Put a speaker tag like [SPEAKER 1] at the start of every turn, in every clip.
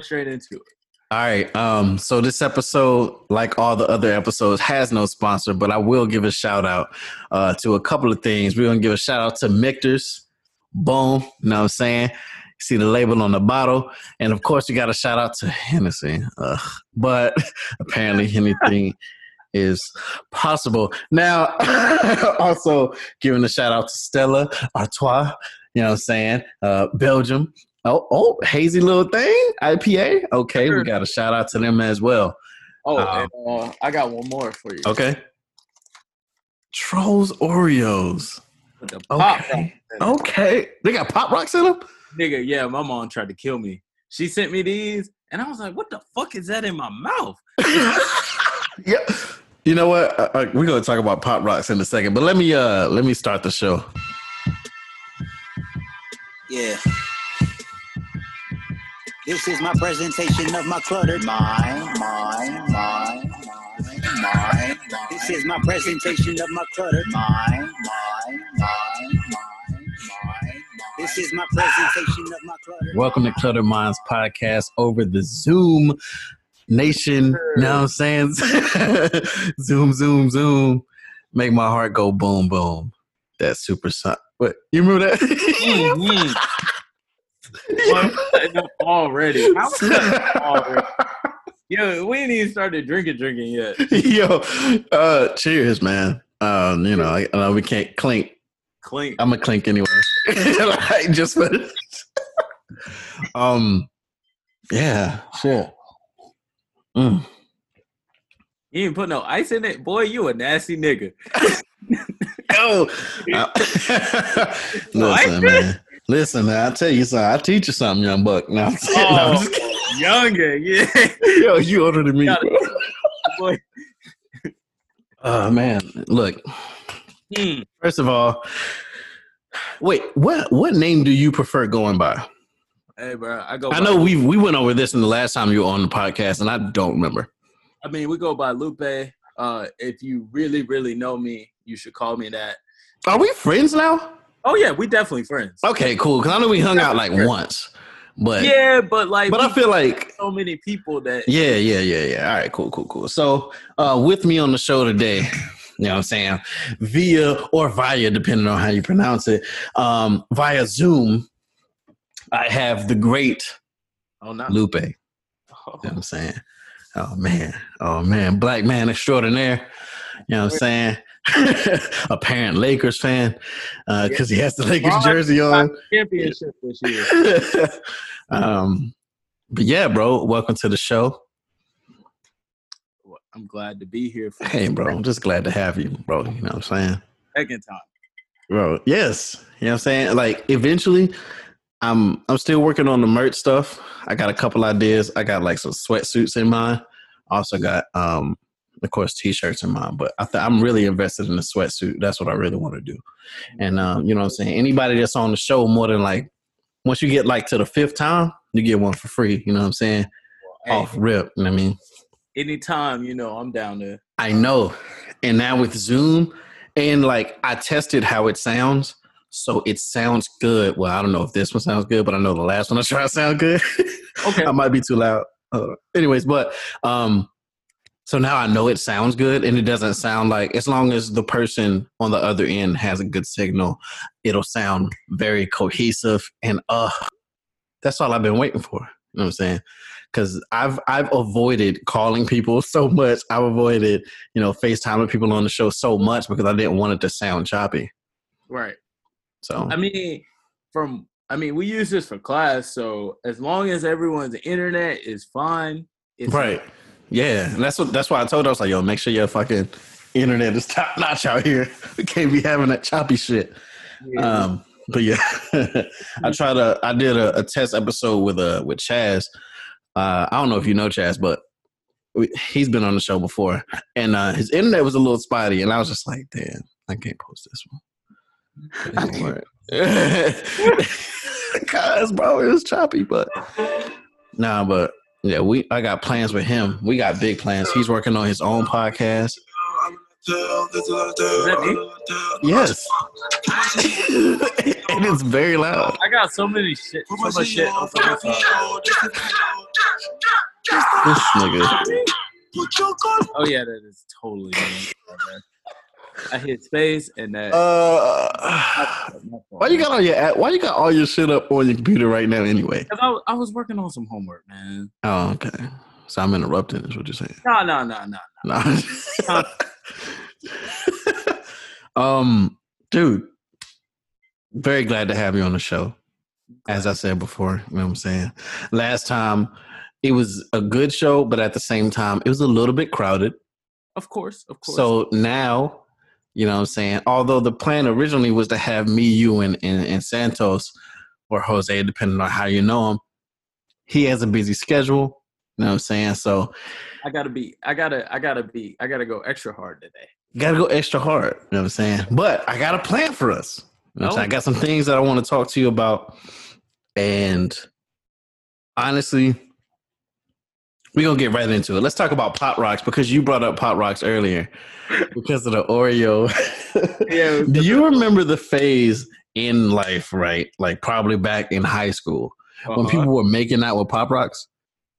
[SPEAKER 1] straight into it.
[SPEAKER 2] All right. Um, so this episode, like all the other episodes, has no sponsor, but I will give a shout out uh, to a couple of things. We're gonna give a shout out to Michter's. Boom. You know what I'm saying? See the label on the bottle. And of course, you got a shout out to Hennessy. Ugh. But apparently, anything is possible. Now, also giving a shout out to Stella Artois. You know what I'm saying? Uh, Belgium. Oh, oh, hazy little thing, IPA. Okay, we got a shout out to them as well.
[SPEAKER 1] Oh,
[SPEAKER 2] Um,
[SPEAKER 1] and, uh, I got one more for you.
[SPEAKER 2] Okay. Trolls Oreos. Okay. Okay. They got pop rocks in them?
[SPEAKER 1] Nigga, yeah, my mom tried to kill me. She sent me these, and I was like, "What the fuck is that in my mouth?"
[SPEAKER 2] yeah. You know what? Uh, uh, we're gonna talk about pop rocks in a second, but let me uh let me start the show.
[SPEAKER 3] Yeah. This is my presentation of my cluttered mind, mind, mind, mind, mind. This is my presentation of my cluttered mind, mind, mind, mind, mind. This is my presentation of my cluttered
[SPEAKER 2] Welcome to Clutter Minds podcast over the Zoom Nation. You know I'm saying? zoom, zoom, zoom. Make my heart go boom, boom. That's super son. What you remember that?
[SPEAKER 1] Mhm. Well, I'm cutting up already. I'm cutting up already. Yo, we ain't even started drinking, drinking yet.
[SPEAKER 2] Yo, uh, cheers, man. Um, you know, I, I know we can't clink.
[SPEAKER 1] Clink.
[SPEAKER 2] I'm a clink anyway. like, just for um, yeah, shit. Mm.
[SPEAKER 1] You ain't put no ice in it, boy. You a nasty nigga.
[SPEAKER 2] Yo, Uh, listen, man. Listen. I tell you something. I teach you something, young buck. No, I'm, saying, no, I'm just kidding.
[SPEAKER 1] Oh, younger, yeah.
[SPEAKER 2] Yo, you older than me. Bro.
[SPEAKER 1] boy.
[SPEAKER 2] Oh man, look.
[SPEAKER 1] Hmm.
[SPEAKER 2] First of all, wait. What what name do you prefer going by?
[SPEAKER 1] Hey, bro. I go.
[SPEAKER 2] I know we we went over this in the last time you were on the podcast, and I don't remember.
[SPEAKER 1] I mean, we go by Lupe. Uh, if you really, really know me, you should call me that.
[SPEAKER 2] Are we friends now?
[SPEAKER 1] Oh yeah, we definitely friends.
[SPEAKER 2] Okay, cool. Because I know we hung out like once, but
[SPEAKER 1] Yeah, but like,
[SPEAKER 2] but I feel like
[SPEAKER 1] so many people that
[SPEAKER 2] yeah, yeah, yeah, yeah. All right, cool, cool, cool. So, uh, with me on the show today, you know what I'm saying, via or via, depending on how you pronounce it, um, via Zoom, I have the great
[SPEAKER 1] oh not
[SPEAKER 2] Lupe. You know what I'm saying? Oh man, oh man, black man extraordinaire. You know what I'm saying? Apparent Lakers fan because he has the Lakers jersey on.
[SPEAKER 1] championship this year.
[SPEAKER 2] um, but yeah, bro, welcome to the show.
[SPEAKER 1] Well, I'm glad to be here for
[SPEAKER 2] Hey, bro, I'm just glad to have you, bro. You know what I'm saying?
[SPEAKER 1] second time.
[SPEAKER 2] Bro, yes. You know what I'm saying? Like eventually I'm I'm still working on the merch stuff. I got a couple ideas. I got like some sweatsuits in mind. Also got um of course t-shirts in mine. but I th- I'm really invested in the sweatsuit. That's what I really want to do. And um, you know what I'm saying? Anybody that's on the show more than like once you get like to the fifth time, you get one for free. You know what I'm saying?
[SPEAKER 1] Hey,
[SPEAKER 2] Off rip. You know what I mean?
[SPEAKER 1] anytime, you know, I'm down there.
[SPEAKER 2] I know. And now with Zoom, and like I tested how it sounds. So it sounds good. Well, I don't know if this one sounds good, but I know the last one I tried sound good.
[SPEAKER 1] Okay.
[SPEAKER 2] I might be too loud. Uh, anyways, but um, so now I know it sounds good, and it doesn't sound like as long as the person on the other end has a good signal, it'll sound very cohesive. And uh, that's all I've been waiting for. You know what I'm saying? Because I've I've avoided calling people so much. I've avoided you know FaceTiming people on the show so much because I didn't want it to sound choppy.
[SPEAKER 1] Right.
[SPEAKER 2] So
[SPEAKER 1] I mean, from I mean, we use this for class, so as long as everyone's internet is fine, it's
[SPEAKER 2] Right. Yeah. And that's what that's why I told her I was like, yo, make sure your fucking internet is top notch out here. We can't be having that choppy shit.
[SPEAKER 1] Yeah.
[SPEAKER 2] Um but yeah. I tried to. I did a, a test episode with uh with Chaz. Uh I don't know if you know Chaz, but we, he's been on the show before. And uh his internet was a little spotty and I was just like, damn, I can't post this one. But it didn't work. Cause bro, it was choppy, but nah, but yeah, we I got plans with him. We got big plans. He's working on his own podcast.
[SPEAKER 1] that me?
[SPEAKER 2] Yes. and it's very loud.
[SPEAKER 1] I got so many shit, so much shit. open
[SPEAKER 2] This nigga.
[SPEAKER 1] Oh yeah, that is totally. I hit space and that.
[SPEAKER 2] Uh, why you got all your why you got all your shit up on your computer right now anyway?
[SPEAKER 1] I, I was working on some homework, man.
[SPEAKER 2] Oh, okay. So I'm interrupting. Is what you're saying?
[SPEAKER 1] No, no, no, no.
[SPEAKER 2] No. um, dude, very glad to have you on the show. As I said before, you know what I'm saying. Last time, it was a good show, but at the same time, it was a little bit crowded.
[SPEAKER 1] Of course, of course.
[SPEAKER 2] So now, you know what I'm saying? Although the plan originally was to have me, you, and, and, and Santos or Jose, depending on how you know him, he has a busy schedule. You know what I'm saying? So
[SPEAKER 1] I gotta be. I gotta. I gotta be. I gotta go extra hard today.
[SPEAKER 2] gotta go extra hard. You know what I'm saying? But I got a plan for us. You know
[SPEAKER 1] Oh.
[SPEAKER 2] I got some things that I want to talk to you about. And honestly, we're gonna get right into it. Let's talk about Pop Rocks because you brought up Pop Rocks earlier because of the Oreo.
[SPEAKER 1] Yeah.
[SPEAKER 2] Do you remember the phase in life, right? Like probably back in high school when
[SPEAKER 1] Uh-huh.
[SPEAKER 2] people were making out with Pop Rocks?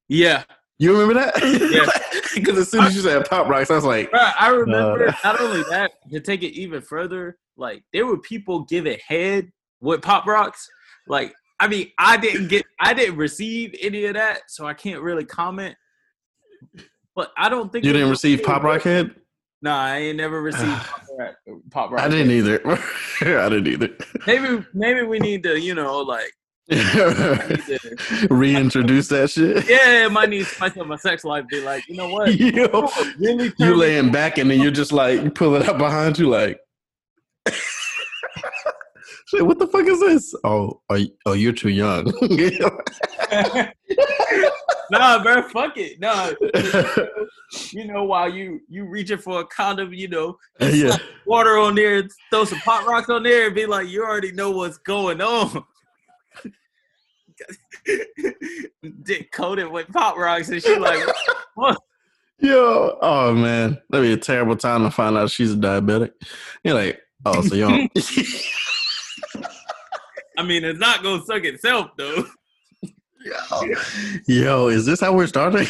[SPEAKER 1] Yeah,
[SPEAKER 2] You remember that?
[SPEAKER 1] Yeah.
[SPEAKER 2] Because as soon as you said Pop Rocks, I was like,
[SPEAKER 1] Bro, I remember
[SPEAKER 2] Uh,
[SPEAKER 1] not only that, to take it even further, like there were people giving head with pop rocks. Like, I mean, I didn't get, I didn't receive any of that, so I can't really comment. But I don't think
[SPEAKER 2] you didn't receive Pop
[SPEAKER 1] bro.
[SPEAKER 2] No.
[SPEAKER 1] Nah, I ain't never received pop rock. Pop rock
[SPEAKER 2] I didn't either. I didn't either.
[SPEAKER 1] Maybe, maybe we need to, you know, like,
[SPEAKER 2] Reintroduce that shit.
[SPEAKER 1] yeah, might need spice up my sex life. Be like, you know what?
[SPEAKER 2] Yo,
[SPEAKER 1] Really
[SPEAKER 2] you laying back and then you're just like you pull it up behind you like Shit, what the fuck is this? Oh, are you, oh, you're too young.
[SPEAKER 1] nah, bro, fuck it. Nah, you know, while you you reaching for a condom, you know, uh,
[SPEAKER 2] yeah.
[SPEAKER 1] water on there, throw some pop rocks on there, and be like, you already know what's going on. Dick coated with pop rocks, and she like, what?
[SPEAKER 2] Yo, oh man, that'd be a terrible time to find out she's a diabetic. You're like, oh, so you don't.
[SPEAKER 1] I mean, it's not gonna suck itself though.
[SPEAKER 2] Yo, is this how we're starting?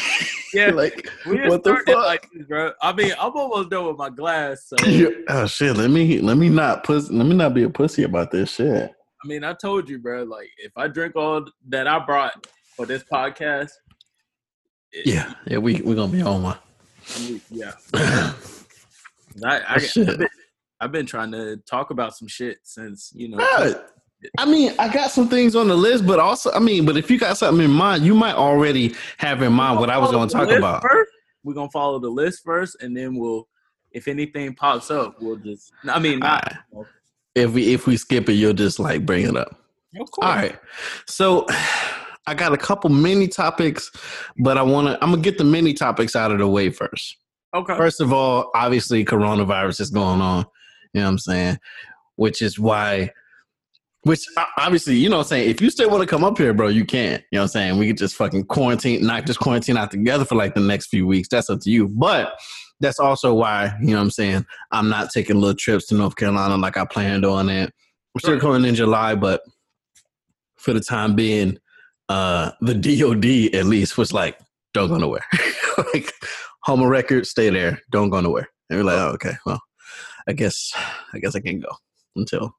[SPEAKER 1] Yeah,
[SPEAKER 2] like,
[SPEAKER 1] we
[SPEAKER 2] what the fuck?
[SPEAKER 1] like this, bro. I mean, I'm almost done with my glass, so
[SPEAKER 2] oh shit, let me let me not puss let me not be a pussy about this shit.
[SPEAKER 1] I mean, I told you, bro. Like, if I drink all that I brought for this podcast, it-
[SPEAKER 2] Yeah, yeah, we we're gonna be on one.
[SPEAKER 1] yeah. I, I,
[SPEAKER 2] shit.
[SPEAKER 1] I've, been, I've been trying to talk about some shit since you know.
[SPEAKER 2] I mean, I got some things on the list, but also, I mean, but if you got something in mind, you might already have in mind what I was going to talk about.
[SPEAKER 1] First. We're gonna follow the list first, and then we'll, if anything pops up, we'll just. I mean, not.
[SPEAKER 2] If we if we skip it, you'll just like bring it up.
[SPEAKER 1] Of course.
[SPEAKER 2] All right. So I got a couple mini topics, but I want to. I'm gonna get the mini topics out of the way first.
[SPEAKER 1] Okay.
[SPEAKER 2] First of all, obviously, coronavirus is going on. You know what I'm saying? Which is why. Which obviously, you know what I'm saying? If you still want to come up here, bro, you can't. You know what I'm saying? We could just fucking quarantine, not just quarantine out together for like the next few weeks. That's up to you. But that's also why, you know what I'm saying? I'm not taking little trips to North Carolina like I planned on it. We're still coming in July, but for the time being, uh the DOD at least was like, don't go nowhere. like home of record, stay there, don't go nowhere. And we're like, oh, okay, well, I guess I guess I can go until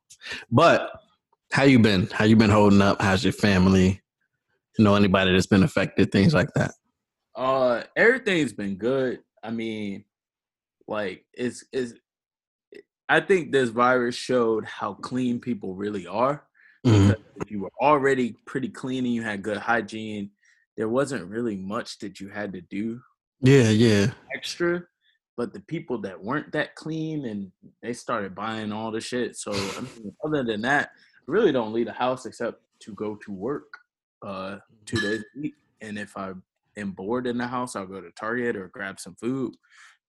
[SPEAKER 2] but how you been? How you been holding up? How's your family? You know anybody that's been affected, things like that.
[SPEAKER 1] Uh, everything's been good. I mean, like it's is. I think this virus showed how clean people really are.
[SPEAKER 2] Mhm.
[SPEAKER 1] If you were already pretty clean and you had good hygiene, there wasn't really much that you had to do
[SPEAKER 2] Yeah, yeah.
[SPEAKER 1] extra. But the people that weren't that clean and they started buying all the shit. So I mean, other than that, really don't leave the house except to go to work uh, two days a week. And if I am bored in the house, I'll go to Target or grab some food.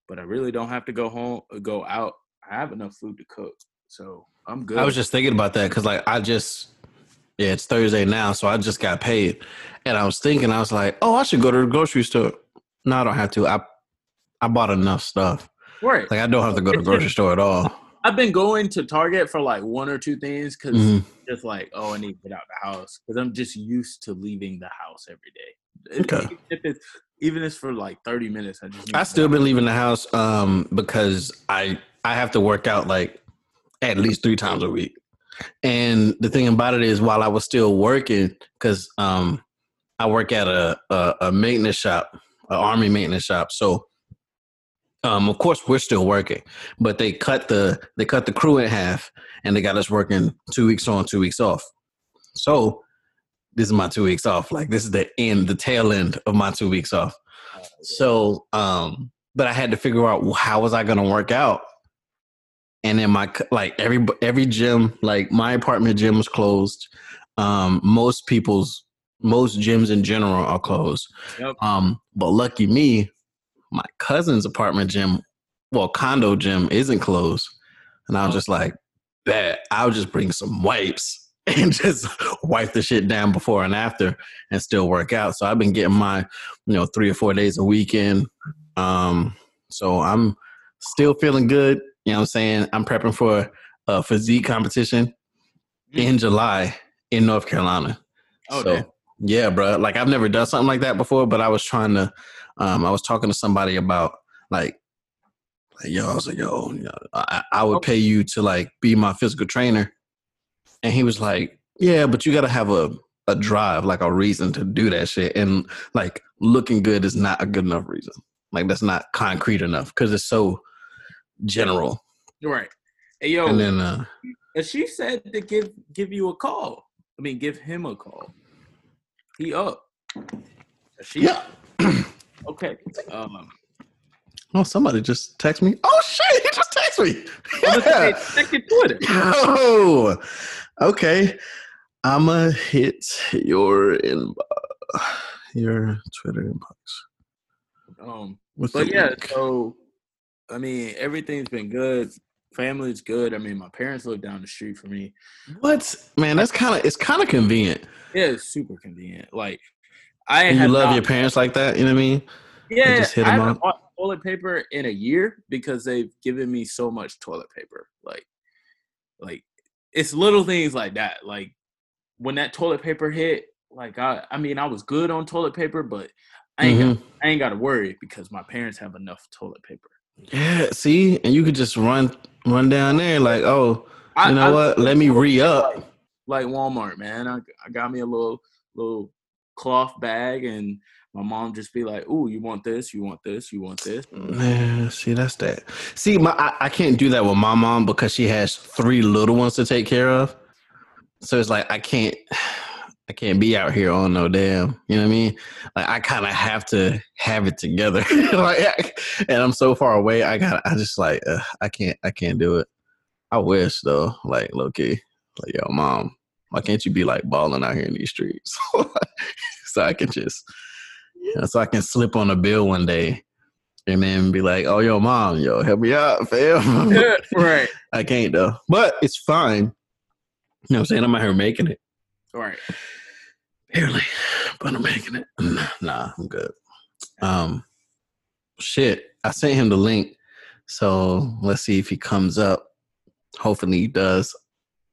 [SPEAKER 1] But I really don't have to go home, or go out. I have enough food to cook, so I'm good.
[SPEAKER 2] I was just thinking about that because, like, I just, yeah, it's Thursday now, so I just got paid, and I was thinking, I was like, oh, I should go to the grocery store. No, I don't have to. I, I bought enough stuff.
[SPEAKER 1] right.
[SPEAKER 2] Like, I don't have to go to the grocery store at all.
[SPEAKER 1] I've been going to Target for like one or two things because
[SPEAKER 2] Mhm.
[SPEAKER 1] just like, oh, I need to get out of the house because I'm just used to leaving the house every day.
[SPEAKER 2] Okay.
[SPEAKER 1] Even if it's even if it's for like thirty minutes, I just. Need
[SPEAKER 2] I still been leaving the house um because I I have to work out like at least three times a week. And the thing about it is while I was still working, because um I work at a, a a maintenance shop, an army maintenance shop. So um of course we're still working, but they cut the they cut the crew in half and they got us working two weeks on, two weeks off. So this is my two weeks off. Like this is the end, the tail end of my two weeks off. So, um, but I had to figure out how was I going to work out. And then my like every every gym, like my apartment gym was closed. Um, most people's most gyms in general are closed.
[SPEAKER 1] Yep.
[SPEAKER 2] Um, but lucky me, my cousin's apartment gym, well, condo gym isn't closed. And I was just like, bet I'll just bring some wipes and just wipe the shit down before and after and still work out. So I've been getting my, you know, three or four days a weekend. Um, so I'm still feeling good. You know what I'm saying? I'm prepping for a physique competition in July in North Carolina.
[SPEAKER 1] Oh,
[SPEAKER 2] so,
[SPEAKER 1] damn.
[SPEAKER 2] yeah, bro. Like I've never done something like that before, but I was trying to, um, I was talking to somebody about like, like yo, I was like, yo, know, I, I would pay you to like be my physical trainer. And he was like, yeah, but you got to have a, a drive, like a reason to do that shit. And like looking good is not a good enough reason. Like that's not concrete enough because it's so general.
[SPEAKER 1] Right. Hey yo,
[SPEAKER 2] And then, uh,
[SPEAKER 1] and she said to give give you a call. I mean, give him a call. He up. She
[SPEAKER 2] yeah.
[SPEAKER 1] Okay. Um,
[SPEAKER 2] Oh, somebody just text me. Oh shit, he just text me.
[SPEAKER 1] Your Twitter.
[SPEAKER 2] Oh, okay. I'ma hit your inbox, your Twitter inbox.
[SPEAKER 1] Um,
[SPEAKER 2] What's
[SPEAKER 1] but yeah,
[SPEAKER 2] link?
[SPEAKER 1] so I mean, everything's been good. Family's good. I mean, my parents live down the street from me.
[SPEAKER 2] what man? That's kind of it's kind of convenient.
[SPEAKER 1] Yeah, it's super convenient. Like, I
[SPEAKER 2] you love
[SPEAKER 1] not-
[SPEAKER 2] your parents like that. You know what I mean?
[SPEAKER 1] Yeah,
[SPEAKER 2] just hit
[SPEAKER 1] I
[SPEAKER 2] 'em
[SPEAKER 1] haven't bought toilet paper in a year because they've given me so much toilet paper. Like, like it's little things like that. Like when that toilet paper hit, like I, I mean, I was good on toilet paper, but I ain't,
[SPEAKER 2] Mhm.
[SPEAKER 1] got, I ain't got to worry because my parents have enough toilet paper.
[SPEAKER 2] Yeah. See, and you could just run run down there like, oh,
[SPEAKER 1] I,
[SPEAKER 2] you know
[SPEAKER 1] I-
[SPEAKER 2] what? Let me re
[SPEAKER 1] like,
[SPEAKER 2] up.
[SPEAKER 1] like Walmart, man. I, I got me a little little cloth bag, and my mom just be like, "Ooh, you want this? You want this? You want this?"
[SPEAKER 2] Yeah, see, that's that. See, my I, I can't do that with my mom because she has three little ones to take care of. So it's like I can't, I can't be out here on no damn. You know what I mean? Like I kind of have to have it together. like, and I'm so far away. I got. I just like uh, I can't. I can't do it. I wish though. Like low key. Like yo, mom, why can't you be like balling out here in these streets? so I can just, you know, so I can slip on a bill one day and then be like, "Oh, yo, mom, yo, help me out, fam."
[SPEAKER 1] right,
[SPEAKER 2] I can't though, but it's fine. You know what I'm saying? I'm out here making it.
[SPEAKER 1] right.
[SPEAKER 2] Barely, but I'm making it. Nah, I'm good. Um, shit, I sent him the link, so let's see if he comes up. Hopefully, he does.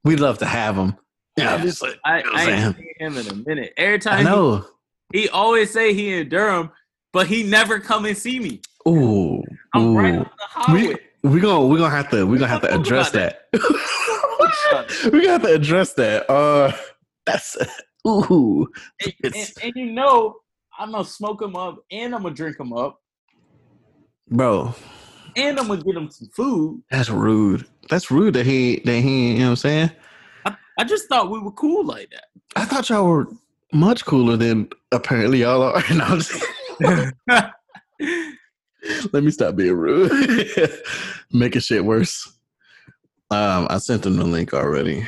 [SPEAKER 2] We'd love to have him. Yeah, just like,
[SPEAKER 1] I,
[SPEAKER 2] you know
[SPEAKER 1] I ain't seen him in a minute. Every
[SPEAKER 2] I
[SPEAKER 1] time he,
[SPEAKER 2] know.
[SPEAKER 1] he always say he in Durham, but he never come and see me.
[SPEAKER 2] Ooh,
[SPEAKER 1] I'm right on the highway.
[SPEAKER 2] We gonna we gonna have to we gonna have to address that. we gonna have to address that. Uh, that's ooh.
[SPEAKER 1] and, and, and you know, I'm gonna smoke him up, and I'm gonna drink him up,
[SPEAKER 2] Bro,
[SPEAKER 1] and I'm gonna get him some food.
[SPEAKER 2] that's rude. That's rude that he that he. You know what I'm saying?
[SPEAKER 1] I, I just thought we were cool like that.
[SPEAKER 2] I thought y'all were much cooler than apparently y'all are. No, I'm just- Let me stop being rude. Making shit worse. Um, I sent them the link already.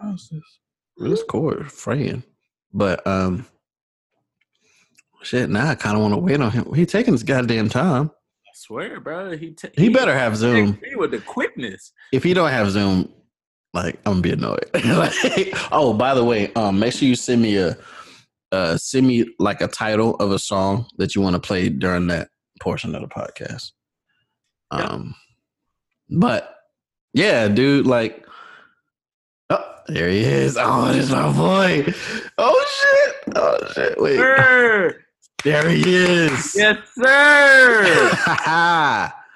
[SPEAKER 2] How's this? This cord fraying. But um shit, now I kinda wanna wait on him. He taking his goddamn time.
[SPEAKER 1] I swear, bro. He t-
[SPEAKER 2] He better have Zoom.
[SPEAKER 1] With the quickness.
[SPEAKER 2] If he don't have Zoom, like I'm gonna be annoyed. like, oh, by the way, um, make sure you send me a uh send me like a title of a song that you want to play during that portion of the podcast.
[SPEAKER 1] Yeah.
[SPEAKER 2] Um but yeah, dude, like oh, There he is. Oh, this my boy. Oh shit. Oh shit. Wait.
[SPEAKER 1] Sir.
[SPEAKER 2] There he is.
[SPEAKER 1] Yes, sir.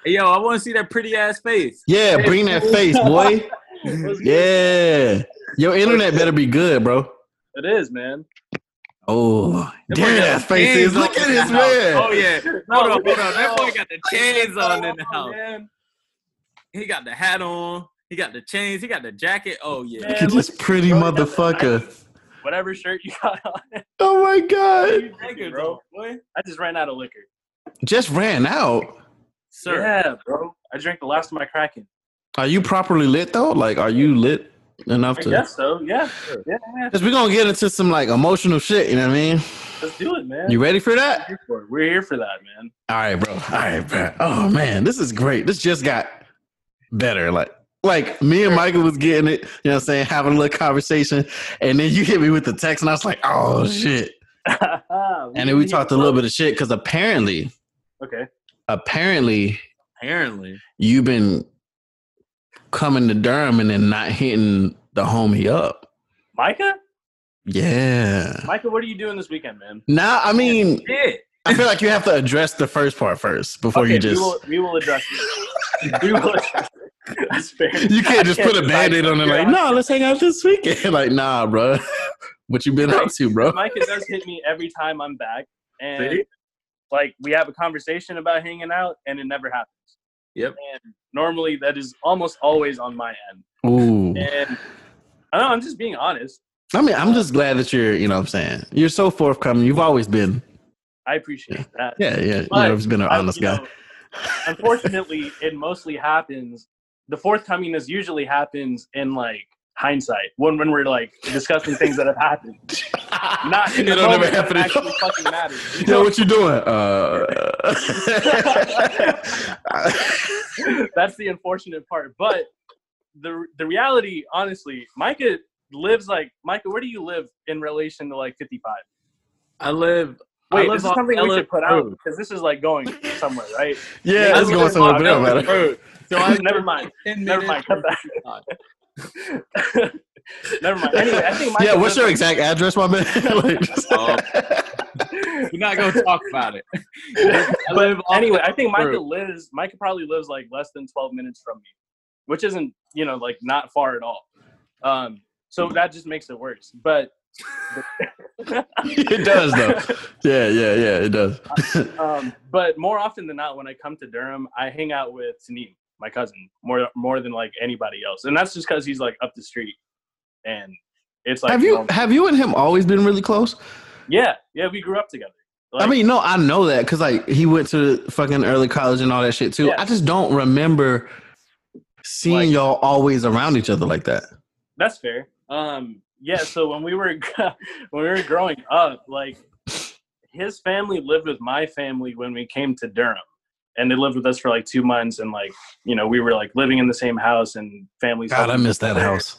[SPEAKER 1] Hey, yo, I want to see that pretty ass face.
[SPEAKER 2] yeah, bring that face, boy. Yeah. Your internet better be good, bro.
[SPEAKER 4] It is, man.
[SPEAKER 2] Oh,
[SPEAKER 1] That
[SPEAKER 2] there that face is. Look at
[SPEAKER 1] in the
[SPEAKER 2] his
[SPEAKER 1] house.
[SPEAKER 2] man.
[SPEAKER 1] Oh yeah. Hold on, hold on. That boy got the chains on in the house.
[SPEAKER 4] man.
[SPEAKER 1] He got the hat on. He got the chains. He got the jacket. Oh yeah.
[SPEAKER 2] Look at this pretty
[SPEAKER 4] Bro, he got the
[SPEAKER 2] motherfucker.
[SPEAKER 4] nicest- Whatever shirt you got on.
[SPEAKER 2] Oh my god.
[SPEAKER 1] Thank
[SPEAKER 4] bro.
[SPEAKER 1] boy.
[SPEAKER 4] I just ran out of liquor.
[SPEAKER 2] Just ran out.
[SPEAKER 1] Sir.
[SPEAKER 4] Yeah, bro. I drank the last of my Kraken.
[SPEAKER 2] Are you properly lit though? Like, are you lit enough
[SPEAKER 4] I
[SPEAKER 2] to?
[SPEAKER 4] guess so. Yeah. Yeah, yeah.
[SPEAKER 2] Because we're gonna get into some like emotional shit. You know what I mean?
[SPEAKER 4] Let's do it, man.
[SPEAKER 2] You ready for
[SPEAKER 4] We're
[SPEAKER 2] that?
[SPEAKER 4] here for. We're here for that, man.
[SPEAKER 2] All right, bro. All right, bro. Oh man, this is great. This just got better. Like, like me and Michael was getting it. You know what I'm saying? Having a little conversation, and then you hit me with the text, and I was like, oh shit. And then we talked a little bit of shit because apparently,
[SPEAKER 4] Okay.
[SPEAKER 2] apparently,
[SPEAKER 1] Apparently.
[SPEAKER 2] you've been coming to Durham and then not hitting the homie up.
[SPEAKER 4] Micah?
[SPEAKER 2] Yeah.
[SPEAKER 4] Micah, what are you doing this weekend, man?
[SPEAKER 2] Now, I mean, I feel like you have to address the first part first before
[SPEAKER 4] okay,
[SPEAKER 2] you just.
[SPEAKER 4] we will we will address it. we will address it. That's fair.
[SPEAKER 2] You can't just
[SPEAKER 4] I
[SPEAKER 2] put a
[SPEAKER 4] decide
[SPEAKER 2] band-aid on it like, no, let's hang out this weekend. like, nah, bro. what you been up to, bro?
[SPEAKER 4] Micah does hit me every time I'm back. And
[SPEAKER 1] See?
[SPEAKER 4] like we have a conversation about hanging out and it never happens.
[SPEAKER 1] Yep.
[SPEAKER 4] And normally that is almost always on my end.
[SPEAKER 2] Ooh.
[SPEAKER 4] And I don't know, I'm just being honest.
[SPEAKER 2] I mean, I'm just glad that you're, you know what I'm saying? You're so forthcoming. You've always been.
[SPEAKER 4] I appreciate that.
[SPEAKER 2] Yeah, yeah. You
[SPEAKER 4] But
[SPEAKER 2] know, it's been an honest
[SPEAKER 4] you
[SPEAKER 2] guy.
[SPEAKER 4] know, unfortunately, it mostly happens. The forthcomingness usually happens in like hindsight when when we're like discussing things that have happened. Not in the
[SPEAKER 2] It don't ever
[SPEAKER 4] when it
[SPEAKER 2] happen.
[SPEAKER 4] actually fucking matters.
[SPEAKER 2] Yo, what you doing? Uh,
[SPEAKER 4] That's the unfortunate part. But the the reality, honestly, Micah lives like Micah. Where do you live in relation to like 55?
[SPEAKER 1] I live. I
[SPEAKER 4] Wait,
[SPEAKER 1] live
[SPEAKER 4] this is
[SPEAKER 1] off
[SPEAKER 4] something we should put out because this is like going somewhere, right?
[SPEAKER 2] yeah,
[SPEAKER 4] I
[SPEAKER 2] it's going somewhere,
[SPEAKER 4] off
[SPEAKER 2] but it don't matter.
[SPEAKER 1] So I
[SPEAKER 4] Never mind. Never mind. Cut
[SPEAKER 1] minutes
[SPEAKER 4] that. Never mind. Anyway, I think Micah
[SPEAKER 2] Yeah, what's your
[SPEAKER 4] like,
[SPEAKER 2] exact address, my man? Like, just-
[SPEAKER 1] Um, We're not gonna talk about it.
[SPEAKER 4] But anyway, I think Micah
[SPEAKER 1] road.
[SPEAKER 4] lives. Micah probably lives like less than 12 minutes from me, which isn't you know like not far at all. Um, so that just makes it worse. But
[SPEAKER 2] it does, though. Yeah, yeah, yeah, it does.
[SPEAKER 4] um, but more often than not, when I come to Durham, I hang out with Taneem, my cousin, more more than like anybody else, and that's just because he's like up the street, and it's like
[SPEAKER 2] have you
[SPEAKER 4] normal.
[SPEAKER 2] have you and him always been really close?
[SPEAKER 4] yeah, yeah, we grew up together.
[SPEAKER 2] I mean, no, I know that because like he went to fucking early college and all that shit too.
[SPEAKER 4] Yeah.
[SPEAKER 2] I just don't remember seeing
[SPEAKER 4] Like-
[SPEAKER 2] y'all always around each other like that.
[SPEAKER 4] That's fair. Um, yeah. So when we were when we were growing up, like his family lived with my family when we came to Durham, and they lived with us for like two months, and like you know we were like living in the same house and families.
[SPEAKER 2] God, I miss that
[SPEAKER 4] other.
[SPEAKER 2] house.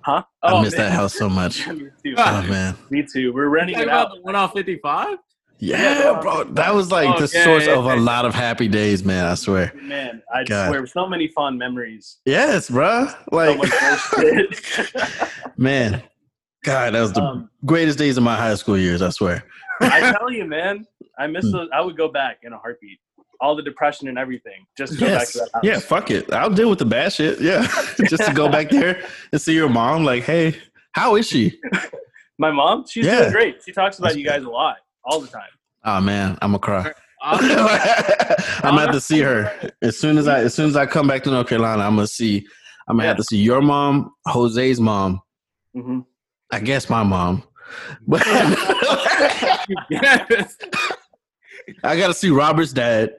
[SPEAKER 4] Huh?
[SPEAKER 2] I miss
[SPEAKER 4] man.
[SPEAKER 2] that house so much.
[SPEAKER 4] me too.
[SPEAKER 2] Oh man,
[SPEAKER 4] Me too. We're renting it out.
[SPEAKER 1] about the one off 55?
[SPEAKER 2] yeah, bro, that was like
[SPEAKER 1] Oh,
[SPEAKER 2] the
[SPEAKER 1] yeah,
[SPEAKER 2] source
[SPEAKER 1] yeah,
[SPEAKER 2] of a lot of happy days, man. I swear.
[SPEAKER 4] Man, I
[SPEAKER 2] God.
[SPEAKER 4] swear, so many fond memories.
[SPEAKER 2] Yes, bro. Like,
[SPEAKER 4] much
[SPEAKER 2] man, God, that was the
[SPEAKER 4] um,
[SPEAKER 2] greatest days of my high school years. I swear.
[SPEAKER 4] I tell you, man, I
[SPEAKER 2] Hmm.
[SPEAKER 4] miss those. I would go back in a heartbeat. All the depression and everything, just to go back
[SPEAKER 2] Yes.
[SPEAKER 4] to that house.
[SPEAKER 2] Yeah, fuck it. I'll deal with the bad shit. Yeah. Just to go back there and see your mom. Like, hey, how is she?
[SPEAKER 4] My mom, she's
[SPEAKER 2] Yeah.
[SPEAKER 4] doing great. She talks about
[SPEAKER 2] That's
[SPEAKER 4] you guys a lot, all the time.
[SPEAKER 2] Oh man, I'm gonna cry. I'm gonna have to see her as soon as I as soon as I come back to North Carolina. I'm gonna see. I'm gonna have to see your mom, Jose's mom.
[SPEAKER 4] hmm
[SPEAKER 2] I guess my mom. But. I gotta see Robert's dad.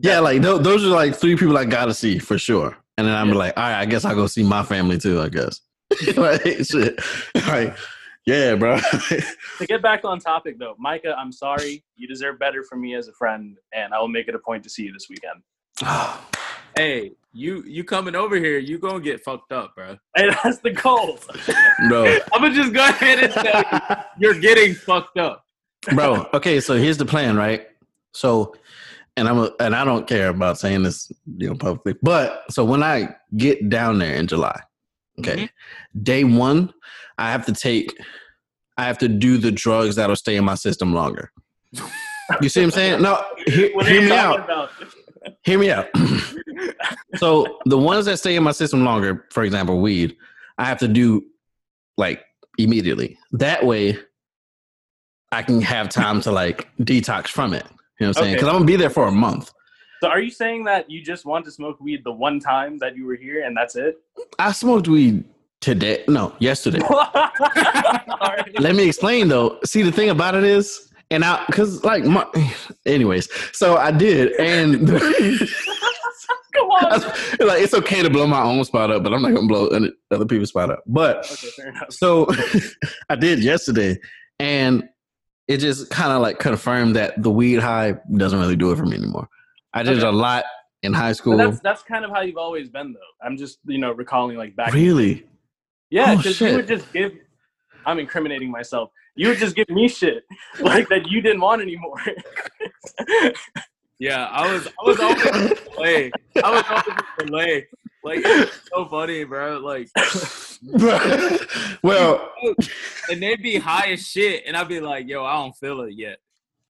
[SPEAKER 2] Yeah, like tho- those are like three people I gotta see for sure. And then I'm
[SPEAKER 4] Yeah.
[SPEAKER 2] like, all right, I guess I'll go see my family too. I guess. like, shit. Like, yeah, bro.
[SPEAKER 4] To get back on topic, though, Micah, I'm sorry. You deserve better from me as a friend, and I will make it a point to see you this weekend.
[SPEAKER 1] Hey, you you coming over here? You gonna get fucked up, bro?
[SPEAKER 4] Hey, that's the goal.
[SPEAKER 2] bro.
[SPEAKER 1] I'm gonna just go ahead and tell you, you're getting fucked up.
[SPEAKER 2] bro. Okay, so here's the plan, right? So, and I'm a, and I don't care about saying this, you know, publicly, but so when I get down there in July, Okay. Day one, I have to take, I have to do the drugs that'll stay in my system longer. You see what I'm saying? No, hear, hear me out.
[SPEAKER 4] about?
[SPEAKER 2] Hear me out. so the ones that stay in my system longer, for example, weed, I have to do like immediately. That way, I can have time to like detox from it. You know what I'm saying?
[SPEAKER 4] Okay.
[SPEAKER 2] Because I'm gonna be there for a month.
[SPEAKER 4] So are you saying that you just want to smoke weed the one time that you were here and that's it?
[SPEAKER 2] I smoked weed today. No, yesterday. Let me explain though. See, the thing about it is, and I, cause like, my, anyways, so I did, and
[SPEAKER 4] Come on.
[SPEAKER 2] like it's okay to blow my own spot up, but I'm not gonna blow other other people's spot up. But
[SPEAKER 4] Okay,
[SPEAKER 2] so I did yesterday, and it just kind of like confirmed that the weed high doesn't really do it for me anymore. I did
[SPEAKER 4] Okay.
[SPEAKER 2] a lot in high
[SPEAKER 4] But
[SPEAKER 2] school.
[SPEAKER 4] that's that's kind of how you've always been though. I'm just you know recalling like back.
[SPEAKER 2] Really?
[SPEAKER 4] Yeah,
[SPEAKER 2] Oh,
[SPEAKER 4] because you would just give. I'm incriminating myself. You would just give me shit like that you didn't want anymore.
[SPEAKER 1] Yeah, I was I was always in delay. I was always in delay. Like it's so funny, bro. Like
[SPEAKER 2] well,
[SPEAKER 1] and they'd be high as shit, and I'd be like, "Yo, I don't feel it yet."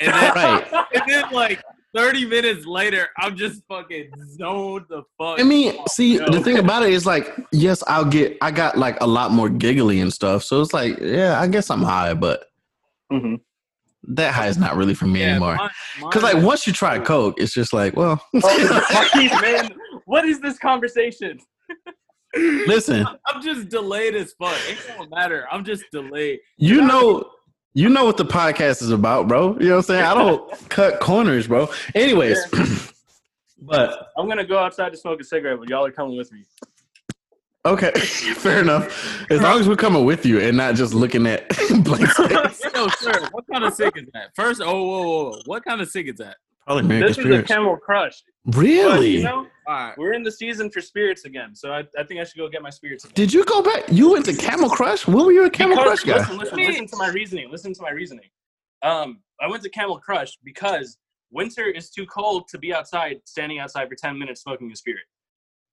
[SPEAKER 1] And then,
[SPEAKER 2] right.
[SPEAKER 1] and then like thirty minutes later, I'm just fucking zoned the fuck.
[SPEAKER 2] I mean, see,
[SPEAKER 1] yo.
[SPEAKER 2] the thing about it is like, yes, I'll get, I got like a lot more giggly and stuff. So it's like, yeah, I guess I'm high, but
[SPEAKER 4] Mhm.
[SPEAKER 2] that high is not really for me
[SPEAKER 1] Yeah,
[SPEAKER 2] anymore.
[SPEAKER 1] mine- mine
[SPEAKER 2] Because like once you try coke, it's just like, well,
[SPEAKER 4] Oh, man, what is this conversation?
[SPEAKER 2] listen,
[SPEAKER 1] I'm just delayed as fuck. It don't matter. I'm just delayed.
[SPEAKER 2] you know, you know what the podcast is about, bro. You know what I'm saying? I don't cut corners, bro. Anyways, but
[SPEAKER 4] I'm gonna go outside to smoke a cigarette, but y'all are coming with me.
[SPEAKER 2] okay, fair enough. As long as we're coming with you and not just looking at blank space.
[SPEAKER 1] Yo, sir, what kind of cig is that? First, oh, whoa, whoa, whoa. what kind of cig is that?
[SPEAKER 2] Probably American
[SPEAKER 4] This is a Camel Crush. But,
[SPEAKER 2] Really?
[SPEAKER 4] you know,
[SPEAKER 1] All right.
[SPEAKER 4] we're in the season for spirits again, so I, I think I should go get my spirits. Again.
[SPEAKER 2] Did you go back? You went to Camel Crush? When were you a Camel
[SPEAKER 4] Because-
[SPEAKER 2] Crush guy?
[SPEAKER 4] Listen, listen, listen to my reasoning. Listen to my reasoning. Um, I went to Camel Crush because winter is too cold to be outside, standing outside for ten minutes smoking a spirit.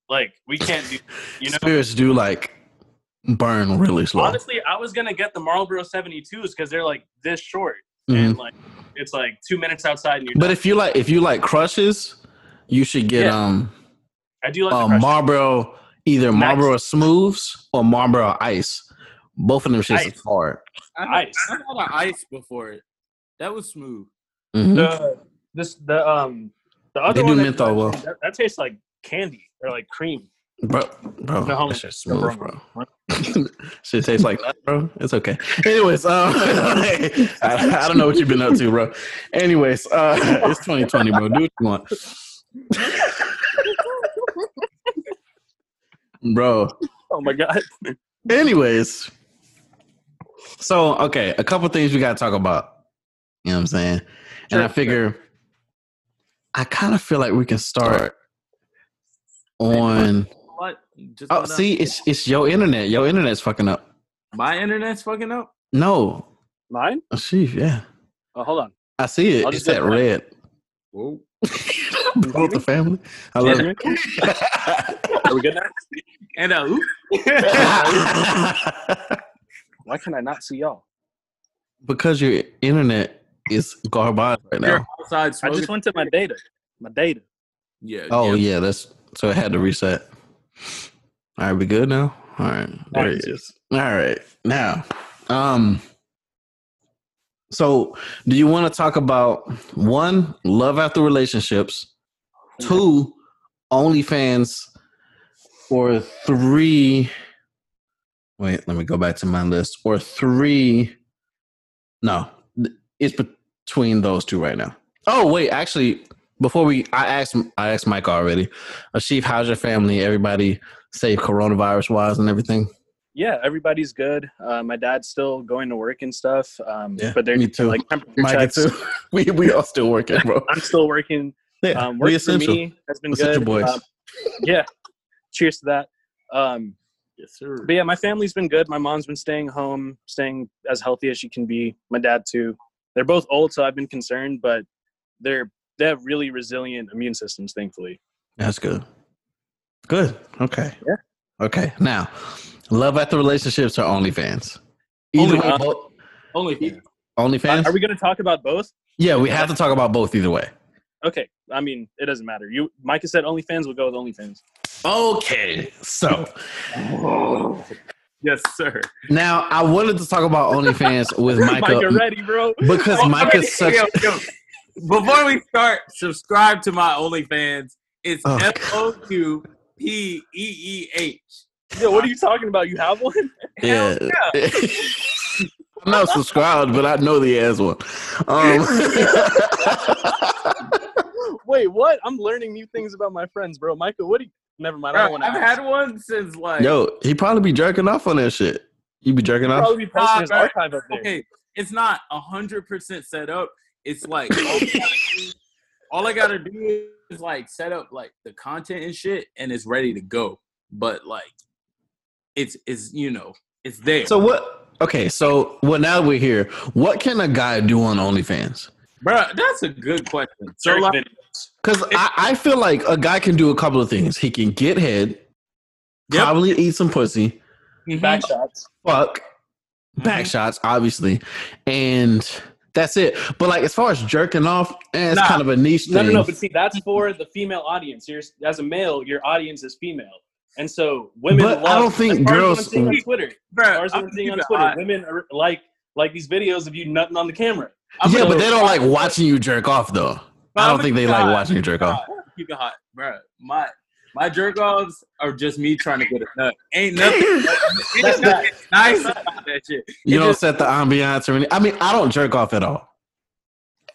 [SPEAKER 4] Like we can't do, you know.
[SPEAKER 2] Spirits do like burn really slow.
[SPEAKER 4] Honestly, I was gonna get the Marlboro 72s because they're like this short,
[SPEAKER 2] Mhm.
[SPEAKER 4] and like it's like two minutes outside, and you're.
[SPEAKER 2] But
[SPEAKER 4] done.
[SPEAKER 2] if you like, if you like crushes, you should get
[SPEAKER 4] Yeah.
[SPEAKER 2] um
[SPEAKER 4] I do like
[SPEAKER 2] uh. Marlboro, either
[SPEAKER 4] Max.
[SPEAKER 2] Marlboro Smooths or Marlboro Ice. Both of them shits
[SPEAKER 4] Ice.
[SPEAKER 2] is hard.
[SPEAKER 1] I
[SPEAKER 4] Ice.
[SPEAKER 1] I had an ice before it. That was smooth.
[SPEAKER 2] Mhm.
[SPEAKER 4] the this the um the other
[SPEAKER 2] They do
[SPEAKER 4] one that-
[SPEAKER 2] menthol well.
[SPEAKER 4] That, that tastes like candy or like cream.
[SPEAKER 2] Bro, bro,
[SPEAKER 4] No,
[SPEAKER 2] that shit's smooth,
[SPEAKER 4] bro.
[SPEAKER 2] bro. Shit tastes like nut, bro. It's okay. Anyways, um, I, I don't know what you've been up to, bro. Anyways, uh, it's 2020, bro. Do what you want, bro.
[SPEAKER 4] Oh my god.
[SPEAKER 2] Anyways, so okay, a couple things we gotta talk about. You know what I'm saying? and I
[SPEAKER 4] Sure,
[SPEAKER 2] figure I kind of feel like we can start on.
[SPEAKER 1] What? Just
[SPEAKER 2] Oh,
[SPEAKER 1] went up.
[SPEAKER 2] see, it's it's your internet. Your internet's fucking up.
[SPEAKER 1] my internet's fucking up.
[SPEAKER 2] No,
[SPEAKER 4] Mine?
[SPEAKER 2] oh, sheesh, yeah,
[SPEAKER 4] Oh, hold on.
[SPEAKER 2] I see it.
[SPEAKER 4] I'll
[SPEAKER 2] It's that
[SPEAKER 4] get mine.
[SPEAKER 2] red.
[SPEAKER 1] Whoa.
[SPEAKER 2] Both the family. I love it.
[SPEAKER 4] Are we good now?
[SPEAKER 1] And uh, oop.
[SPEAKER 4] Why can I not see y'all?
[SPEAKER 2] because your internet is garbage right now.
[SPEAKER 1] You're outside
[SPEAKER 4] I just went to my data. My data.
[SPEAKER 1] yeah.
[SPEAKER 2] Oh yeah, that's so it had to reset. All right, we good now. All right, there
[SPEAKER 4] Nice.
[SPEAKER 2] it is. All right, now, um, so do you want to talk about one love after relationships, two OnlyFans, or three? Wait, let me go back to my list. Or three? No, it's between those two right now. Oh wait, actually, before we, I asked, I asked Mike already. Uh, Chief, how's your family? Everybody safe coronavirus wise and everything.
[SPEAKER 4] Yeah, everybody's good. Uh, my dad's still going to work and stuff. Um,
[SPEAKER 2] Yeah,
[SPEAKER 4] but they're
[SPEAKER 2] me too.
[SPEAKER 4] like temperature
[SPEAKER 2] Mike
[SPEAKER 4] checks.
[SPEAKER 2] too. we we all still working, bro.
[SPEAKER 4] I'm still working.
[SPEAKER 2] Yeah,
[SPEAKER 4] Um,
[SPEAKER 2] we
[SPEAKER 4] work for
[SPEAKER 2] essential.
[SPEAKER 4] me has been
[SPEAKER 2] Essential
[SPEAKER 4] good.
[SPEAKER 2] boys.
[SPEAKER 4] Um, yeah. Cheers to that. Um,
[SPEAKER 1] Yes, sir.
[SPEAKER 4] but yeah, my family's been good. My mom's been staying home, staying as healthy as she can be. My dad too. They're both old, so I've been concerned, but they're they have really resilient immune systems, thankfully.
[SPEAKER 2] That's good. Good. Okay.
[SPEAKER 4] Yeah.
[SPEAKER 2] Okay. Now, Love after relationships or OnlyFans? Either
[SPEAKER 1] Only-
[SPEAKER 2] way, both-
[SPEAKER 1] OnlyFans.
[SPEAKER 2] OnlyFans.
[SPEAKER 4] Are we going to talk about both?
[SPEAKER 2] yeah, we have to talk about both either way.
[SPEAKER 4] Okay. I mean, it doesn't matter. You, Micah said OnlyFans. We'll go with OnlyFans.
[SPEAKER 2] Okay, so
[SPEAKER 1] Yes, sir.
[SPEAKER 2] now I wanted to talk about OnlyFans with
[SPEAKER 4] Micah,
[SPEAKER 2] Micah
[SPEAKER 4] ready, bro?
[SPEAKER 2] because Micah's such.
[SPEAKER 1] Yo, yo, Before we start, subscribe to my OnlyFans. It's
[SPEAKER 2] Oh,
[SPEAKER 1] F O Q P E E H.
[SPEAKER 4] Yo, what are you talking about? You have one?
[SPEAKER 2] Yeah. I'm not subscribed, but I know the ass one. Um,
[SPEAKER 4] Wait, what? I'm learning new things about my friends, bro. Michael, what do you? Never mind. I don't
[SPEAKER 1] Bro,
[SPEAKER 4] want
[SPEAKER 1] I've
[SPEAKER 4] to.
[SPEAKER 1] had one since like
[SPEAKER 2] yo, he probably be jerking off on that shit. You be jerking off?
[SPEAKER 4] probably be posting his
[SPEAKER 1] Nah, bro.
[SPEAKER 4] archive up there.
[SPEAKER 1] okay, it's not a hundred percent set up. It's like all I, gotta do, all I gotta do is like set up like the content and shit, and it's ready to go. But like, it's it's you know it's there.
[SPEAKER 2] So what? Okay, so well now we're here. What can a guy do on OnlyFans?
[SPEAKER 1] bro, that's a good question. So like.
[SPEAKER 2] Because I, I feel like a guy can do a couple of things. He can get head,
[SPEAKER 1] Yep.
[SPEAKER 2] probably eat some pussy,
[SPEAKER 1] mhm,
[SPEAKER 4] back shots.
[SPEAKER 2] fuck, back
[SPEAKER 1] mhm.
[SPEAKER 2] shots, obviously, and that's it. But like as far as jerking off, eh, it's
[SPEAKER 1] Nah.
[SPEAKER 2] kind of a niche
[SPEAKER 4] No,
[SPEAKER 2] thing.
[SPEAKER 4] no, no. no. But see, that's for the female audience. You're as a male, your audience is female, and so women.
[SPEAKER 2] But
[SPEAKER 4] love,
[SPEAKER 2] I don't think
[SPEAKER 4] as far as
[SPEAKER 2] girls-
[SPEAKER 4] what I'm seeing on Twitter.
[SPEAKER 1] Bro,
[SPEAKER 4] As far as
[SPEAKER 1] I'm
[SPEAKER 4] I'm seeing on Twitter,
[SPEAKER 1] hot.
[SPEAKER 4] women are like like these videos of you nutting on the camera.
[SPEAKER 1] I'm
[SPEAKER 2] yeah, but they don't like watching you jerk off though. I don't think they
[SPEAKER 1] keep
[SPEAKER 2] like watching you jerk off.
[SPEAKER 1] Keep it hot, bro. My my jerk offs are just me trying to get a nut. Ain't nothing, ain't
[SPEAKER 4] That's
[SPEAKER 1] nothing nice about that shit.
[SPEAKER 2] You
[SPEAKER 1] It
[SPEAKER 2] don't
[SPEAKER 1] just-
[SPEAKER 2] set the ambiance or anything. I mean, I don't jerk off at all.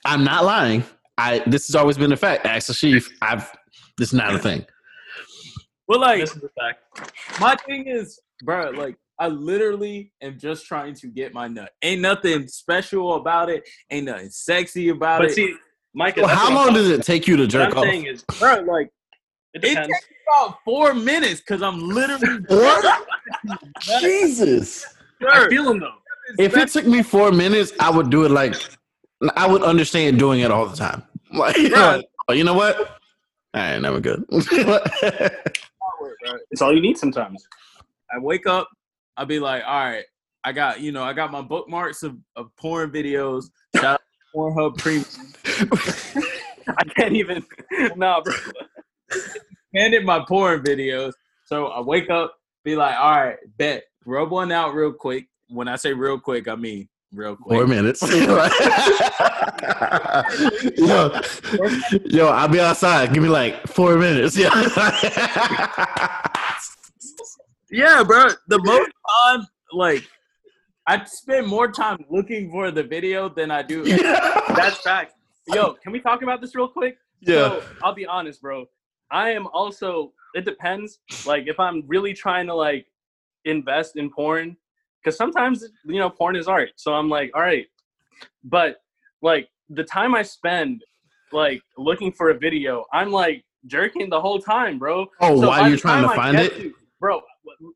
[SPEAKER 2] I'm not lying. I this has always been a fact. Ask the chief. I've this is not a thing.
[SPEAKER 1] Well, like
[SPEAKER 4] This is the fact.
[SPEAKER 1] my thing is, bro, like I literally am just trying to get my nut. Ain't nothing special about it. Ain't nothing sexy about
[SPEAKER 4] But
[SPEAKER 1] it.
[SPEAKER 4] see, Micah,
[SPEAKER 2] Well, how long does it take you to jerk
[SPEAKER 4] What I'm
[SPEAKER 2] off?
[SPEAKER 4] saying is,
[SPEAKER 1] bro, like
[SPEAKER 4] it
[SPEAKER 1] it
[SPEAKER 4] depends.
[SPEAKER 1] takes about four minutes because I'm literally. what?
[SPEAKER 2] Jesus.
[SPEAKER 4] I feel him though.
[SPEAKER 2] If it took me four minutes, I would do it like I would understand doing it all the time. Like,
[SPEAKER 1] Right.
[SPEAKER 2] oh, you know what? All right, never good.
[SPEAKER 4] It's all you need sometimes.
[SPEAKER 1] I wake up, I'll be like, all right, I got, you know, I got my bookmarks of, of porn videos. Shout out Pornhub Premium.
[SPEAKER 4] I can't even. Nah, bro.
[SPEAKER 1] Handed my porn videos. So I wake up, be like, all right, bet. Rub one out real quick. When I say real quick, I mean real quick.
[SPEAKER 2] Four minutes. yo, yo, I'll be outside. Give me like four minutes. Yeah.
[SPEAKER 1] Yeah, bro. The most time, like, I spend more time looking for the video than I do.
[SPEAKER 4] That's fact. Yo, can we talk about this real quick?
[SPEAKER 2] yeah.
[SPEAKER 4] So I'll be honest, bro. I am also. It depends. Like if I'm really trying to like invest in porn, because sometimes you know porn is art. So I'm like, all right, but like the time I spend like looking for a video, I'm like jerking the whole time, bro.
[SPEAKER 2] Oh,
[SPEAKER 4] So
[SPEAKER 2] while
[SPEAKER 4] by
[SPEAKER 2] you're trying to
[SPEAKER 4] I
[SPEAKER 2] find it?
[SPEAKER 4] to- bro.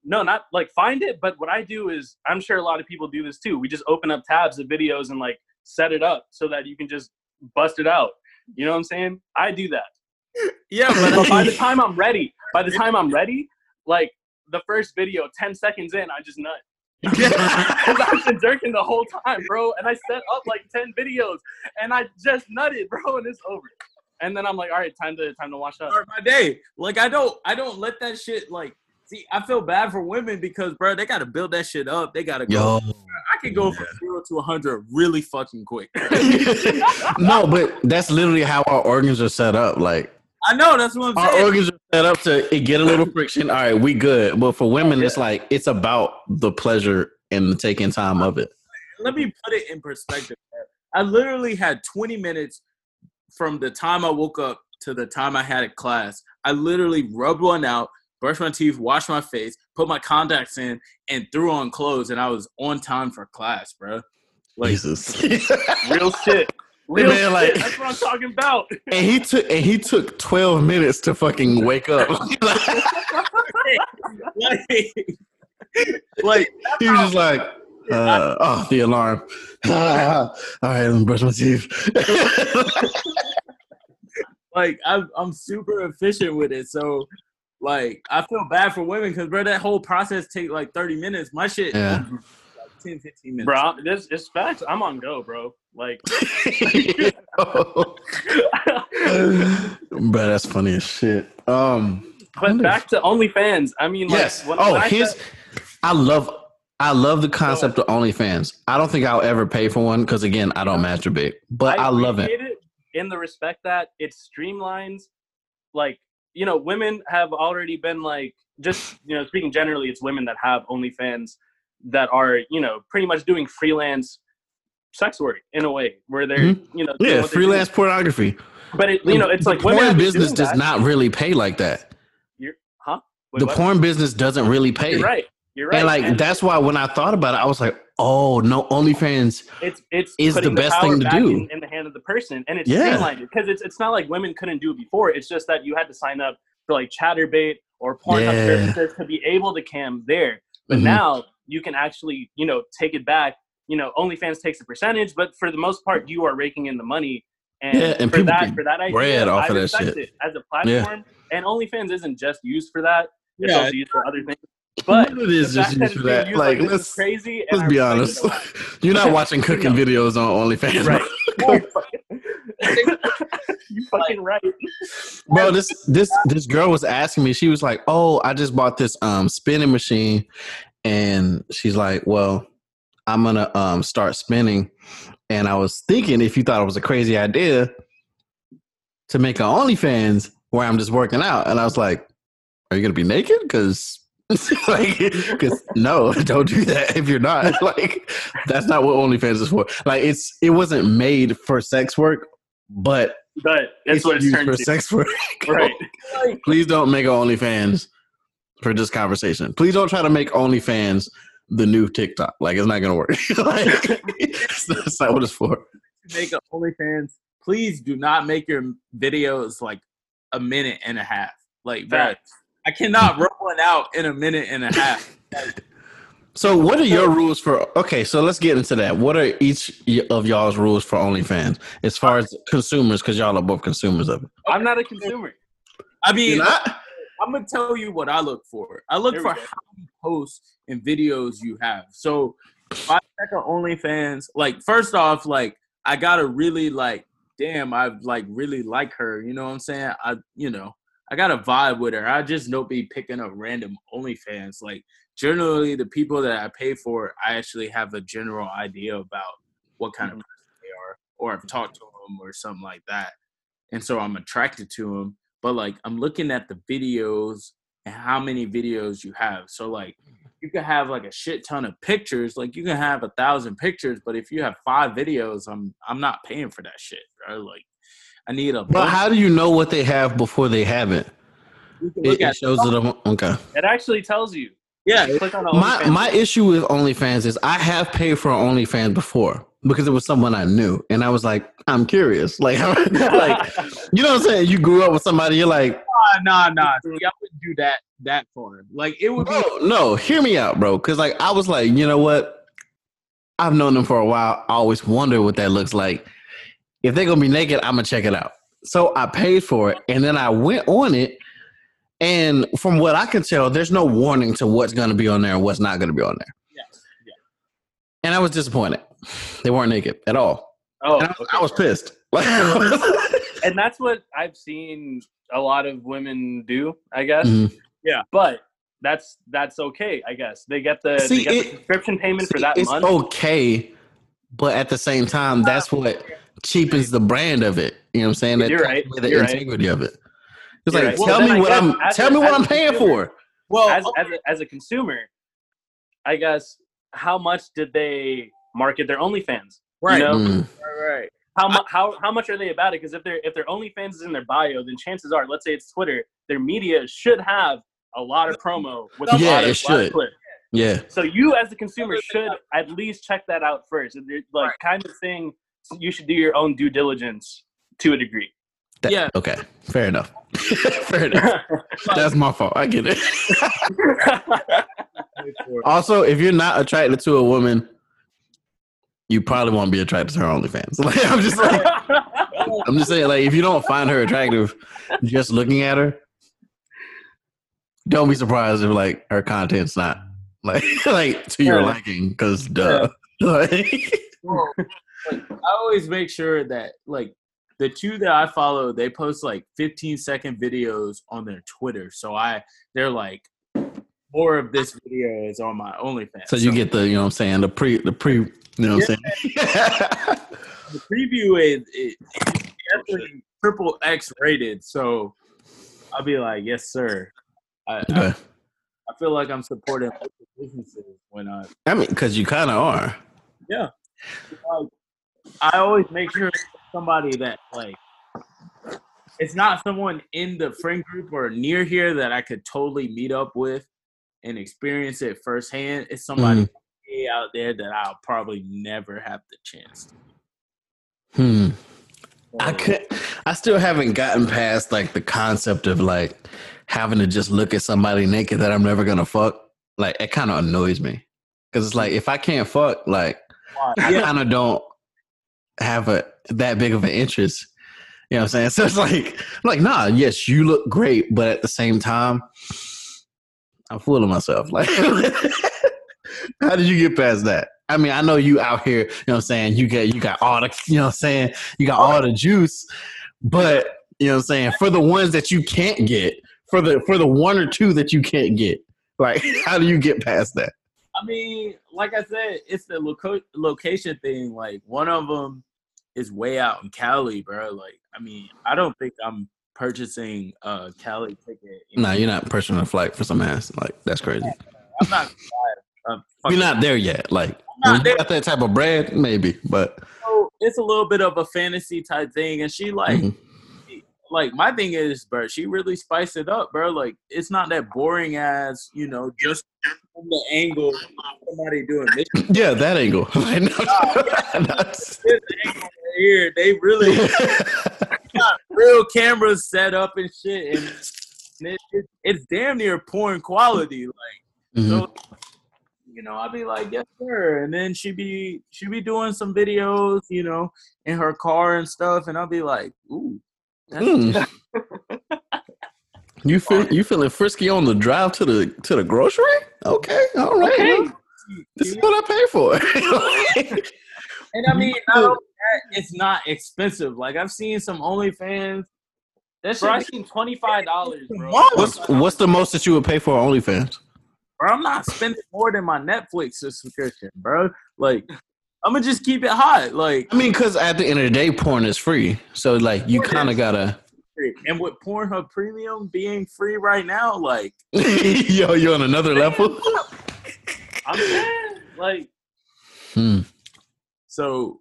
[SPEAKER 4] No, not like find it, but what I do is I'm sure a lot of people do this too. We just open up tabs of videos and like set it up so that you can just bust it out. You know what I'm saying? I do that.
[SPEAKER 1] Yeah,
[SPEAKER 4] But
[SPEAKER 1] but
[SPEAKER 4] by the time I'm ready, by the time I'm ready, like the first video, 10 seconds in, I just nut. Because I've been jerking the whole time, bro. And I set up like 10 videos and I just nutted, bro, and it's over. And then I'm like, all right, time to time to wash up.
[SPEAKER 1] start my day. Like I don't, I don't let that shit like. See, I feel bad for women because, bro, they gotta build that shit up. They gotta go.
[SPEAKER 2] Yo.
[SPEAKER 1] I can go from zero to hundred really fucking quick.
[SPEAKER 2] no, but that's literally how our organs are set up. Like
[SPEAKER 1] I know that's what I'm
[SPEAKER 2] our
[SPEAKER 1] saying.
[SPEAKER 2] organs are set up to get a little friction. All right, we good. But for women, it's like it's about the pleasure and the taking time of it.
[SPEAKER 1] Let me put it in perspective. I literally had 20 minutes from the time I woke up to the time I had a class. I literally rubbed one out, brushed my teeth, washed my face, put my contacts in, and threw on clothes, and I was on time for class, bro. Like,
[SPEAKER 2] Jesus.
[SPEAKER 4] Real shit. Real
[SPEAKER 2] man, like-
[SPEAKER 4] That's what I'm talking about.
[SPEAKER 2] and he took and he took twelve minutes to fucking wake up.
[SPEAKER 1] like, like
[SPEAKER 2] he was just like, uh, oh, the alarm. all right, let me brush my teeth.
[SPEAKER 1] like I'm, I'm super efficient with it. So, Like I feel bad for women because bro, that whole process take like 30 minutes. My shit,
[SPEAKER 2] Yeah.
[SPEAKER 1] Like 10, 15 minutes.
[SPEAKER 4] Bro, this is facts. I'm on go, bro. Like,
[SPEAKER 2] Bro, that's funny as shit. Um,
[SPEAKER 4] but
[SPEAKER 2] wonder
[SPEAKER 4] back to OnlyFans. I mean, like,
[SPEAKER 2] yes.
[SPEAKER 4] when-
[SPEAKER 2] oh,
[SPEAKER 4] when I
[SPEAKER 2] here's.
[SPEAKER 4] said-
[SPEAKER 2] I love. I love the concept of OnlyFans. I don't think I'll ever pay for one because again, I don't masturbate. But I, love it.
[SPEAKER 4] appreciate in the respect that it streamlines, like you know, women have already been like just you know speaking generally, it's women that have OnlyFans that are you know pretty much doing freelance sex work in a way where they're you know
[SPEAKER 2] Mm-hmm. Yeah, freelance pornography.
[SPEAKER 4] But it you know it's
[SPEAKER 2] the
[SPEAKER 4] like
[SPEAKER 2] porn business does
[SPEAKER 4] that.
[SPEAKER 2] not really pay like that.
[SPEAKER 4] You're, huh? Wait,
[SPEAKER 2] the
[SPEAKER 4] what?
[SPEAKER 2] porn business doesn't really pay.
[SPEAKER 4] You're right. You're right.
[SPEAKER 2] And like that's why when I thought about it, I was like, oh no, OnlyFans.
[SPEAKER 4] it's it's
[SPEAKER 2] is the best thing to do.
[SPEAKER 4] in, in the hand of the person, and it's
[SPEAKER 2] Yeah.
[SPEAKER 4] streamlined because it's it's not like women couldn't do it before. It's just that you had to sign up for like Chaturbate or Pornhub
[SPEAKER 2] Yeah.
[SPEAKER 4] services to be able to cam there. But
[SPEAKER 2] Mhm.
[SPEAKER 4] now you can actually you know take it back. You know, OnlyFans takes a percentage, but for the most part, you are raking in the money. And,
[SPEAKER 2] Yeah, and
[SPEAKER 4] for
[SPEAKER 2] people
[SPEAKER 4] that for that idea,
[SPEAKER 2] bread off
[SPEAKER 4] I
[SPEAKER 2] of that
[SPEAKER 4] respect
[SPEAKER 2] shit.
[SPEAKER 4] it as a platform. And OnlyFans isn't just used for that; it's
[SPEAKER 1] Yeah.
[SPEAKER 4] also used for other things. But
[SPEAKER 2] it is just used for that.
[SPEAKER 4] used
[SPEAKER 2] Like,
[SPEAKER 4] this
[SPEAKER 2] let's
[SPEAKER 4] crazy.
[SPEAKER 2] let's be honest.
[SPEAKER 4] it a lot.
[SPEAKER 2] You're not watching cooking
[SPEAKER 4] No.
[SPEAKER 2] videos on OnlyFans,
[SPEAKER 4] Right. you fucking right.
[SPEAKER 2] bro. This this this girl was asking me. She was like, "Oh, I just bought this um spinning machine," and she's like, "Well, I'm gonna um start spinning." And I was thinking, if you thought it was a crazy idea to make an OnlyFans where I'm just working out, and I was like, "Are you gonna be naked?" Because like, because no, don't do that if you're not. Like, that's not what OnlyFans is for. Like, it's it wasn't made for sex work, but
[SPEAKER 4] But that's what it's
[SPEAKER 2] used
[SPEAKER 4] turned
[SPEAKER 2] for
[SPEAKER 4] to.
[SPEAKER 2] sex work.
[SPEAKER 4] Right.
[SPEAKER 2] Please don't make an OnlyFans for this conversation. Please don't try to make OnlyFans the new TikTok. Like, it's not gonna work. like, it's not- that's not what it's for.
[SPEAKER 1] Make OnlyFans. Please do not make your videos like a minute and a half. Like, bro,
[SPEAKER 4] Facts.
[SPEAKER 1] I cannot roll one out in a minute and a half.
[SPEAKER 2] So, what are your rules for? Okay, so let's get into that. What are each of y'all's rules for OnlyFans as far as consumers? Because y'all are both consumers of it.
[SPEAKER 4] I'm not a consumer.
[SPEAKER 1] I mean,
[SPEAKER 2] You're not?
[SPEAKER 1] I'm gonna tell you what I look for. I look for
[SPEAKER 4] go.
[SPEAKER 1] how many posts and videos you have. So if I check on OnlyFans, like first off, like I gotta really like, damn, I like really like her. You know what I'm saying? I, you know, I got to vibe with her. I just don't be picking up random OnlyFans. Like generally, the people that I pay for, I actually have a general idea about what kind of
[SPEAKER 4] Mhm.
[SPEAKER 1] person they are, or I've talked to them or something like that, and so I'm attracted to them. But like I'm looking at the videos and how many videos you have. So like you can have like a shit ton of pictures. Like you can have a thousand pictures, but if you have five videos, I'm I'm not paying for that shit, bro. Like I need a.
[SPEAKER 2] But how do you know what they have before they have it? It, it shows it. Okay.
[SPEAKER 4] It actually tells you.
[SPEAKER 1] yeah.
[SPEAKER 4] Click on
[SPEAKER 2] My my issue with OnlyFans is I have paid for OnlyFans before because it was someone I knew, and I was like, I'm curious, like, like you know what I'm saying? You grew up with somebody, you're like,
[SPEAKER 1] Nah, nah, nah. See, I wouldn't do that that far. Like it would be.
[SPEAKER 2] bro, no, hear me out, bro, because like I was like, you know what? I've known them for a while. I always wonder what that looks like. If they're gonna be naked, I'm gonna check it out. So I paid for it, and then I went on it. And from what I can tell, there's no warning to what's going to be on there and what's not going to be on there.
[SPEAKER 1] Yes. Yeah.
[SPEAKER 2] And I was disappointed. They weren't naked at all.
[SPEAKER 4] oh,
[SPEAKER 2] I,
[SPEAKER 4] okay.
[SPEAKER 2] I was pissed.
[SPEAKER 4] And that's what I've seen a lot of women do, I guess.
[SPEAKER 2] Mhm.
[SPEAKER 4] But that's that's okay, I guess. They get the
[SPEAKER 2] See,
[SPEAKER 4] they get
[SPEAKER 2] it-
[SPEAKER 4] the subscription payment for
[SPEAKER 2] See,
[SPEAKER 4] that
[SPEAKER 2] it's
[SPEAKER 4] month.
[SPEAKER 2] okay, but at the same time, that's what cheapens the brand of it. You know what I'm saying? That
[SPEAKER 4] You're right.
[SPEAKER 2] the
[SPEAKER 4] You're right.
[SPEAKER 2] integrity of it. It's
[SPEAKER 4] You're
[SPEAKER 2] like,
[SPEAKER 4] right.
[SPEAKER 2] tell
[SPEAKER 4] Well,
[SPEAKER 2] me what I'm tell
[SPEAKER 4] a-
[SPEAKER 2] me what I'm paying
[SPEAKER 4] consumer-
[SPEAKER 2] for.
[SPEAKER 1] Well,
[SPEAKER 4] as as a, as a consumer, I guess how much did they market their OnlyFans?
[SPEAKER 1] right,
[SPEAKER 4] You know,
[SPEAKER 2] Mm.
[SPEAKER 1] right, right.
[SPEAKER 4] how much how how much are they about it? Because if their if their OnlyFans is in their bio, then chances are, let's say it's Twitter, their media should have a lot of promo with a
[SPEAKER 2] Yeah,
[SPEAKER 4] lot of,
[SPEAKER 2] it
[SPEAKER 4] lot of
[SPEAKER 2] should.
[SPEAKER 4] clips.
[SPEAKER 2] Yeah.
[SPEAKER 4] So you as the consumer should at least check that out first. It's Like kind of thing, you should do your own due diligence to a degree.
[SPEAKER 2] That-
[SPEAKER 1] Yeah.
[SPEAKER 2] Okay. Fair enough. Fair enough. That's my fault. I get it. Also, if you're not attracted to a woman, you probably won't be attracted to her OnlyFans. Like, I'm just like, I'm just saying, like, if you don't find her attractive, just looking at her, don't be surprised if like her content's not like like to your
[SPEAKER 1] Yeah.
[SPEAKER 2] liking because duh. Like,
[SPEAKER 1] Well, like, I always make sure that like the two that I follow, they post like 15 second videos on their Twitter. So I they're like more of this video is on my OnlyFans.
[SPEAKER 2] so you get the you know what I'm saying the pre the pre you know what I'm saying.
[SPEAKER 1] the preview is it, oh, definitely triple X rated. So I'll be like, yes, sir. I, I,
[SPEAKER 2] okay.
[SPEAKER 1] I feel like I'm supporting businesses when I
[SPEAKER 2] I mean, because you kind of are.
[SPEAKER 1] like, I always make sure it's somebody that like it's not someone in the friend group or near here that I could totally meet up with and experience it firsthand. It's somebody way out there that I'll probably never have the chance. To.
[SPEAKER 2] Hmm. I could. I still haven't gotten past like the concept of like having to just look at somebody naked that I'm never gonna fuck. Like it kind of annoys me because it's like if I can't fuck, like I
[SPEAKER 1] yeah,
[SPEAKER 2] kind of don't have a that big of an interest. You know what I'm saying? So it's like, like, nah, yes, you look great, but at the same time, I'm fooling myself. Like, how did you get past that? I mean, I know you out here, you know what I'm saying? You got you got all the you know what I'm saying, you got all the juice, but you know what I'm saying, for the ones that you can't get, for the for the one or two that you can't get, like how do you get past that?
[SPEAKER 1] I mean, like I said, it's the loco- location thing. Like one of them is way out in Cali, bro. Like, I mean, I don't think I'm purchasing a Cali ticket.
[SPEAKER 2] No, you're not purchasing a flight for some ass. Like that's crazy.
[SPEAKER 1] I'm not. a
[SPEAKER 2] You're not there yet. Like when you got that type of bread, maybe. But
[SPEAKER 1] So, it's a little bit of a fantasy type thing, and she like,
[SPEAKER 2] mhm.
[SPEAKER 1] like my thing is, bro. She really spiced it up, bro. Like, it's not that boring as you know, just from the angle somebody doing this.
[SPEAKER 2] yeah, that angle. No, that's-
[SPEAKER 1] this angle right here, they really got real cameras set up and shit, and it, it, it's damn near porn quality. Like,
[SPEAKER 2] Mhm.
[SPEAKER 1] so, you know, I'd be like, yes, sir, and then she'd be she be doing some videos, you know, in her car and stuff, and I'll be like, ooh, that's,
[SPEAKER 2] Mm. You feel you feeling frisky on the drive to the to the grocery? Okay, all right.
[SPEAKER 1] Okay.
[SPEAKER 2] well, this is what I pay for.
[SPEAKER 1] and I mean, not only that, it's not expensive. Like I've seen some OnlyFans. That
[SPEAKER 4] Bro, I
[SPEAKER 1] shit,
[SPEAKER 4] seen twenty five dollars, bro.
[SPEAKER 2] what's what's the most that you would pay for on OnlyFans?
[SPEAKER 1] bro, I'm not spending more than my Netflix subscription, bro. Like, I'm gonna just keep it hot. Like,
[SPEAKER 2] I mean, because at the end of the day, porn is free. So like, you kind of gotta.
[SPEAKER 1] and with Pornhub Premium being free right now, like,
[SPEAKER 2] Yo, you're on another level.
[SPEAKER 4] I'm saying, like,
[SPEAKER 2] Hmm.
[SPEAKER 1] So,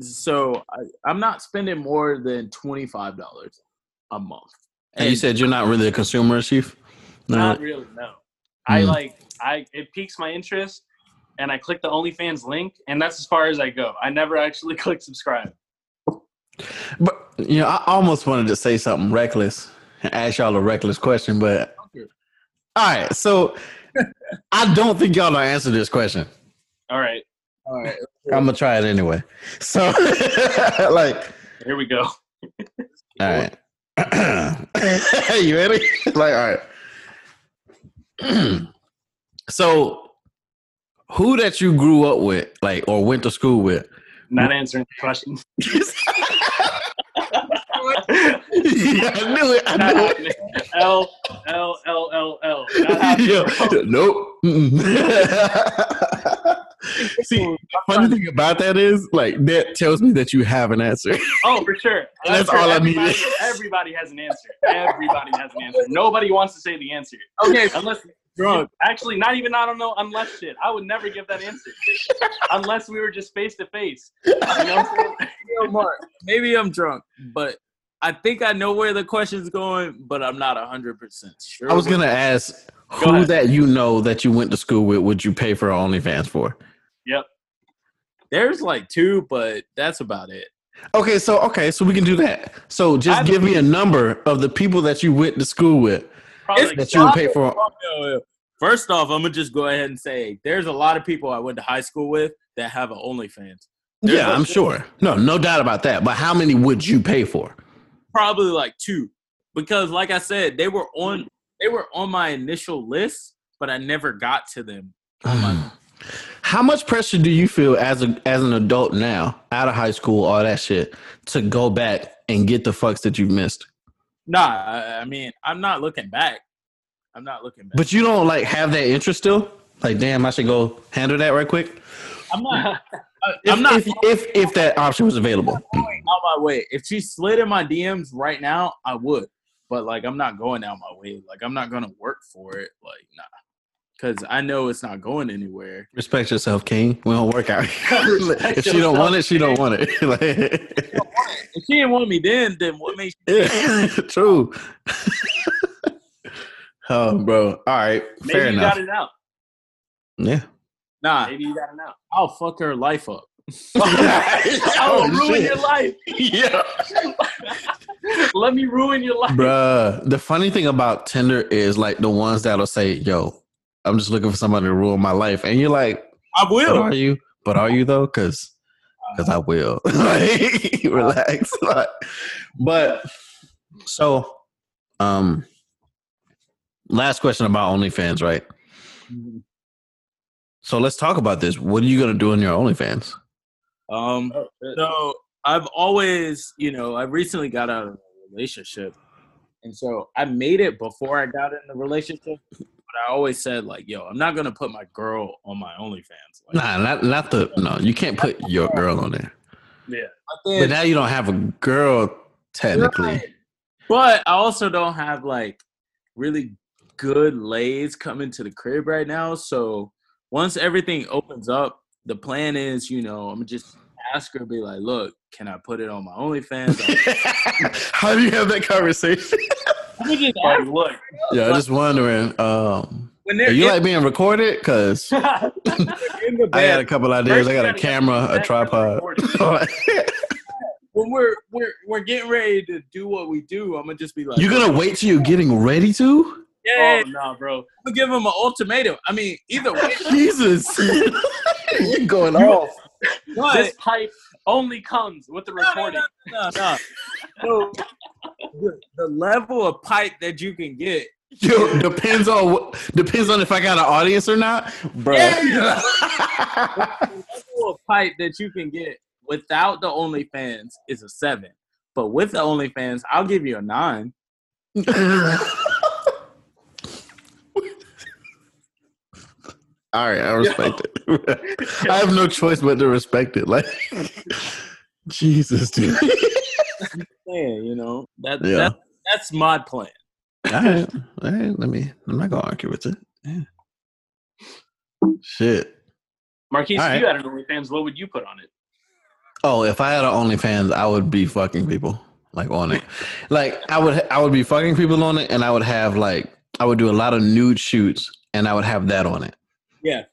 [SPEAKER 1] so I, I'm not spending more than twenty five dollars a month.
[SPEAKER 2] And you said you're not really a consumer, chief. No.
[SPEAKER 4] not really. No, I
[SPEAKER 2] Hmm.
[SPEAKER 4] like, I it piques my interest, and I click the OnlyFans link, and that's as far as I go. I never actually click subscribe.
[SPEAKER 2] But you know, I almost wanted to say something reckless and ask y'all a reckless question, but all right. So I don't think y'all know answer this question.
[SPEAKER 4] All right,
[SPEAKER 1] all right,
[SPEAKER 2] I'm gonna try it anyway. So, like,
[SPEAKER 4] here we go.
[SPEAKER 2] all right, Hey you ready? like, all right. so, who that you grew up with, like, or went to school with?
[SPEAKER 4] Not answering the question.
[SPEAKER 2] yeah, I knew it. I
[SPEAKER 4] Not
[SPEAKER 2] knew
[SPEAKER 4] happening. L L L L L. Not happening,
[SPEAKER 2] it.
[SPEAKER 4] bro.
[SPEAKER 2] Yeah. Nope. See, funny thing about that is, like, that tells me that you have an answer.
[SPEAKER 4] Oh, for sure.
[SPEAKER 2] And that's
[SPEAKER 4] I'm
[SPEAKER 2] all I
[SPEAKER 4] everybody,
[SPEAKER 2] needed.
[SPEAKER 4] Everybody has an answer. Everybody has an answer. Nobody wants to say the answer.
[SPEAKER 1] okay,
[SPEAKER 4] Unless
[SPEAKER 1] drunk.
[SPEAKER 4] actually not even I don't know unless shit. I would never give that answer. unless we were just face to face. You know what I'm saying?
[SPEAKER 1] Yo, Mark, maybe I'm drunk, but I think I know where the question's going, but I'm not hundred percent sure.
[SPEAKER 2] I was gonna ask
[SPEAKER 4] Go
[SPEAKER 2] who
[SPEAKER 4] ahead.
[SPEAKER 2] that you know that you went to school with would you pay for OnlyFans for?
[SPEAKER 4] Yep.
[SPEAKER 1] There's like two, but that's about it.
[SPEAKER 2] Okay, so okay, so we can do that. So just
[SPEAKER 4] I
[SPEAKER 2] give me a number of the people that you went to school with
[SPEAKER 4] Probably
[SPEAKER 1] It's-
[SPEAKER 4] like
[SPEAKER 2] that you would pay for.
[SPEAKER 1] No, no. First off, I'm gonna just go ahead and say there's a lot of people I went to high school with that have an OnlyFans. There's
[SPEAKER 2] Yeah,
[SPEAKER 1] like-
[SPEAKER 2] I'm sure. No, no doubt about that. But how many would you pay for?
[SPEAKER 1] Probably like two, because like I said, they were on. they were on my initial list, but I never got to them. on my-
[SPEAKER 2] How much pressure do you feel as a as an adult now, out of high school, all that shit, to go back and get the fucks that you missed?
[SPEAKER 1] nah, I, I mean, I'm not looking back. I'm not looking back.
[SPEAKER 2] But you don't like have that interest still. Like, damn, I should go handle that right quick.
[SPEAKER 1] I'm not.
[SPEAKER 2] If,
[SPEAKER 1] I'm not
[SPEAKER 2] if, if if that option was available.
[SPEAKER 1] going out my way. If she slid in my DMs right now, I would. But like, I'm not going out my way. Like, I'm not gonna work for it. Like, nah, because I know it's not going anywhere.
[SPEAKER 2] Respect yourself, King. We don't work out. if she don't want it, she don't want it. Like-
[SPEAKER 1] If she didn't want me then, then what makes
[SPEAKER 2] yeah, true. oh, bro. All right,
[SPEAKER 4] Maybe
[SPEAKER 2] fair
[SPEAKER 4] you
[SPEAKER 2] enough.
[SPEAKER 4] got it out.
[SPEAKER 2] Yeah.
[SPEAKER 1] nah?
[SPEAKER 4] Maybe you got it out.
[SPEAKER 1] I'll fuck her life up.
[SPEAKER 4] I will
[SPEAKER 2] Oh,
[SPEAKER 4] ruin
[SPEAKER 2] shit.
[SPEAKER 4] your life.
[SPEAKER 2] Yeah.
[SPEAKER 4] Let me ruin your life.
[SPEAKER 2] Bruh, the funny thing about Tinder is like the ones that'll say, "Yo, I'm just looking for somebody to ruin my life," and you're like,
[SPEAKER 1] I will.
[SPEAKER 2] are you? But are you though? Because because I will." like, relax. Like, but so, um, last question about OnlyFans, right? So let's talk about this. What are you gonna do in your OnlyFans?
[SPEAKER 1] Um.
[SPEAKER 4] Oh.
[SPEAKER 1] So I've always, you know, I recently got out of a relationship, and so I made it before I got in the relationship. But I always said, like, yo, I'm not gonna put my girl on my OnlyFans. Like,
[SPEAKER 2] Nah, not not the no. You can't put your girl on there.
[SPEAKER 4] yeah.
[SPEAKER 1] but
[SPEAKER 2] But now you don't have a girl technically.
[SPEAKER 1] Right. But I also don't have like really good lays coming to the crib right now. So once everything opens up, the plan is, you know, I'm just ask her, be like, look, can I put it on my OnlyFans?
[SPEAKER 2] How do you have that conversation?
[SPEAKER 1] I'm
[SPEAKER 4] Like, look.
[SPEAKER 2] yeah, I'm just wondering. Um,
[SPEAKER 1] when
[SPEAKER 2] are you
[SPEAKER 1] in,
[SPEAKER 2] like being recorded? Because I had a couple ideas. I got a
[SPEAKER 4] First, you gotta
[SPEAKER 2] camera, a tripod.
[SPEAKER 1] when we're we're we're getting ready to do what we do, I'm gonna just be like,
[SPEAKER 2] you're gonna wait till you're getting ready to?
[SPEAKER 1] yeah,
[SPEAKER 4] oh no, bro.
[SPEAKER 1] I'm gonna give him an ultimatum. I mean, either way,
[SPEAKER 2] Jesus, you're going off.
[SPEAKER 1] but-
[SPEAKER 4] This pipe only comes with the
[SPEAKER 1] No, no,
[SPEAKER 4] recording.
[SPEAKER 1] no, no. The, the level of pipe that you can get.
[SPEAKER 2] Yo, depends on depends on if I got an audience or not, bro.
[SPEAKER 1] Yeah. The level of pipe that you can get without the OnlyFans is a seven. But with the OnlyFans, I'll give you a nine.
[SPEAKER 2] All right, I respect it. I have no choice but to respect it. Like, Jesus, dude.
[SPEAKER 1] Yeah, you know that,
[SPEAKER 2] Yeah.
[SPEAKER 1] that that's my plan.
[SPEAKER 2] All right, all right. Let me. I'm not gonna argue with it. Yeah. Shit.
[SPEAKER 4] Marquise,
[SPEAKER 2] All
[SPEAKER 4] if
[SPEAKER 2] right.
[SPEAKER 4] you had an OnlyFans, what would you put on it?
[SPEAKER 2] Oh, if I had an OnlyFans, I would be fucking people like on it. Like I would, I would be fucking people on it, and I would have like, I would do a lot of nude shoots, and I would have that on it. Yeah.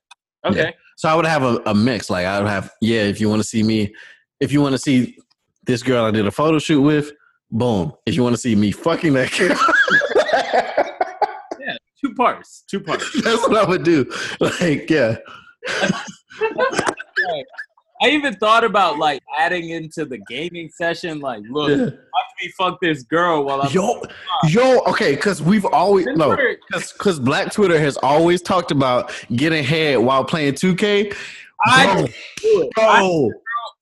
[SPEAKER 4] Okay.
[SPEAKER 2] So I would have a, a mix. Like I would have, yeah, if you want to see me, if you want to see this girl I did a photo shoot with, boom. If you want to see me fucking that girl,
[SPEAKER 1] Two parts. Two parts.
[SPEAKER 2] that's what I would do. Like, yeah.
[SPEAKER 1] I even thought about like adding into the gaming session. Like, look,
[SPEAKER 2] yeah.
[SPEAKER 1] watch me fuck this girl while I'm.
[SPEAKER 2] Yo, yo, okay, because we've always
[SPEAKER 1] Then
[SPEAKER 2] no,
[SPEAKER 1] Twitter-
[SPEAKER 2] because Black Twitter has always talked about getting head while playing 2K.
[SPEAKER 1] I
[SPEAKER 2] Bro,
[SPEAKER 1] do it. I-
[SPEAKER 2] bro.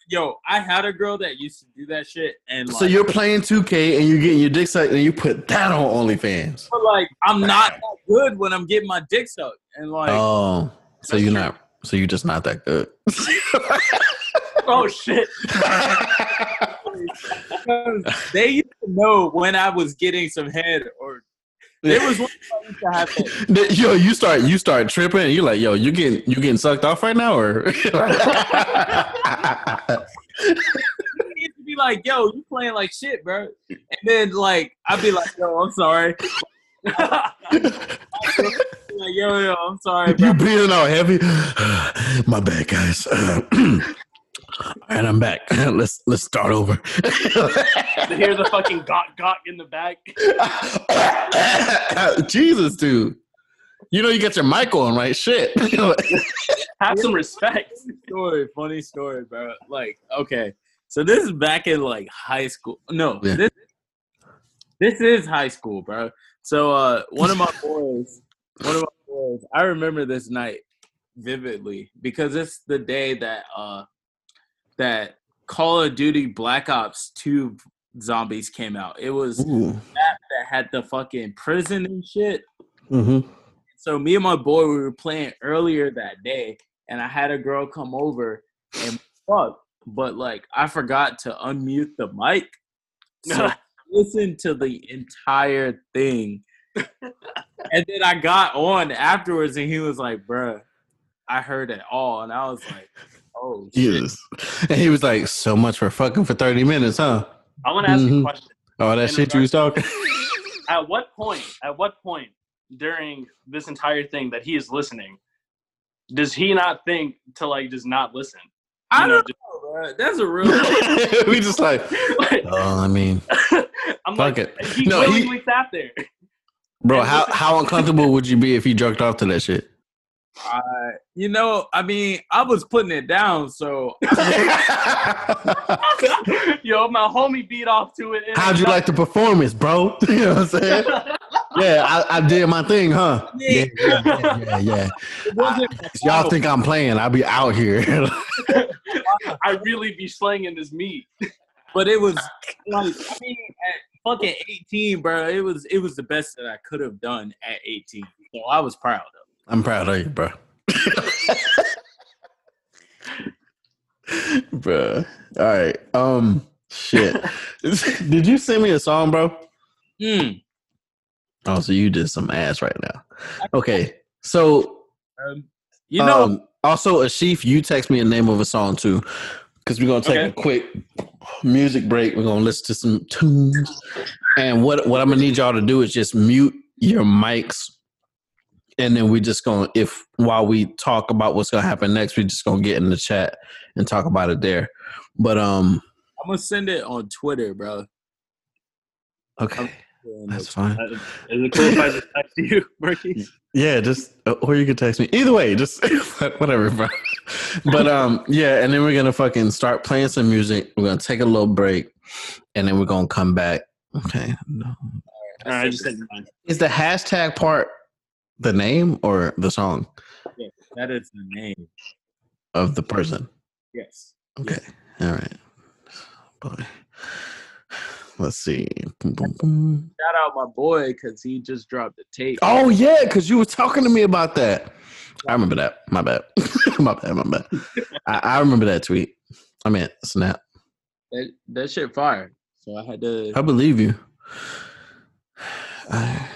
[SPEAKER 1] Yo, I had a girl that used to do that shit, and like,
[SPEAKER 2] So you're playing 2K and you're getting your dick sucked and you put that on OnlyFans.
[SPEAKER 1] but, like I'm not that good when I'm getting my dick sucked, and like,
[SPEAKER 2] Oh, so you're not. So you're just not that good.
[SPEAKER 4] Oh shit.
[SPEAKER 1] they used to know when I was getting some head, or there was one time used to have
[SPEAKER 2] yo, you start you start tripping. And you're like, yo, you getting you getting sucked off right now, or
[SPEAKER 1] He used to be like, "Yo, you playing like shit, bro," and then like I'd be like, "Yo, I'm sorry." Like, yo, yo, I'm sorry, bro.
[SPEAKER 2] you breathing out heavy. My bad, guys. All right, I'm back. Let's let's start over.
[SPEAKER 4] to hear the fucking gawk gawk in the back.
[SPEAKER 2] Jesus, dude. You know you got your mic on, right? Shit.
[SPEAKER 4] Have some respect.
[SPEAKER 1] story, funny story, bro. Like, okay, so this is back in like high school. No,
[SPEAKER 2] Yeah.
[SPEAKER 1] this This is high school, bro. So uh one of my boys, one of my boys, I remember this night vividly because it's the day that uh that Call of Duty Black Ops 2 zombies came out. It was
[SPEAKER 2] Ooh.
[SPEAKER 1] that had the fucking prison and shit.
[SPEAKER 2] Mm-hmm.
[SPEAKER 1] So me and my boy we were playing earlier that day, and I had a girl come over and fuck, but like I forgot to unmute the mic. So I listened to the entire thing. and then I got on afterwards and he was like, bruh, I heard it all. And I was like, oh shit.
[SPEAKER 2] Jesus. And he was like, so much for fucking for 30 minutes, huh?
[SPEAKER 4] I want to ask you
[SPEAKER 2] Mhm.
[SPEAKER 4] a question.
[SPEAKER 2] Oh, that
[SPEAKER 4] In
[SPEAKER 2] shit you was talking?
[SPEAKER 4] At what point? At what point during this entire thing that he is listening, does he not think to like just not listen?
[SPEAKER 1] I
[SPEAKER 4] You know,
[SPEAKER 1] don't know, bruh. That's a real
[SPEAKER 2] we just like,
[SPEAKER 4] Like,
[SPEAKER 2] oh, I mean,
[SPEAKER 4] I'm
[SPEAKER 2] Fuck
[SPEAKER 4] like,
[SPEAKER 2] it.
[SPEAKER 4] he
[SPEAKER 2] No, he-
[SPEAKER 4] willingly sat there.
[SPEAKER 2] bro, how, how uncomfortable would you be if you jerked off to that shit?
[SPEAKER 1] I, you know, I mean, I was putting it down, so
[SPEAKER 4] Yo, my homie beat off to it.
[SPEAKER 2] How'd you like the performance, bro? You know what I'm saying? Yeah, I, I did my thing, huh? Yeah, yeah, yeah, yeah. yeah.
[SPEAKER 1] it
[SPEAKER 2] Y'all think I'm playing? I'll be out here.
[SPEAKER 4] I really be slanging this meat.
[SPEAKER 1] but it was like I mean at fucking 18, bro. It was it was the best that I could have done at 18. So I was proud of.
[SPEAKER 2] I'm proud of you, bro. bro. All right. Um shit. Did you send me a song, bro?
[SPEAKER 1] Hmm.
[SPEAKER 2] Oh, so you did some ass right now. Okay. So
[SPEAKER 1] Um, you know,
[SPEAKER 2] um, also Ashif, you text me a name of a song too. Cause we're gonna take
[SPEAKER 4] Okay.
[SPEAKER 2] a quick music break. We're gonna listen to some tunes. And what what I'm gonna need y'all to do is just mute your mics. And then we just gonna if while we talk about what's gonna happen next, we just gonna get in the chat and talk about it there. But um
[SPEAKER 1] I'm gonna send it on Twitter, bro.
[SPEAKER 2] okay, that's fine.
[SPEAKER 4] Uh, Is it cool if I just text you, Murky?
[SPEAKER 2] Yeah, just uh, or you could text me. Either way, just whatever, bro. But um, yeah, and then we're gonna fucking start playing some music. We're gonna take a little break, and then we're gonna come back. Okay. No.
[SPEAKER 4] All right, I just sent.
[SPEAKER 2] Is the hashtag part the name or the song
[SPEAKER 1] That is the name.
[SPEAKER 2] of the person?
[SPEAKER 1] Yes.
[SPEAKER 2] Okay. All right. Boy. Let's see. Boom, boom, boom.
[SPEAKER 1] Shout out my boy because he just dropped the tape.
[SPEAKER 2] Oh yeah, because you were talking to me about that. I remember that. My bad. my bad. My bad. I, I remember that tweet. I mean, snap.
[SPEAKER 1] That, that shit fire. So I had to.
[SPEAKER 2] I believe you. I,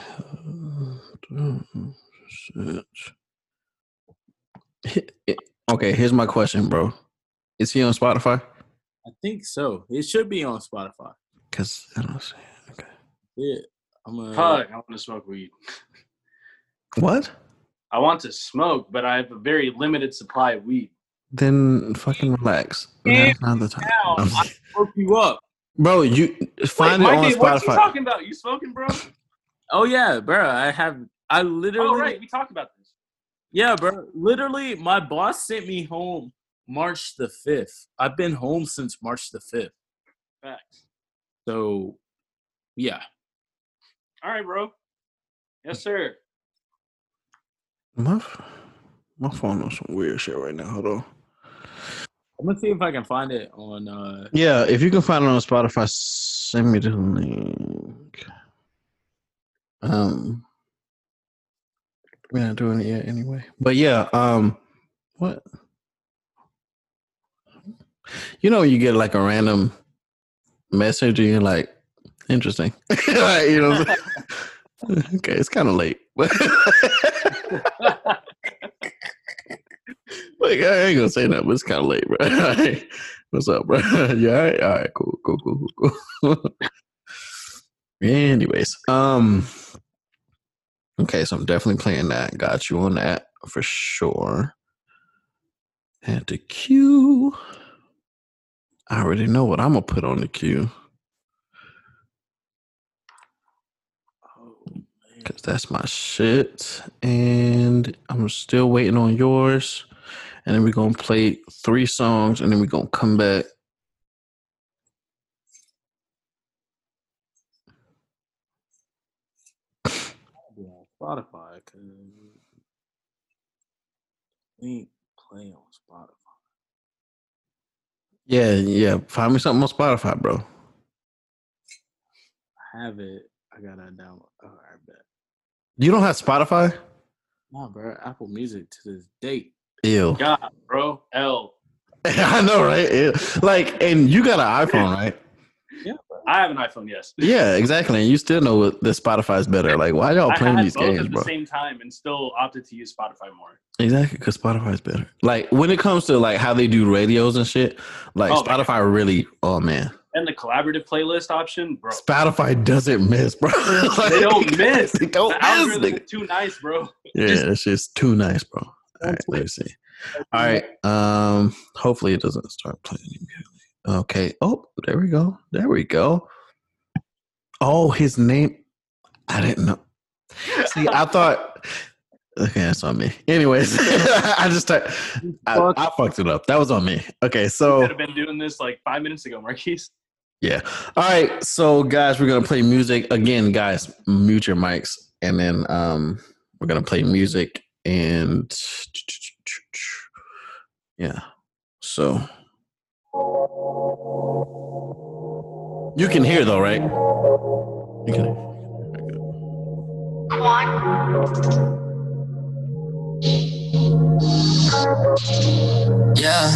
[SPEAKER 2] okay, here's my question, bro. Is he on Spotify?
[SPEAKER 1] I think so. It should be on Spotify.
[SPEAKER 2] Because I don't see. Okay.
[SPEAKER 1] Yeah. I'm gonna.
[SPEAKER 4] Fuck, I want to smoke weed.
[SPEAKER 2] What?
[SPEAKER 4] I want to smoke, but I have a very limited supply of weed.
[SPEAKER 2] Then fucking relax.
[SPEAKER 1] Yeah,
[SPEAKER 2] Now's not the time.
[SPEAKER 1] now,
[SPEAKER 2] I'm-
[SPEAKER 1] I hook you up.
[SPEAKER 2] Bro, you find
[SPEAKER 4] Wait,
[SPEAKER 2] it on
[SPEAKER 4] Mikey, What you talking about? You smoking, bro?
[SPEAKER 1] Oh yeah, bro. I have. I literally.
[SPEAKER 4] Oh, right. We talked about this.
[SPEAKER 1] Yeah, bro. Literally, my boss sent me home March the fifth. I've been home since March the fifth.
[SPEAKER 4] Facts.
[SPEAKER 1] So, yeah.
[SPEAKER 4] All right, bro. Yes, sir.
[SPEAKER 2] My, my phone on some weird shit right now. Hold on.
[SPEAKER 1] I'm gonna see if I can find it on. uh
[SPEAKER 2] Yeah, if you can find it on Spotify, send me the link. Um, we're not doing it yet anyway. But yeah, um, what? You know, you get like a random message, and you're like, interesting. like, you know, okay, it's kind of late, like I ain't gonna say that, but it's kind of late, bro. What's up, bro? yeah, all right? All right, cool, cool, cool, cool, cool. Anyways, um, okay, so I'm definitely playing that. Got you on that for sure. And the queue. I already know what I'm gonna put on the queue
[SPEAKER 1] Oh,
[SPEAKER 2] because that's my shit. And I'm still waiting on yours. And then we're gonna play three songs, and then we're gonna come back
[SPEAKER 1] Yeah, Spotify, cause we ain't play on Spotify.
[SPEAKER 2] Yeah, yeah. Find me something on Spotify, bro.
[SPEAKER 1] I have it. I gotta download. Oh, I bet.
[SPEAKER 2] You don't have Spotify?
[SPEAKER 1] Nah, bro. Apple Music to this date.
[SPEAKER 2] Ew.
[SPEAKER 4] God, bro. L.
[SPEAKER 2] I know, right? Ew. Like, and you got an iPhone, right?
[SPEAKER 4] I have an iPhone, yes.
[SPEAKER 2] Yeah, exactly. And you still know that Spotify is better. Like, why y'all playing these games,
[SPEAKER 4] at the same time and still opted to use Spotify more.
[SPEAKER 2] Exactly, because Spotify is better. Like when it comes to like how they do radios and shit, like
[SPEAKER 4] Oh, man.
[SPEAKER 2] Spotify really. Oh man,
[SPEAKER 4] And the collaborative playlist option, bro.
[SPEAKER 2] Spotify doesn't miss, bro. Like,
[SPEAKER 4] They don't miss.
[SPEAKER 2] They don't
[SPEAKER 4] The
[SPEAKER 2] miss.
[SPEAKER 4] algorithm
[SPEAKER 2] nigga.
[SPEAKER 4] is too nice, bro.
[SPEAKER 2] Yeah, it's just too nice, bro. All right, let's see. All right. Um. Hopefully, it doesn't start playing immediately. Okay. Oh, there we go. There we go. Oh, his name. I didn't know. See, I thought. Okay, that's on me. Anyways, I just I, I, I fucked it up. That was on me. Okay, so
[SPEAKER 4] Could have been doing this like five minutes ago, Marquise.
[SPEAKER 2] yeah. All right. So guys, we're gonna play music again, guys. Mute your mics, and then um, we're gonna play music and yeah. So you can hear though, right? You can.
[SPEAKER 5] Yeah.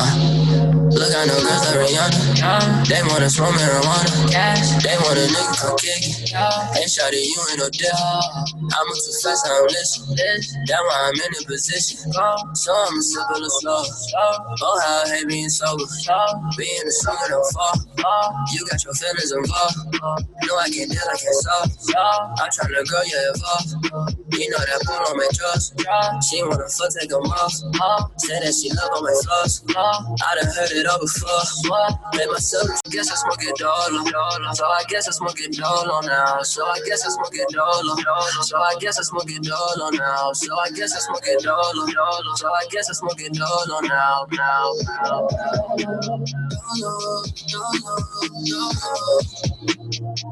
[SPEAKER 5] Uh, look, I know girls like Rihanna. They wanna smoke marijuana. They want a nigga come kick it. Ain't shawty, you ain't no dick. I'm too fast, I don't listen. That's why I'm in a position. So sip a little slow. Oh, how I hate being sober. Being the sugar don't fall. You got your feelings involved. No, I can't deal, I can't solve. I'm trying to grow you involved. You know that bull on my trust. She wanna fuck, take 'em off. Say that she love on my flaws. I done heard it all before. Made myself, guess I smoke it dollar. So I guess I smoke it dollar now. So I guess I smoke it dollar. So I guess I smoke it dollar now. So I guess I smoke it dollar. So I guess I smoke it dollar now. Now, now. Dollar, dollar, dollar.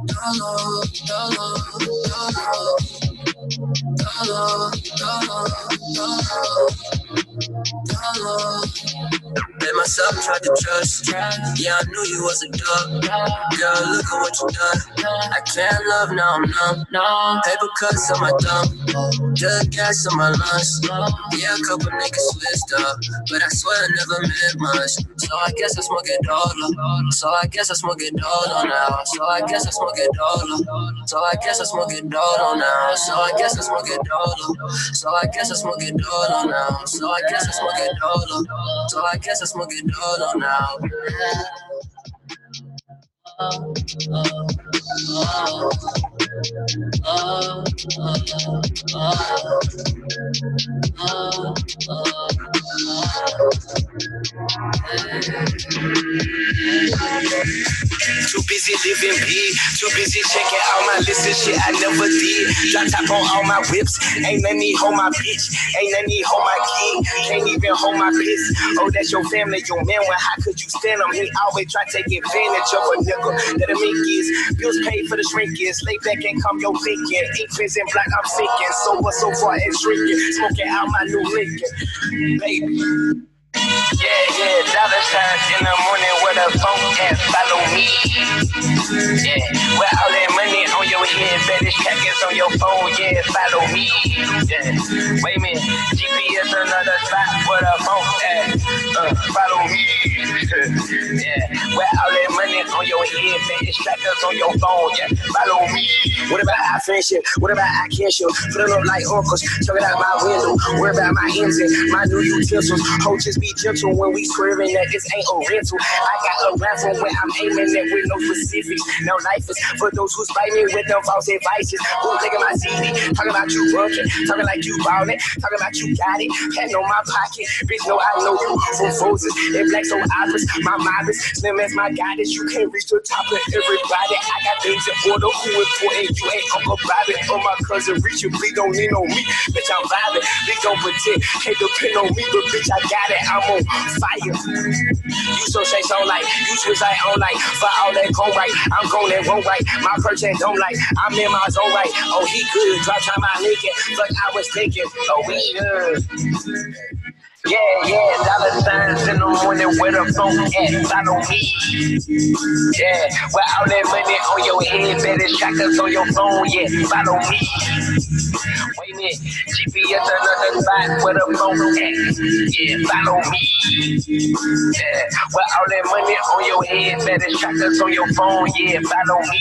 [SPEAKER 5] Dollar, dollar, dollar. Dollar, dollar. Made myself try to trust. Yeah, I knew you was a dog. Girl, look at what you done. I can't love now, I'm numb. Paper cuts on my thumb. Good gas on my lungs. Yeah, a couple niggas switched up. But I swear I never meant much. So I guess I smoke it dollar. So I guess I smoke it dollar now. So I guess I smoke it dollar. So I guess I smoke it dollar now. So I guess I smoke it dollar. So I guess I smoke it dollar now. So I guess I smoke it dollar. So I guess I smoke it dollar now. Oh, oh, oh, oh.
[SPEAKER 6] Too busy living big, too busy checking out my list of shit I never did. Drop top on all my whips, ain't let me hold my bitch, ain't let me hold my king, can't even hold my piss. Oh, that's your family, your man. Well, how could you stand him? He always try to take advantage of a nigga. That a mink is, bills paid for the shrinkers. Lay back and come your thinking. Ink prison black, I'm sinking. So what so far and shrinking, smoking out my new Lincoln, baby. Yeah, yeah, dollar signs in the morning with a phone and follow me. Yeah, with all that money on your head, better checkers on your phone, yeah, follow me. Yeah, wait a minute, GPS another spot with the phone at, uh, follow me. yeah, with all that money on your head, better checkers on your phone, yeah, follow me. What about our friendship? What about our kinship? It up like uncles, chuck out my window. Worry about my engine, my new utensils. Ho, just be gentle when we swerving that this ain't a rental. I got a rifle where I'm aiming at with no specifics. No life is for those who spite me with them false advices. Who at my CD, talking about you working, talking like you ballin', talking about you got it. Hand on my pocket, bitch, know I know you from Frozen. And black so obvious, my mobbers, slim as my it. You can't reach the top of everybody. I got things in order. Who important? You ain't Uncle Bobby or my cousin. You please don't lean on me. Bitch, I'm vibing. Please don't pretend. Can't depend on me, but bitch, I got it. I'm on fire. You so say so like. You switch like on like. For all that go right. I'm going that won't right. My purchase don't like. I'm in my zone right. Oh, he good. Drop time I naked. But I was thinking. Oh, we good. Yeah, yeah, dollar signs in the morning where the phone at, follow me. Yeah, with all that money on your head, better trackers on your phone, yeah, follow me. Wait a minute, GPS another spot where the phone at, yeah, follow me. Yeah, with all that money on your head, better trackers on your phone, yeah, follow me.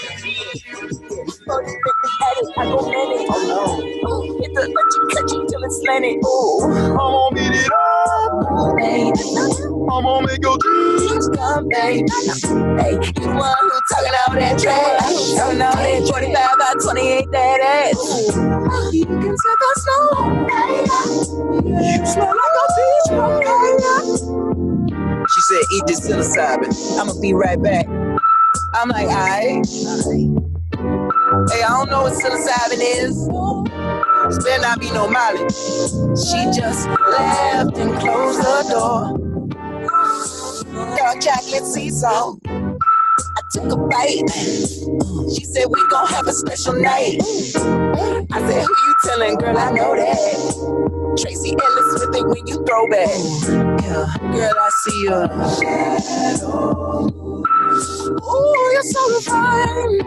[SPEAKER 7] I go manic. Oh no. Hit the touchy touchy till it's slanted. Ooh.
[SPEAKER 8] I'm gonna beat it up.
[SPEAKER 7] Hey,
[SPEAKER 8] I'm gonna make your dreams.
[SPEAKER 7] come babe. Hey, you the one who talking all that trash. Talking all that 25 by 28 that ass. You can set the snow. You smell like a beach ball.
[SPEAKER 9] She said, eat this psilocybin.
[SPEAKER 7] I'ma be right back. I'm like, alright. Hey, I don't know what psilocybin is. Better not be no Molly. She just laughed and closed the door. Dark chocolate sea salt. I took a bite. She said, we gon' have a special night. I said, who you telling, girl? I know that. Tracee Ellis with it when you throw back. Yeah, girl, I see you. Ooh, you're so fine.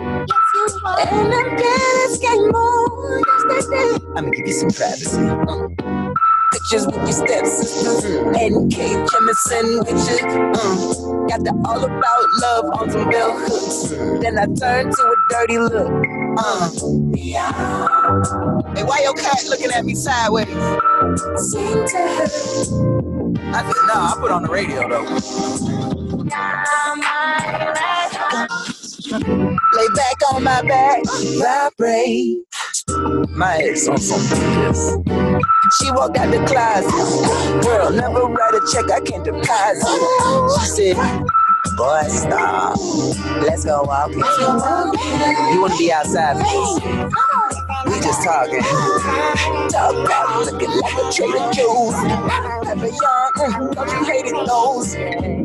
[SPEAKER 7] And them panties game on. Yes, they did.
[SPEAKER 9] I'm gonna give you some privacy.
[SPEAKER 7] Pictures with your stepsisters and Kate Jemison you. Mm. Got the all about love on some bell hooks. Then I turn to a dirty look. Uh. Hey, why your cat looking at me sideways? Seem to her.
[SPEAKER 9] I said, no, I put on the radio though.
[SPEAKER 7] Lay back on my back, vibrate.
[SPEAKER 9] My ex on some this.
[SPEAKER 7] She walked out the closet. Girl, never write a check, I can't deposit. She said, Boy, stop. Let's go walking.
[SPEAKER 9] You wanna be outside? We just talking.
[SPEAKER 7] Talk about looking like a Trader Joe's. Pepper young, mm, don't you hate it those?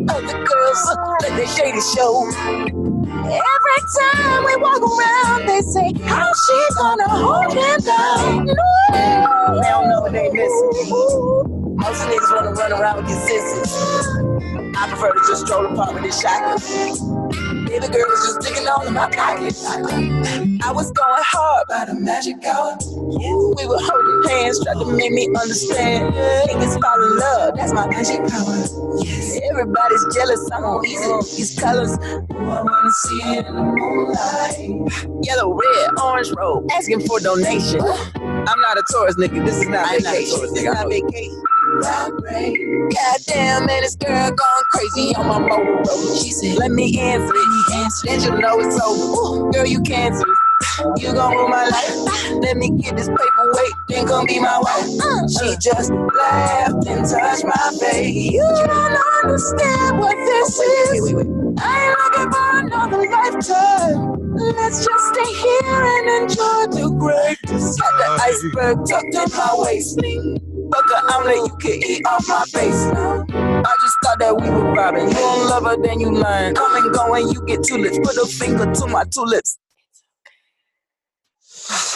[SPEAKER 7] Other girls look like they shady show. Every time we walk around, they say, How she gonna hold him down? No. They don't know what they missing. Most niggas wanna run around with these sisters. I prefer to just stroll apart with this shotgun. Baby girl was just digging all in my pocket. I was going hard by the magic hour. We were holding hands, trying to make me understand. Niggas fall in love, that's my magic power. Yes. Everybody's jealous, I'm on easy these colors. Ooh, I wanna see it in the moonlight. Yellow, red, orange robe, asking for donation.
[SPEAKER 9] I'm not a tourist nigga. This is not
[SPEAKER 7] I'm not a
[SPEAKER 9] vacation.
[SPEAKER 7] tourist,
[SPEAKER 9] This
[SPEAKER 7] nigga.
[SPEAKER 9] is
[SPEAKER 7] I
[SPEAKER 9] not
[SPEAKER 7] know.
[SPEAKER 9] Vacation.
[SPEAKER 7] Goddamn, man, this girl gone crazy on my motor road. She said, Let me answer it. Then you know it's over. Ooh, girl, you cancer. You gon' rule my life. Let me get this paperweight, then come be my wife. She uh. just laughed and touched my face. You don't understand what this is. I ain't looking for another lifetime. Let's just stay here and enjoy the greatness. Got the iceberg tucked in my waist. Fuck a omelet, you can eat off my face. I just thought that we were robbing. You don't love her, then you learn. Come and go and you get tulips. Put a finger to my tulips.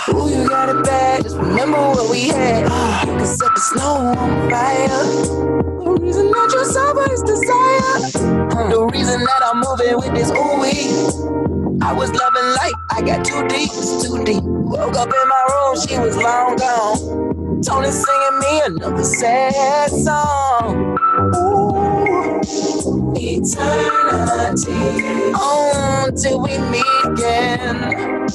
[SPEAKER 7] Ooh, you got it bad. Just remember what we had. You can set the snow on fire. The reason that you're suffer is desire. The reason that I'm moving with this ooh. I was loving light. I got too deep. It's too deep. Woke up in my room. She was long gone. Tony singing me another sad song. Ooh, eternity. On till we meet again.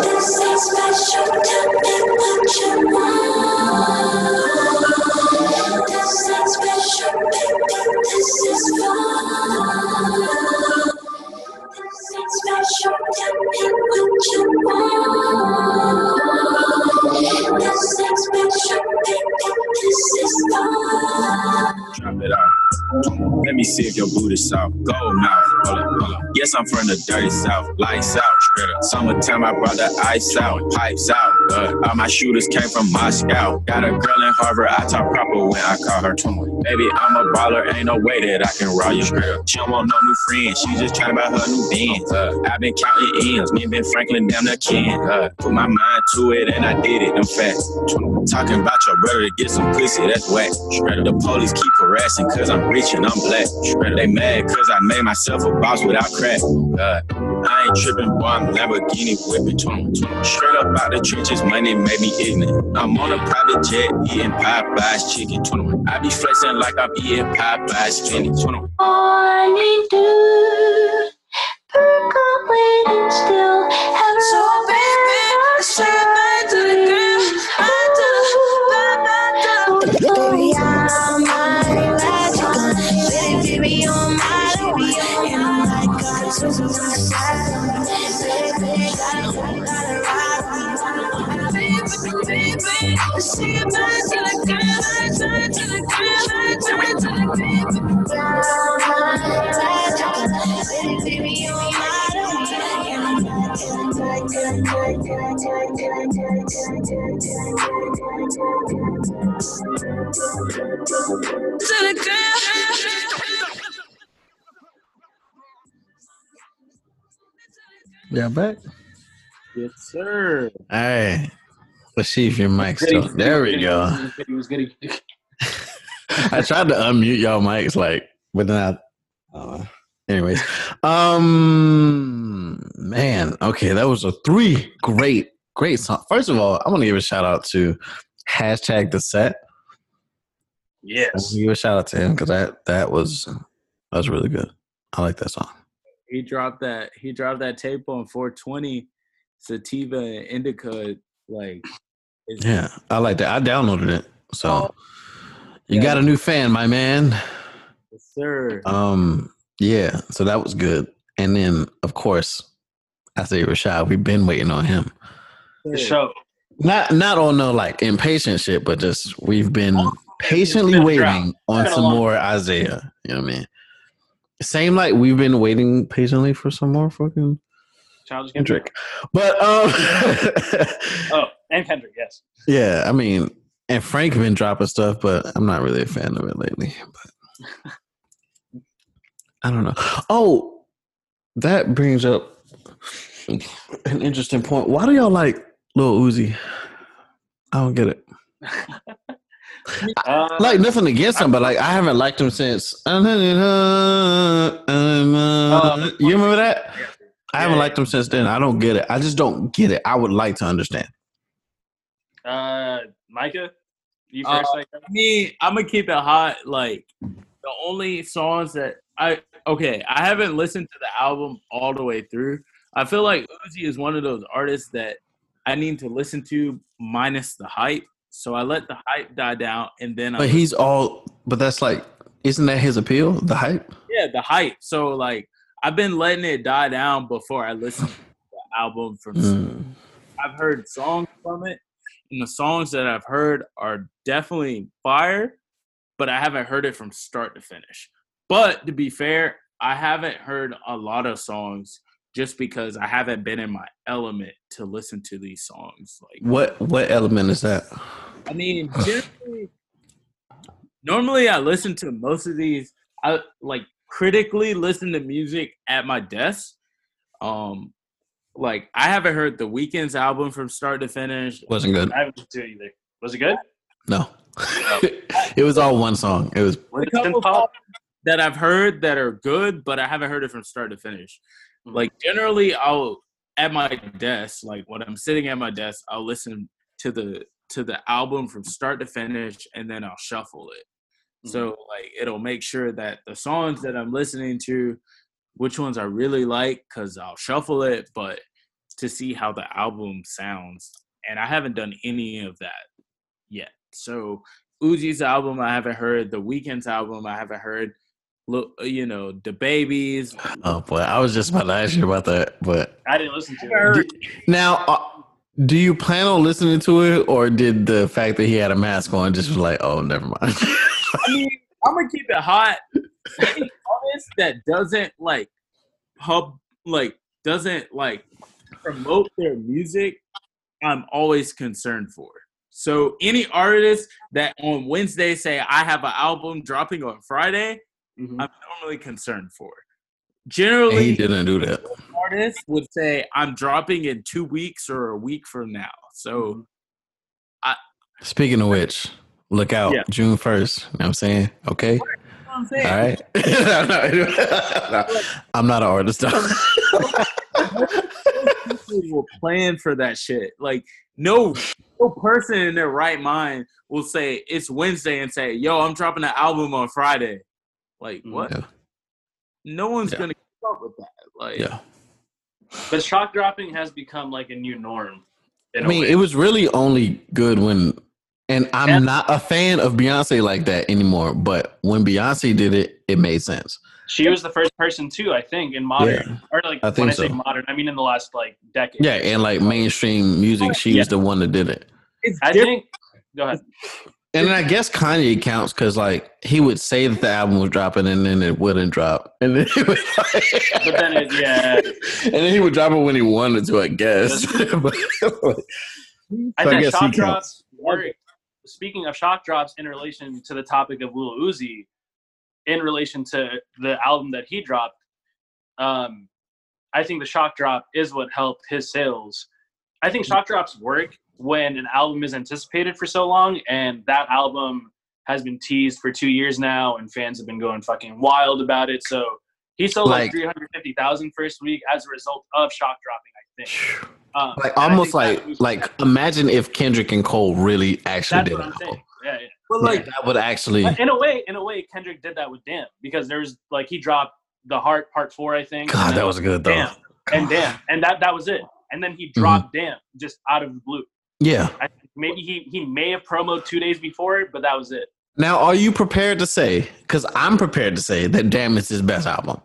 [SPEAKER 10] This is special, tell me what you want. This is special, baby, this is fun. Special, me what you want. Nothing special, baby, this is.
[SPEAKER 11] Drop it off. Let me see if your booty soft. Gold mouth. Hold up, hold up. Yes, I'm from the dirty south. Lights out. Summertime, I brought the ice out. Pipes out. Uh, all my shooters came from Moscow. Got a girl in Harvard. I talk proper when I call her 21. Baby, I'm a baller. Ain't no way that I can roll you straight up. She don't want no new friends. She just trying to buy her new Benz. Uh, I've been counting ends, Me and Ben Franklin down the can. Uh, put my mind to it and I did it. I'm fast. Talking about your brother to get some pussy. That's whack. Straight up. The police keep harassing cause I'm rich and I'm black. They mad cause I made myself a boss without crack. God. I ain't tripping, boy. I'm Lamborghini whipping 21. Straight up out the trenches, money made me ignorant. I'm on a private jet eating Popeye's chicken 21. I be flexing like I'm eating Popeye's spinach 21.
[SPEAKER 10] Morning dew, percolating still. Hello, so baby, baby, let's say goodbye to the girl. Bye to the girl. Bye to the. Baby, my to the girl.
[SPEAKER 2] Yeah, back.
[SPEAKER 1] Yes, sir.
[SPEAKER 2] All right. Let's see if your mic's still. There we go.
[SPEAKER 4] He was getting.
[SPEAKER 2] I tried to unmute y'all mics, like, but then I. Uh, anyways, um, man, okay, that was a three great, great song. First of all, I want to give a shout out to hashtag the set.
[SPEAKER 4] Yes.
[SPEAKER 2] give a shout out to him because that that was that was really good. I like that song.
[SPEAKER 1] He dropped that. He dropped that tape on 420 sativa indica. Like,
[SPEAKER 2] Yeah, I like that. I downloaded it, so
[SPEAKER 1] Oh.
[SPEAKER 2] you
[SPEAKER 1] Yeah.
[SPEAKER 2] got a new fan, my man.
[SPEAKER 1] yes, sir.
[SPEAKER 2] Um, yeah, so that was good. And then, of course, I say Rashad, we've been waiting on him.
[SPEAKER 4] The show.
[SPEAKER 2] Not not on no like impatient shit, but just we've been patiently
[SPEAKER 4] been
[SPEAKER 2] waiting on some more Isaiah. You know what I mean? Same like we've been waiting patiently for some more fucking
[SPEAKER 4] Childish
[SPEAKER 2] Kendrick. But um
[SPEAKER 4] Oh, and Kendrick. Yes.
[SPEAKER 2] yeah, I mean, and Frank been dropping stuff, but I'm not really a fan of it lately. But I don't know. Oh, that brings up an interesting point. Why do y'all like Lil Uzi? I don't get it.
[SPEAKER 4] Uh,
[SPEAKER 2] Like nothing against him, but like I haven't liked him since. You remember that? I haven't liked him since then. I don't get it. I just don't get it. I would like to understand.
[SPEAKER 4] uh, Micah, you
[SPEAKER 1] Uh,
[SPEAKER 4] first. like,
[SPEAKER 1] I mean, I'm gonna keep it hot. Like the only songs that I okay, I haven't listened to the album all the way through. I feel like Uzi is one of those artists that I need to listen to minus the hype. So I let the hype die down, and then I
[SPEAKER 2] But he's all. But that's like, isn't that his appeal? The hype.
[SPEAKER 1] yeah the hype. So like I've been letting it die down before I listen to the album from.
[SPEAKER 2] Mm.
[SPEAKER 1] I've heard songs from it, and the songs that I've heard are definitely fire, but I haven't heard it from start to finish. But to be fair, I haven't heard a lot of songs just because I haven't been in my element to listen to these songs. Like,
[SPEAKER 2] What what element is that?
[SPEAKER 1] I mean, generally, normally I listen to most of these. I like critically listen to music at my desk. Um, like I haven't heard the Weeknd's album from start to finish.
[SPEAKER 2] Wasn't good.
[SPEAKER 4] I haven't listened to either. Was it good?
[SPEAKER 2] No. it was all one song. It was
[SPEAKER 1] a couple that I've heard that are good, but I haven't heard it from start to finish. Like generally, I'll at my desk, like when I'm sitting at my desk, I'll listen to the to the album from start to finish, and then I'll shuffle it. So like it'll make sure that the songs that I'm listening to, which ones I really like, because I'll shuffle it, but to see how the album sounds, and I haven't done any of that yet. So Uzi's album I haven't heard, The Weeknd's album I haven't heard, look, you know, the babies.
[SPEAKER 2] Oh boy, I was just about to ask you about that, but
[SPEAKER 4] I didn't listen to it.
[SPEAKER 2] now, uh, do you plan on listening to it, or did the fact that he had a mask on just was like, oh, never mind?
[SPEAKER 1] I mean, I'm gonna keep it hot. Any artist that doesn't like pub, like doesn't like promote their music, I'm always concerned for. So any artist that on Wednesday say I have an album dropping on Friday,
[SPEAKER 4] Mhm.
[SPEAKER 1] I'm normally concerned for.
[SPEAKER 2] And
[SPEAKER 1] Generally,
[SPEAKER 2] he didn't do that.
[SPEAKER 1] artists would say I'm dropping in two weeks or a week from now. So I.
[SPEAKER 2] Speaking of which, look out,
[SPEAKER 1] Yeah.
[SPEAKER 2] June first. You know what I'm saying? Okay,
[SPEAKER 1] you know what I'm saying?
[SPEAKER 2] all right. I'm not an artist. though.
[SPEAKER 1] people will plan for that shit. Like no, no person in their right mind will say it's Wednesday and say, "Yo, I'm dropping an album on Friday." Like mm, what?
[SPEAKER 2] Yeah.
[SPEAKER 1] No one's
[SPEAKER 2] Yeah.
[SPEAKER 1] gonna keep up with that. Like
[SPEAKER 2] yeah.
[SPEAKER 4] But shock dropping has become like a new norm.
[SPEAKER 2] I mean,
[SPEAKER 4] way.
[SPEAKER 2] it was really only good when, and I'm
[SPEAKER 4] Yeah.
[SPEAKER 2] not a fan of Beyonce like that anymore. But when Beyonce did it, it made sense.
[SPEAKER 4] she was the first person too, I think, in modern or like
[SPEAKER 2] I
[SPEAKER 4] when
[SPEAKER 2] think
[SPEAKER 4] I say
[SPEAKER 2] so.
[SPEAKER 4] modern, I mean in the last like decade.
[SPEAKER 2] Yeah, and like mainstream music, she was the one that did it.
[SPEAKER 1] it's
[SPEAKER 4] I
[SPEAKER 1] different.
[SPEAKER 4] think. Go ahead.
[SPEAKER 2] And then I guess Kanye counts because like he would say that the album was dropping and then it wouldn't drop, and then he would,
[SPEAKER 4] But then it, yeah,
[SPEAKER 2] and then he would drop it when he wanted to, I guess. But,
[SPEAKER 4] I
[SPEAKER 2] So I
[SPEAKER 4] think
[SPEAKER 2] guess he counts.
[SPEAKER 4] drops were. Speaking of shock drops, in relation to the topic of Lil Uzi, in relation to the album that he dropped, um, I think the shock drop is what helped his sales. I think shock drops work when an album is anticipated for so long, and that album has been teased for two years now, and fans have been going fucking wild about it. So he sold like,
[SPEAKER 2] Like-
[SPEAKER 4] 350,000 first week as a result of shock dropping. I think. Um,
[SPEAKER 2] like almost
[SPEAKER 4] think that
[SPEAKER 2] like
[SPEAKER 4] boosted
[SPEAKER 2] like imagine if Kendrick and Cole really actually
[SPEAKER 4] That's
[SPEAKER 2] did
[SPEAKER 4] what I'm
[SPEAKER 2] it.
[SPEAKER 4] Yeah, yeah.
[SPEAKER 1] But
[SPEAKER 2] Like
[SPEAKER 1] like
[SPEAKER 2] that would actually
[SPEAKER 4] In a way, in a way, Kendrick did that with Damn because there's like he dropped the Heart Part Four, I think.
[SPEAKER 2] God, that
[SPEAKER 4] then
[SPEAKER 2] was good though.
[SPEAKER 4] Damn and Damn, and that that was it. And then he dropped Damn just out of the blue.
[SPEAKER 2] Yeah.
[SPEAKER 4] I, maybe he he may have promoed two days before it, but that was it.
[SPEAKER 2] Now, are you prepared to say? Because I'm prepared to say that "Damn" is his best album.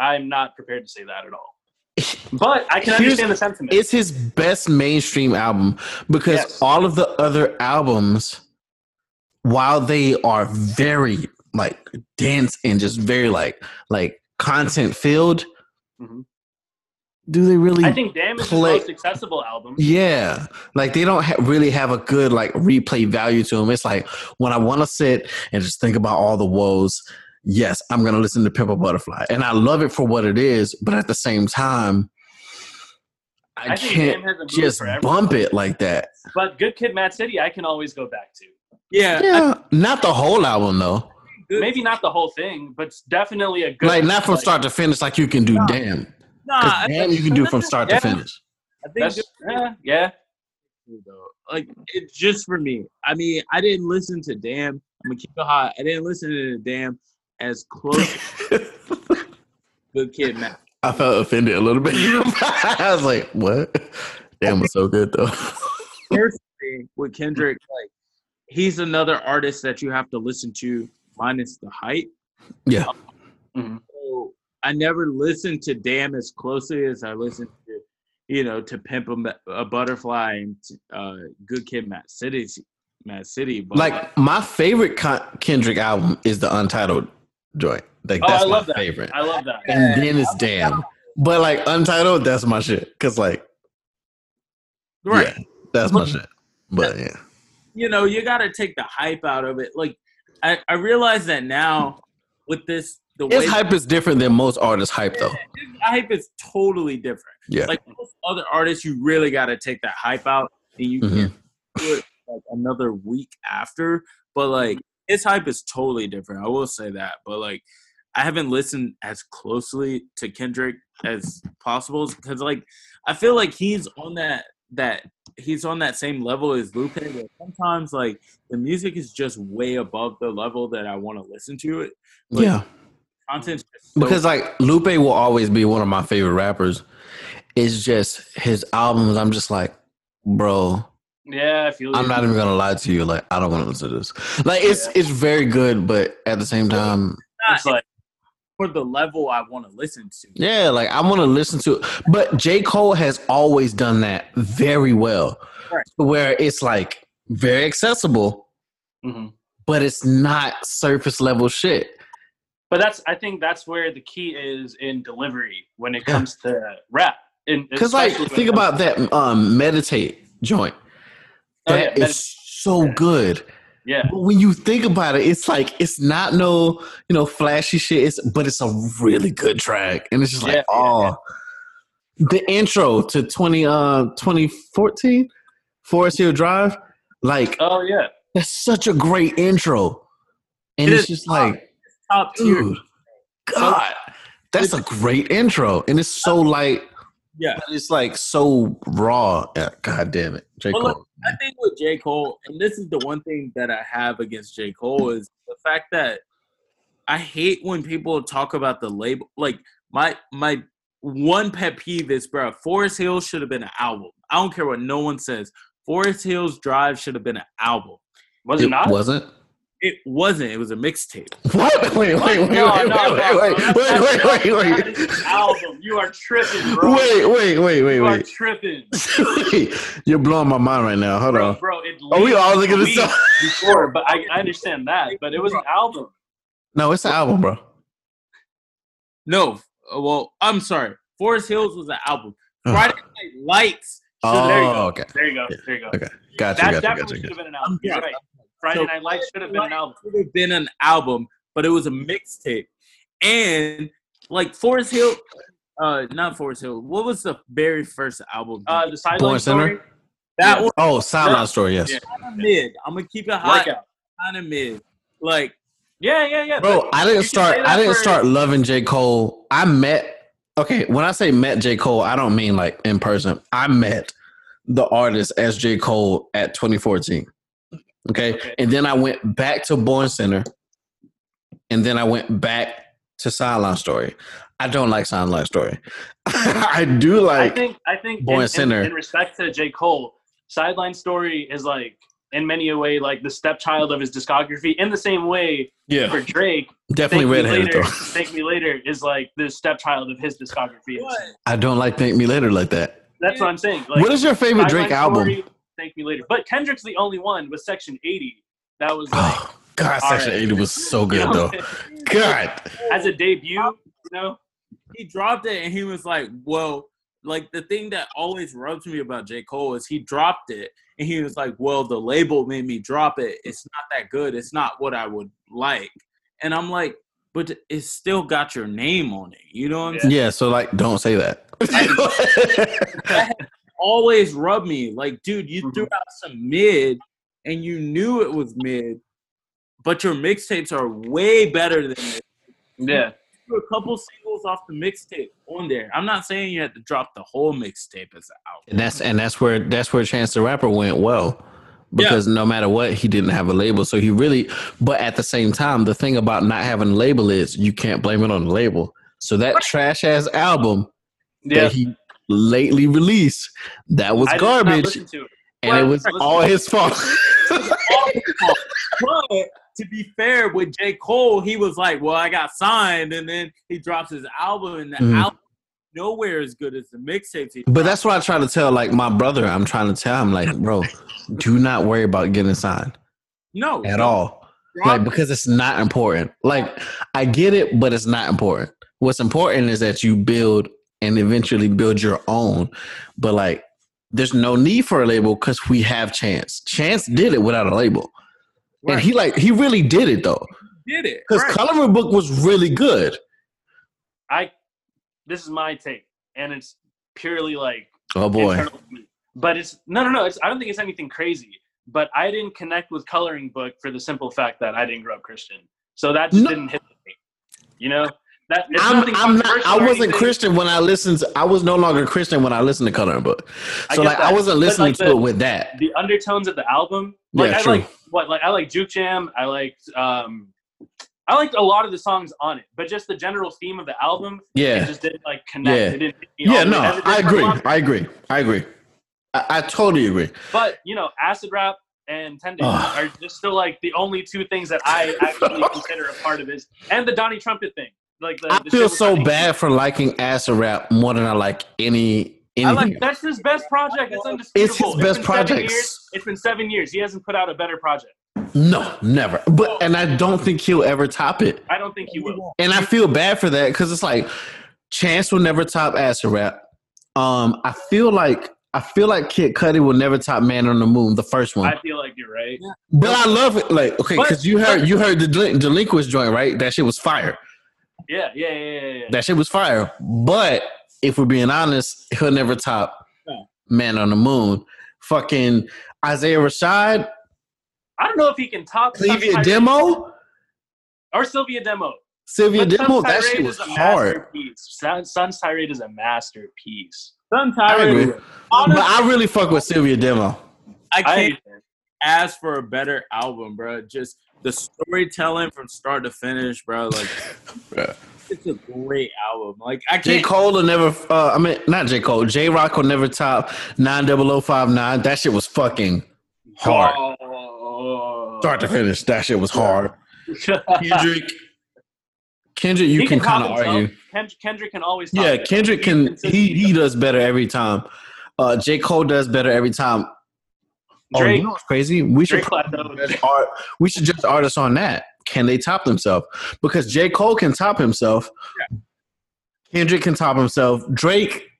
[SPEAKER 4] I'm not prepared to say that at all. But I can
[SPEAKER 2] Here's-
[SPEAKER 4] understand the sentiment.
[SPEAKER 2] It's his best mainstream album because
[SPEAKER 4] Yes.
[SPEAKER 2] all of the other albums, while they are very like dense and just very like like content filled,
[SPEAKER 4] Mhm.
[SPEAKER 2] do they really?
[SPEAKER 4] I think Damn is the most accessible album.
[SPEAKER 2] Yeah, like they don't ha- really have a good like replay value to them. It's like when I want to sit and just think about all the woes. Yes, I'm gonna listen to Pimp a Butterfly, and I love it for what it is. But at the same time, I,
[SPEAKER 4] I
[SPEAKER 2] can't
[SPEAKER 4] Damn has a mood
[SPEAKER 2] just bump it like that.
[SPEAKER 4] But Good Kid, Mad City, I can always go back to.
[SPEAKER 1] yeah,
[SPEAKER 2] Yeah, not the whole album though.
[SPEAKER 4] Maybe not the whole thing, but definitely a good.
[SPEAKER 2] Like not from
[SPEAKER 4] like,
[SPEAKER 2] start to finish, like you can do Damn.
[SPEAKER 1] nah,
[SPEAKER 2] Damn,
[SPEAKER 1] think-
[SPEAKER 2] you can do from start to finish.
[SPEAKER 1] I think
[SPEAKER 4] That's, yeah, yeah.
[SPEAKER 1] Like it's just for me. I mean, I didn't listen to Damn. I'm gonna keep it hot. I didn't listen to Damn as close Good Kid, Mad.
[SPEAKER 2] I felt offended a little bit. I was like, "What? Damn was so good though."
[SPEAKER 1] personally with Kendrick, like he's another artist that you have to listen to minus the hype.
[SPEAKER 2] Yeah.
[SPEAKER 1] So I never listened to Damn as closely as I listened to, you know, to Pimp a, a Butterfly and uh, Good Kid, Mad City, Mad City. But
[SPEAKER 2] Like my favorite Con- Kendrick album is the Untitled joint. Like
[SPEAKER 4] Oh,
[SPEAKER 2] that's
[SPEAKER 4] I love
[SPEAKER 2] my
[SPEAKER 4] that.
[SPEAKER 2] favorite.
[SPEAKER 4] I love that.
[SPEAKER 2] and then it's Damn. But like Untitled, that's my shit. Cause like,
[SPEAKER 1] right,
[SPEAKER 2] yeah, that's my shit. But yeah,
[SPEAKER 1] you know, you got to take the hype out of it. Like I, I realize that now with this, the way
[SPEAKER 2] his hype is different than most artists' hype though.
[SPEAKER 1] hype is totally different.
[SPEAKER 2] Yeah.
[SPEAKER 1] Like most other artists, you really got to take that hype out, and you
[SPEAKER 2] Mhm.
[SPEAKER 1] can do it like another week after. But like his hype is totally different. I will say that. But like I haven't listened as closely to Kendrick as possible because like I feel like he's on that that he's on that same level as Lupe. Where sometimes like the music is just way above the level that I want to listen to it. Like,
[SPEAKER 2] yeah.
[SPEAKER 1] content's so
[SPEAKER 2] Because like Lupe will always be one of my favorite rappers. It's just his albums. I'm just like, bro,
[SPEAKER 4] Yeah, I feel.
[SPEAKER 2] I'm
[SPEAKER 4] you.
[SPEAKER 2] not even gonna lie to you. Like, I don't want to listen to this. Like, it's it's very good, but at the same time,
[SPEAKER 4] It's like
[SPEAKER 1] for the level I want to listen to.
[SPEAKER 2] Yeah, like I want to listen to it. But J. Cole has always done that very well.
[SPEAKER 1] Right.
[SPEAKER 2] Where it's like very accessible,
[SPEAKER 4] hmm
[SPEAKER 2] but it's not surface level shit.
[SPEAKER 4] But that's I think that's where the key is in delivery when it
[SPEAKER 2] Yeah.
[SPEAKER 4] comes to rap. And
[SPEAKER 2] Because like think about that um meditate joint.
[SPEAKER 4] Oh,
[SPEAKER 2] That
[SPEAKER 4] yeah,
[SPEAKER 2] is so good.
[SPEAKER 4] Yeah.
[SPEAKER 2] But when you think about it, it's like it's not no, you know, flashy shit. It's but it's a really good track. And it's just like,
[SPEAKER 4] Yeah, yeah,
[SPEAKER 2] oh the intro to 20 uh 2014 Forest Hill Drive, like
[SPEAKER 4] Oh yeah.
[SPEAKER 2] that's such a great intro. And
[SPEAKER 1] It
[SPEAKER 2] it's just
[SPEAKER 1] top-
[SPEAKER 2] like,
[SPEAKER 1] Top tier.
[SPEAKER 2] dude, God, that's a great intro. And it's so like
[SPEAKER 1] Yeah.
[SPEAKER 2] it's like so raw. God damn it. J.
[SPEAKER 1] Well, look, I think with J. Cole, and this is the one thing that I have against J. Cole is the fact that I hate when people talk about the label. Like my my one pet peeve is, bro, Forest Hills should have been an album. I don't care what no one says. Forest Hills Drive should have been an album.
[SPEAKER 4] Was it,
[SPEAKER 2] It
[SPEAKER 4] not?
[SPEAKER 2] wasn't.
[SPEAKER 1] It wasn't. It was a mixtape.
[SPEAKER 2] What? Wait, wait, wait,
[SPEAKER 4] No,
[SPEAKER 2] wait,
[SPEAKER 4] no,
[SPEAKER 2] wait,
[SPEAKER 4] no,
[SPEAKER 2] wait,
[SPEAKER 4] bro.
[SPEAKER 2] wait, wait, wait, wait,
[SPEAKER 4] That is an album. You are tripping, bro.
[SPEAKER 2] wait, wait, wait, wait,
[SPEAKER 4] you are
[SPEAKER 2] wait.
[SPEAKER 4] tripping,
[SPEAKER 2] Wait. You're blowing my mind right now. Hold
[SPEAKER 4] bro.
[SPEAKER 2] on.
[SPEAKER 4] Bro, it
[SPEAKER 2] Are we
[SPEAKER 4] leaked
[SPEAKER 2] all looking at
[SPEAKER 4] weeks
[SPEAKER 2] this?
[SPEAKER 4] before, but I, I understand that. But it was an album.
[SPEAKER 2] No, it's an album, bro.
[SPEAKER 1] No. uh, Well, I'm sorry. Forest Hills was an album.
[SPEAKER 2] Ugh.
[SPEAKER 1] Friday Night Lights. should
[SPEAKER 2] Oh,
[SPEAKER 1] have
[SPEAKER 4] there you go.
[SPEAKER 2] okay.
[SPEAKER 4] There you go.
[SPEAKER 2] Yeah.
[SPEAKER 4] There you go.
[SPEAKER 2] Okay. Gotcha,
[SPEAKER 4] That
[SPEAKER 2] gotcha,
[SPEAKER 4] definitely
[SPEAKER 2] gotcha,
[SPEAKER 4] should have
[SPEAKER 2] gotcha.
[SPEAKER 4] been an album. You're
[SPEAKER 1] Yeah.
[SPEAKER 4] right. Friday
[SPEAKER 1] So-
[SPEAKER 4] Night Lights should have been an album.
[SPEAKER 1] Should have been an album, but it was a mixtape. And like Forest Hill, uh, not Forest Hill. What was the very first album?
[SPEAKER 4] Uh, the sideline
[SPEAKER 2] Born Sinner?
[SPEAKER 4] story.
[SPEAKER 1] that
[SPEAKER 4] yeah.
[SPEAKER 1] one
[SPEAKER 2] Oh, Sideline Story, yes.
[SPEAKER 4] Yeah.
[SPEAKER 1] kind of mid. I'm gonna keep it hot,
[SPEAKER 4] Workout.
[SPEAKER 1] kind of mid. Like
[SPEAKER 4] Yeah, yeah, yeah.
[SPEAKER 2] Bro,
[SPEAKER 4] but
[SPEAKER 2] I didn't start I didn't
[SPEAKER 4] for-
[SPEAKER 2] start loving J. Cole. I met okay, when I say met J. Cole, I don't mean like in person. I met the artist as J. Cole at 2014. Okay.
[SPEAKER 4] Okay.
[SPEAKER 2] And then I went back to Born Sinner. And then I went back to Sideline Story. I don't like Sideline Story. I do like
[SPEAKER 4] I think I think
[SPEAKER 2] Born
[SPEAKER 4] in, in-
[SPEAKER 2] Sinner.
[SPEAKER 4] In, respect to J. Cole, Sideline Story is like in many a way like the stepchild of his discography. In the same way
[SPEAKER 2] yeah,
[SPEAKER 4] for Drake,
[SPEAKER 2] definitely
[SPEAKER 4] Thank Me Later,
[SPEAKER 2] though.
[SPEAKER 4] Thank Me Later is like the stepchild of his discography.
[SPEAKER 2] I don't like Thank Me Later like that.
[SPEAKER 4] That's what I'm saying. Like,
[SPEAKER 2] what is your favorite Drake album?
[SPEAKER 4] Story, Thank Me Later. But Kendrick's the only one with Section 80 that was like
[SPEAKER 2] Oh, God,
[SPEAKER 4] All
[SPEAKER 2] Section
[SPEAKER 4] right.
[SPEAKER 2] 80 was so good though. God.
[SPEAKER 4] as a debut. You know,
[SPEAKER 1] he dropped it and he was like, well, like the thing that always rubs me about J. Cole is he dropped it and he was like, well, the label made me drop it. It's not that good. It's not what I would like. And I'm like, but it's still got your name on it. You know what I'm
[SPEAKER 4] Yeah.
[SPEAKER 1] saying?
[SPEAKER 2] Yeah, so like don't say that.
[SPEAKER 1] That always rubbed me. Like, dude, you
[SPEAKER 4] Mhm.
[SPEAKER 1] threw out some mid and you knew it was mid, but your mixtapes are way better than this.
[SPEAKER 4] yeah.
[SPEAKER 1] threw a couple singles off the mixtape on there. I'm not saying you had to drop the whole mixtape as an album.
[SPEAKER 2] and that's and that's where that's where Chance the Rapper went well. Because no matter what, he didn't have a label. So he really but at the same time, the thing about not having a label is you can't blame it on the label. So that trash ass album
[SPEAKER 4] Yeah.
[SPEAKER 2] that he lately released, that was
[SPEAKER 4] I
[SPEAKER 2] garbage.
[SPEAKER 4] it.
[SPEAKER 2] And it was all his fault.
[SPEAKER 1] But to be fair, with J. Cole, he was like, "Well, I got signed," and then he drops his album, and the
[SPEAKER 2] Mhm.
[SPEAKER 1] album nowhere as good as the mixtapes. he
[SPEAKER 2] But that's what I try to tell like my brother. I'm trying to tell him, like, bro, do not worry about getting signed
[SPEAKER 1] no
[SPEAKER 2] at
[SPEAKER 1] no,
[SPEAKER 2] all. like because it's not important. Like I get it, but it's not important. What's important is that you build and eventually build your own. But like, there's no need for a label because we have Chance. Chance did it without a label, and he like he really did it though.
[SPEAKER 1] did it
[SPEAKER 2] Because
[SPEAKER 1] right.
[SPEAKER 2] Coloring Book was really good.
[SPEAKER 4] I this is my take, and it's purely like
[SPEAKER 2] Oh boy,
[SPEAKER 4] internal to me. But it's no, no, no. It's I don't think it's anything crazy. But I didn't connect with coloring book for the simple fact that I didn't grow up Christian, so that just
[SPEAKER 2] No.
[SPEAKER 4] didn't hit me. You know that
[SPEAKER 2] I'm, I'm not. I wasn't
[SPEAKER 4] anything.
[SPEAKER 2] Christian when I listened. To, I was no longer Christian when I listened to Coloring Book. So
[SPEAKER 4] get
[SPEAKER 2] like, I wasn't listening
[SPEAKER 4] like,
[SPEAKER 2] to
[SPEAKER 4] the-
[SPEAKER 2] it with that.
[SPEAKER 4] the undertones of the album. Like
[SPEAKER 2] Yeah,
[SPEAKER 4] I
[SPEAKER 2] true.
[SPEAKER 4] like what like I like Juke Jam. I liked um I liked a lot of the songs on it, but just the general theme of the album, it
[SPEAKER 2] Yeah,
[SPEAKER 4] just didn't like connect.
[SPEAKER 2] Yeah.
[SPEAKER 4] It didn't hit me all
[SPEAKER 2] yeah. No,
[SPEAKER 4] it
[SPEAKER 2] I agree.
[SPEAKER 4] a lot of-
[SPEAKER 2] I agree. I agree. I, I totally agree.
[SPEAKER 4] But you know, acid rap and ten days
[SPEAKER 2] Ugh.
[SPEAKER 4] are just still like the only two things that I actually consider a part of his and the Donnie Trumpet thing. Like the,
[SPEAKER 2] I
[SPEAKER 4] the
[SPEAKER 2] feel so bad for liking acid rap more than I like any
[SPEAKER 1] I
[SPEAKER 2] anything.
[SPEAKER 1] like
[SPEAKER 4] That's his best project. It's undisputable.
[SPEAKER 2] It's his best
[SPEAKER 4] been seven
[SPEAKER 2] projects.
[SPEAKER 4] years. It's been seven years. He hasn't put out a better project.
[SPEAKER 2] no, never. But and I don't think he'll ever top it.
[SPEAKER 4] I don't think he will.
[SPEAKER 2] And I feel bad for that because it's like Chance will never top acid rap. Um, I feel like I feel like Kid Cudi will never top Man on the Moon, the first one.
[SPEAKER 4] I feel like you're right.
[SPEAKER 2] but I love it. Like okay, because you heard you heard the Delin- Delinquents joint, right? That shit was fire.
[SPEAKER 4] Yeah, yeah, yeah, yeah. yeah.
[SPEAKER 2] That shit was fire. But if we're being honest, he'll never top
[SPEAKER 1] No.
[SPEAKER 2] Man on the Moon. Fucking Isaiah Rashad,
[SPEAKER 4] I don't know if he can top Sun's
[SPEAKER 2] Clevia Demo,
[SPEAKER 4] or Cilvia Demo.
[SPEAKER 2] Cilvia
[SPEAKER 4] But
[SPEAKER 2] Demo. That shit was
[SPEAKER 4] a
[SPEAKER 2] hard.
[SPEAKER 4] masterpiece. Sun- Sun's Tirade is a masterpiece.
[SPEAKER 1] Sun
[SPEAKER 2] I agree.
[SPEAKER 1] Tirade.
[SPEAKER 2] But I really fuck with Cilvia Demo.
[SPEAKER 1] I can't
[SPEAKER 4] I,
[SPEAKER 1] ask for a better album, bro. Just the storytelling from start to finish, bro. Like
[SPEAKER 2] Yeah.
[SPEAKER 1] it's a great album. Like I
[SPEAKER 2] J.
[SPEAKER 1] can't.
[SPEAKER 2] J Cole will never. Uh, I mean, not J. Cole. J. Rock will never top nine double o five nine. That shit was fucking hard,
[SPEAKER 4] Oh.
[SPEAKER 2] start to finish. That shit was hard. Kendrick, Kendrick, you
[SPEAKER 4] He
[SPEAKER 2] can,
[SPEAKER 4] top
[SPEAKER 2] kind of argue.
[SPEAKER 4] Kend- Kendrick can always
[SPEAKER 2] Yeah. Kendrick can. He he does better every time. Uh, J. Cole does better every time. Oh,
[SPEAKER 4] Drake-
[SPEAKER 2] you know what's crazy? We should
[SPEAKER 4] Drake
[SPEAKER 2] art. We should judge artists on that. Can they top themselves? Because J. Cole can top himself. Kendrick can top himself. Drake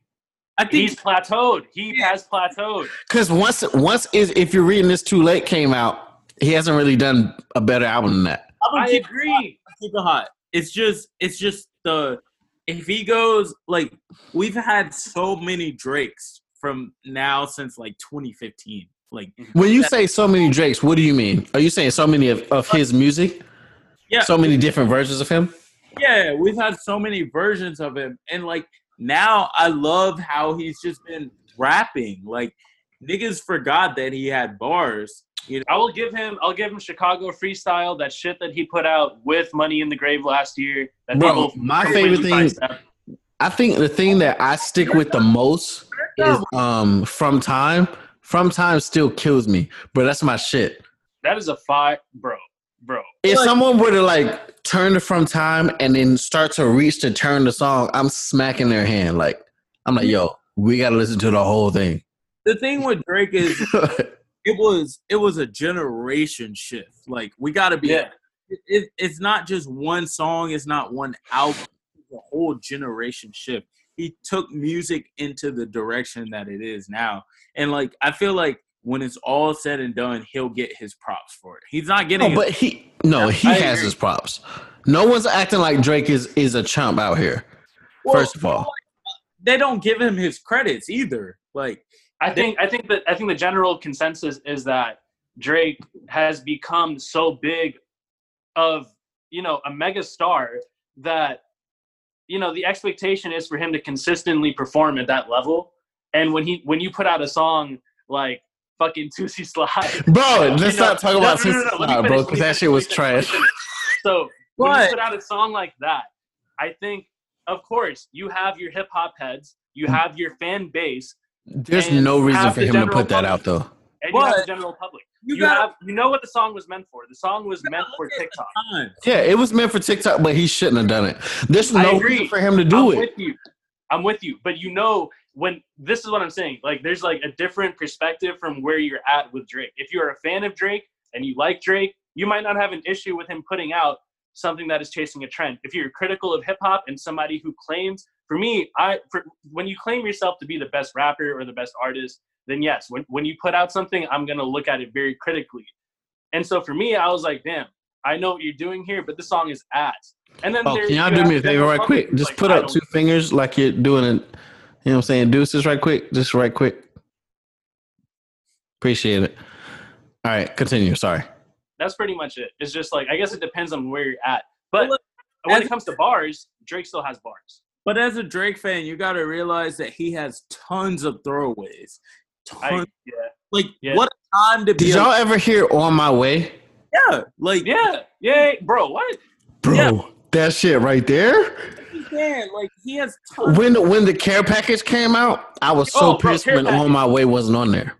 [SPEAKER 1] I think
[SPEAKER 4] He's plateaued. He has plateaued.
[SPEAKER 2] Because once once is if you're reading this too late came out, he hasn't really done a better album than that.
[SPEAKER 1] I'm
[SPEAKER 4] I
[SPEAKER 1] keep,
[SPEAKER 4] agree.
[SPEAKER 1] keep it hot. It's just it's just the if he goes like we've had so many Drakes from now since like 2015. Like
[SPEAKER 2] When you say so many Drakes, what do you mean? Are you saying so many of, of his music?
[SPEAKER 1] yeah,
[SPEAKER 2] So many different versions of him?
[SPEAKER 1] yeah, we've had so many versions of him, and like now I love how he's just been rapping. Like niggas forgot that he had bars. You know,
[SPEAKER 4] I will give him. I'll give him Chicago freestyle. That shit that he put out with Money in the Grave last year. That
[SPEAKER 2] Bro, my favorite thing-
[SPEAKER 4] sidestep.
[SPEAKER 2] I think the thing that I stick with the most is um from time. From time still kills me, but that's my shit.
[SPEAKER 4] That is a five, bro, bro.
[SPEAKER 2] If
[SPEAKER 1] Like-
[SPEAKER 2] someone were to like turn it from time and then start to reach to turn the song, I'm smacking their hand. Like I'm like, yo, we gotta listen to the whole thing.
[SPEAKER 1] the thing with Drake is it was it was a generation shift. Like we got to be.
[SPEAKER 4] Yeah.
[SPEAKER 1] It, it, it's not just one song. It's not one album. It's a whole generation shift. He took music into the direction that it is now, and like I feel like when it's all said and done, he'll get his props for it. He's not getting.
[SPEAKER 2] No, but he no, he
[SPEAKER 1] I
[SPEAKER 2] has
[SPEAKER 1] agree.
[SPEAKER 2] his props. No one's acting like Drake is is a chump out here.
[SPEAKER 1] Well,
[SPEAKER 2] First of all,
[SPEAKER 1] they don't give him his credits either. Like
[SPEAKER 4] I think I think that I think the general consensus is that Drake has become so big of you know a mega star that you know the expectation is for him to consistently perform at that level. And when he when you put out a song like fucking Toosie Slide,
[SPEAKER 2] bro, let's
[SPEAKER 4] know-
[SPEAKER 2] not talk about
[SPEAKER 4] no, no, no,
[SPEAKER 2] Sister
[SPEAKER 4] let
[SPEAKER 2] Slide, bro, because that shit was trash.
[SPEAKER 4] let me finish. So when you put out a song like that, I think of course you have your hip hop heads, you mm. have your fan base,
[SPEAKER 2] There's no reason for him to
[SPEAKER 4] general
[SPEAKER 2] put that out though.
[SPEAKER 4] and you have the general public.
[SPEAKER 1] You,
[SPEAKER 4] You,
[SPEAKER 1] gotta
[SPEAKER 4] have you know what the song was meant for. The song was meant for
[SPEAKER 1] look at the
[SPEAKER 4] TikTok.
[SPEAKER 2] Yeah, it was meant for TikTok, but he shouldn't have done it. There's
[SPEAKER 4] I
[SPEAKER 2] no reason for him to do
[SPEAKER 4] I'm
[SPEAKER 2] do it.
[SPEAKER 4] with you. I'm with you. But you know when this is what I'm saying. Like there's like a different perspective from where you're at with Drake. If you're a fan of Drake and you like Drake, you might not have an issue with him putting out something that is chasing a trend. If you're critical of hip hop and somebody who claims, for me, I for, when you claim yourself to be the best rapper or the best artist, then yes, when when you put out something, I'm gonna look at it very critically. And so for me, I was like, damn, I know what you're doing here, but this song is ass. And then
[SPEAKER 2] Oh,
[SPEAKER 4] there-
[SPEAKER 2] can y'all do me a favor right quick? Just
[SPEAKER 4] like,
[SPEAKER 2] put up two fingers like you're doing it. You know what I'm saying? Deuces right quick. Just right quick. Appreciate it. All right, continue. Sorry.
[SPEAKER 4] That's pretty much it. It's just like I guess it depends on where you're at. But when it comes to bars, Drake still has bars.
[SPEAKER 1] But as a Drake fan, you got to realize that he has tons of throwaways.
[SPEAKER 4] I, yeah,
[SPEAKER 1] like
[SPEAKER 4] Yeah.
[SPEAKER 1] what a time to be.
[SPEAKER 2] Did y'all ever hear On My Way?
[SPEAKER 1] yeah, like
[SPEAKER 4] yeah, yeah, bro. What?
[SPEAKER 2] Bro,
[SPEAKER 1] Yeah.
[SPEAKER 2] that shit right there.
[SPEAKER 1] man, like he has tons.
[SPEAKER 2] When the, when the care package came out, I was so
[SPEAKER 4] Oh, bro,
[SPEAKER 2] pissed
[SPEAKER 4] Care
[SPEAKER 2] when
[SPEAKER 4] Package.
[SPEAKER 2] On My Way wasn't on there.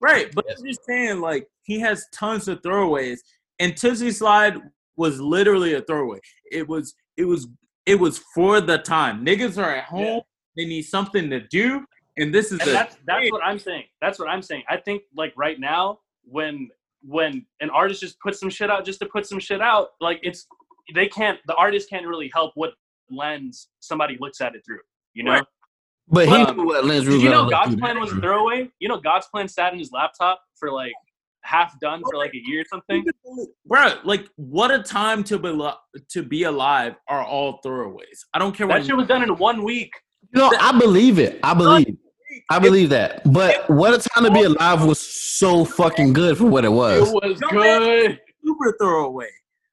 [SPEAKER 1] Right, but I'm just saying, like he has tons of throwaways, and Toosie Slide was literally a throwaway. It was it was it was for the time. Niggas are at home. They need something to do, and this is
[SPEAKER 4] and that's that's what I'm saying. That's what I'm saying. I think like right now, when when an artist just puts some shit out just to put some shit out, like it's they can't the artist can't really help what lens somebody looks at it through. You know.
[SPEAKER 1] Right.
[SPEAKER 2] But he
[SPEAKER 4] Um,
[SPEAKER 2] knew what lens
[SPEAKER 4] you know God's plan was a throwaway? You know God's plan sat in his laptop for like half done for like a year or something.
[SPEAKER 1] bro. Like what a time to be li- to be alive are all throwaways. I don't care
[SPEAKER 4] That
[SPEAKER 1] what
[SPEAKER 4] shit was done in one week.
[SPEAKER 2] You know, I believe it. I believe. I believe that. But what a time to be alive was so fucking good for what it was.
[SPEAKER 4] It
[SPEAKER 2] was.
[SPEAKER 4] was good.
[SPEAKER 1] super throwaway.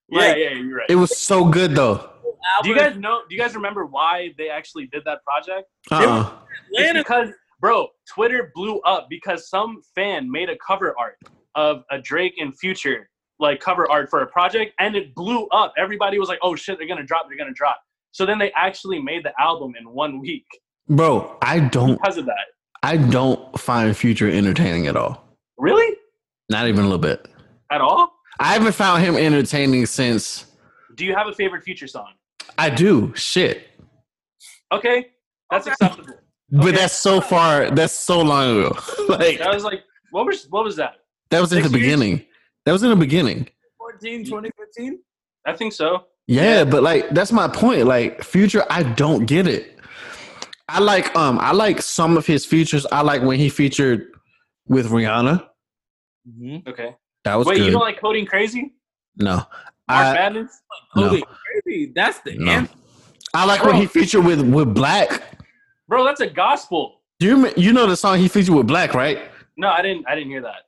[SPEAKER 4] Yeah,
[SPEAKER 1] Like,
[SPEAKER 4] yeah, you're right.
[SPEAKER 2] It was so good though.
[SPEAKER 4] do you guys know? Do you guys remember why they actually did that project?
[SPEAKER 2] Uh-uh.
[SPEAKER 4] It's because, bro, Twitter blew up because some fan made a cover art of a Drake and Future like cover art for a project, and it blew up. Everybody was like, "Oh shit, they're gonna drop! They're gonna drop!" So then they actually made the album in one week
[SPEAKER 2] Bro, I don't
[SPEAKER 4] because of that.
[SPEAKER 2] I don't find future entertaining at all.
[SPEAKER 4] Really?
[SPEAKER 2] Not even a little bit.
[SPEAKER 4] At all?
[SPEAKER 2] I haven't found him entertaining since
[SPEAKER 4] Do you have a favorite Future song?
[SPEAKER 2] I do. Shit.
[SPEAKER 4] Okay, that's acceptable.
[SPEAKER 2] But
[SPEAKER 4] Okay.
[SPEAKER 2] that's so far that's so long ago. like
[SPEAKER 4] That was like, what was what was that?
[SPEAKER 2] That was in the beginning. That was in the beginning.
[SPEAKER 1] 14, 2015?
[SPEAKER 4] I think so.
[SPEAKER 2] Yeah, but like that's my point. Like future, I don't get it. I like um I like some of his features. I like when he featured with Rihanna.
[SPEAKER 1] Mm-hmm.
[SPEAKER 4] Okay.
[SPEAKER 2] That was
[SPEAKER 4] Wait,
[SPEAKER 2] good.
[SPEAKER 4] you don't like Codeine Crazy?
[SPEAKER 2] no.
[SPEAKER 4] March
[SPEAKER 2] I,
[SPEAKER 4] Madness?
[SPEAKER 2] no.
[SPEAKER 1] Crazy. That's the
[SPEAKER 2] No.
[SPEAKER 1] answer.
[SPEAKER 2] I like when he featured with with Black.
[SPEAKER 4] Bro, that's a gospel.
[SPEAKER 2] Do you you know the song he featured with Black, right?
[SPEAKER 4] No, I didn't. I didn't hear that.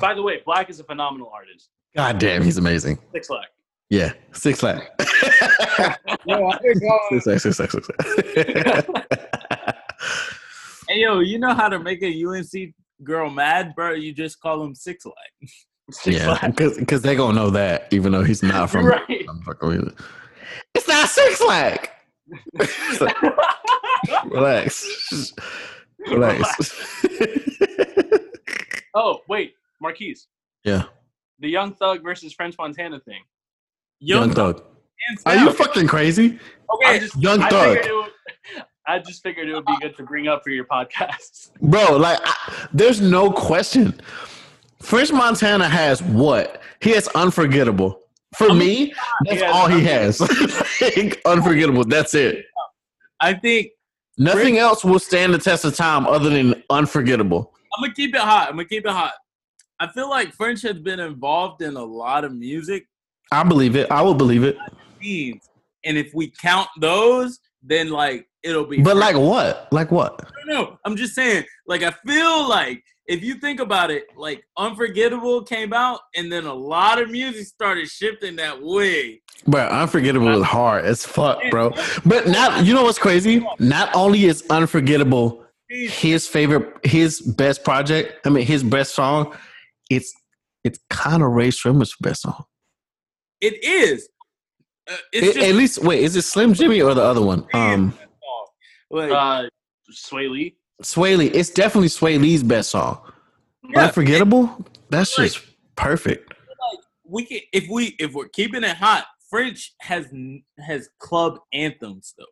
[SPEAKER 4] By the way, Black is a phenomenal artist.
[SPEAKER 2] God damn, he's amazing.
[SPEAKER 4] Six Lack.
[SPEAKER 2] Yeah, six lakh.
[SPEAKER 1] Yo, I think, uh,
[SPEAKER 2] six lakh, six lakh, six lakh.
[SPEAKER 1] hey, yo, you know how to make a UNC girl mad, bro? You just call him Six Lag.
[SPEAKER 4] Six
[SPEAKER 2] yeah,
[SPEAKER 4] Lack.
[SPEAKER 2] because they're gonna know that, even though he's not from.
[SPEAKER 4] Right.
[SPEAKER 2] I'm fucking with it. It's not six lakh. Relax. Relax.
[SPEAKER 4] Oh, wait, Marquise.
[SPEAKER 2] yeah,
[SPEAKER 4] The Young Thug versus French Montana thing.
[SPEAKER 2] Young Thug.
[SPEAKER 1] hands
[SPEAKER 2] Are you fucking crazy?
[SPEAKER 1] okay?
[SPEAKER 4] I just,
[SPEAKER 2] Young
[SPEAKER 4] I
[SPEAKER 2] Thug.
[SPEAKER 4] figured it would, I just figured it would be good to bring up for your podcast.
[SPEAKER 2] Bro, like, I, there's no question. French Montana has what? He has unforgettable. For oh me, that's
[SPEAKER 4] He
[SPEAKER 2] all he has. Like, unforgettable. That's it.
[SPEAKER 1] I think
[SPEAKER 2] Nothing else will stand the test of time other than unforgettable.
[SPEAKER 1] I'm gonna keep it hot. I'm gonna keep it hot. I feel like French has been involved in a lot of music
[SPEAKER 2] I believe it. I will believe it.
[SPEAKER 1] and if we count those, then like it'll be.
[SPEAKER 2] But like what? Like what?
[SPEAKER 1] no, no, I'm just saying. Like I feel like if you think about it, like Unforgettable came out, and then a lot of music started shifting that way.
[SPEAKER 2] But unforgettable is hard as fuck, bro. But not you know what's crazy? Not only is unforgettable his favorite his best project, I mean his best song, it's it's kind of Rae Sremmurd's best song.
[SPEAKER 1] It is. Uh, it's
[SPEAKER 2] At-
[SPEAKER 1] just
[SPEAKER 2] at least wait, is it Slim Jxmmi or the other one? Um
[SPEAKER 1] like,
[SPEAKER 4] Uh, Swae Lee.
[SPEAKER 2] Swae Lee. It's definitely Swae Lee's best song.
[SPEAKER 1] yeah,
[SPEAKER 2] Unforgettable? That's
[SPEAKER 1] Like-
[SPEAKER 2] just perfect.
[SPEAKER 1] we can if we if we're keeping it hot. French has has club anthems though.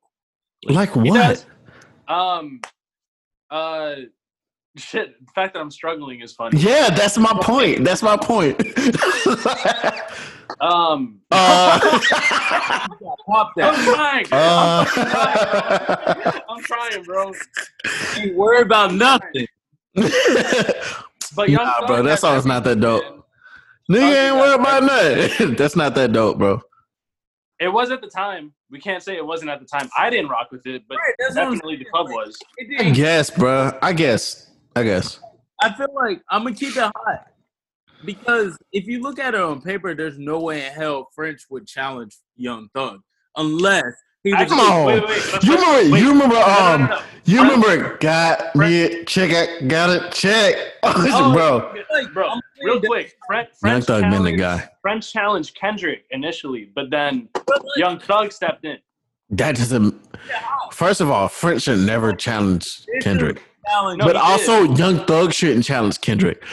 [SPEAKER 2] Like
[SPEAKER 4] He
[SPEAKER 2] what?
[SPEAKER 4] does. Um, uh, shit. The fact that I'm struggling is funny.
[SPEAKER 2] Yeah, that's my point. That's my point.
[SPEAKER 4] Um,
[SPEAKER 2] uh,
[SPEAKER 1] Pop
[SPEAKER 4] I'm
[SPEAKER 1] that.
[SPEAKER 4] trying.
[SPEAKER 2] uh,
[SPEAKER 4] I'm trying, bro.
[SPEAKER 1] You worry about nothing.
[SPEAKER 4] But Young
[SPEAKER 2] nah, bro, that song's not that dope.
[SPEAKER 4] man.
[SPEAKER 2] Nigga ain't worried about nothing. That's not that dope, bro.
[SPEAKER 4] It was at the time. We can't say it wasn't at the time. I didn't rock with it, but
[SPEAKER 1] Right, that's what I'm
[SPEAKER 4] definitely the club was.
[SPEAKER 2] I guess, bro. I guess. I guess.
[SPEAKER 1] I feel like I'm gonna keep it hot because if you look at it on paper, there's no way in hell French would challenge Young Thug unless he.
[SPEAKER 2] Come on.
[SPEAKER 4] wait, wait, wait.
[SPEAKER 2] You remember?
[SPEAKER 4] wait.
[SPEAKER 2] You remember?
[SPEAKER 4] No, no, no,
[SPEAKER 2] Um,
[SPEAKER 4] no.
[SPEAKER 2] you
[SPEAKER 4] I'm-
[SPEAKER 2] remember? Got me check it. Got it. Check.
[SPEAKER 4] Oh,
[SPEAKER 2] bro.
[SPEAKER 1] Like,
[SPEAKER 4] bro, real
[SPEAKER 1] saying
[SPEAKER 4] quick. French,
[SPEAKER 2] Young
[SPEAKER 4] French
[SPEAKER 2] Thug been the guy.
[SPEAKER 4] French challenged Kendrick initially, but then Young Thug stepped in.
[SPEAKER 2] That doesn't. First of all, French should never challenge Kendrick.
[SPEAKER 1] challenge.
[SPEAKER 4] No,
[SPEAKER 2] but
[SPEAKER 4] he
[SPEAKER 2] also, Young Thug shouldn't challenge Kendrick.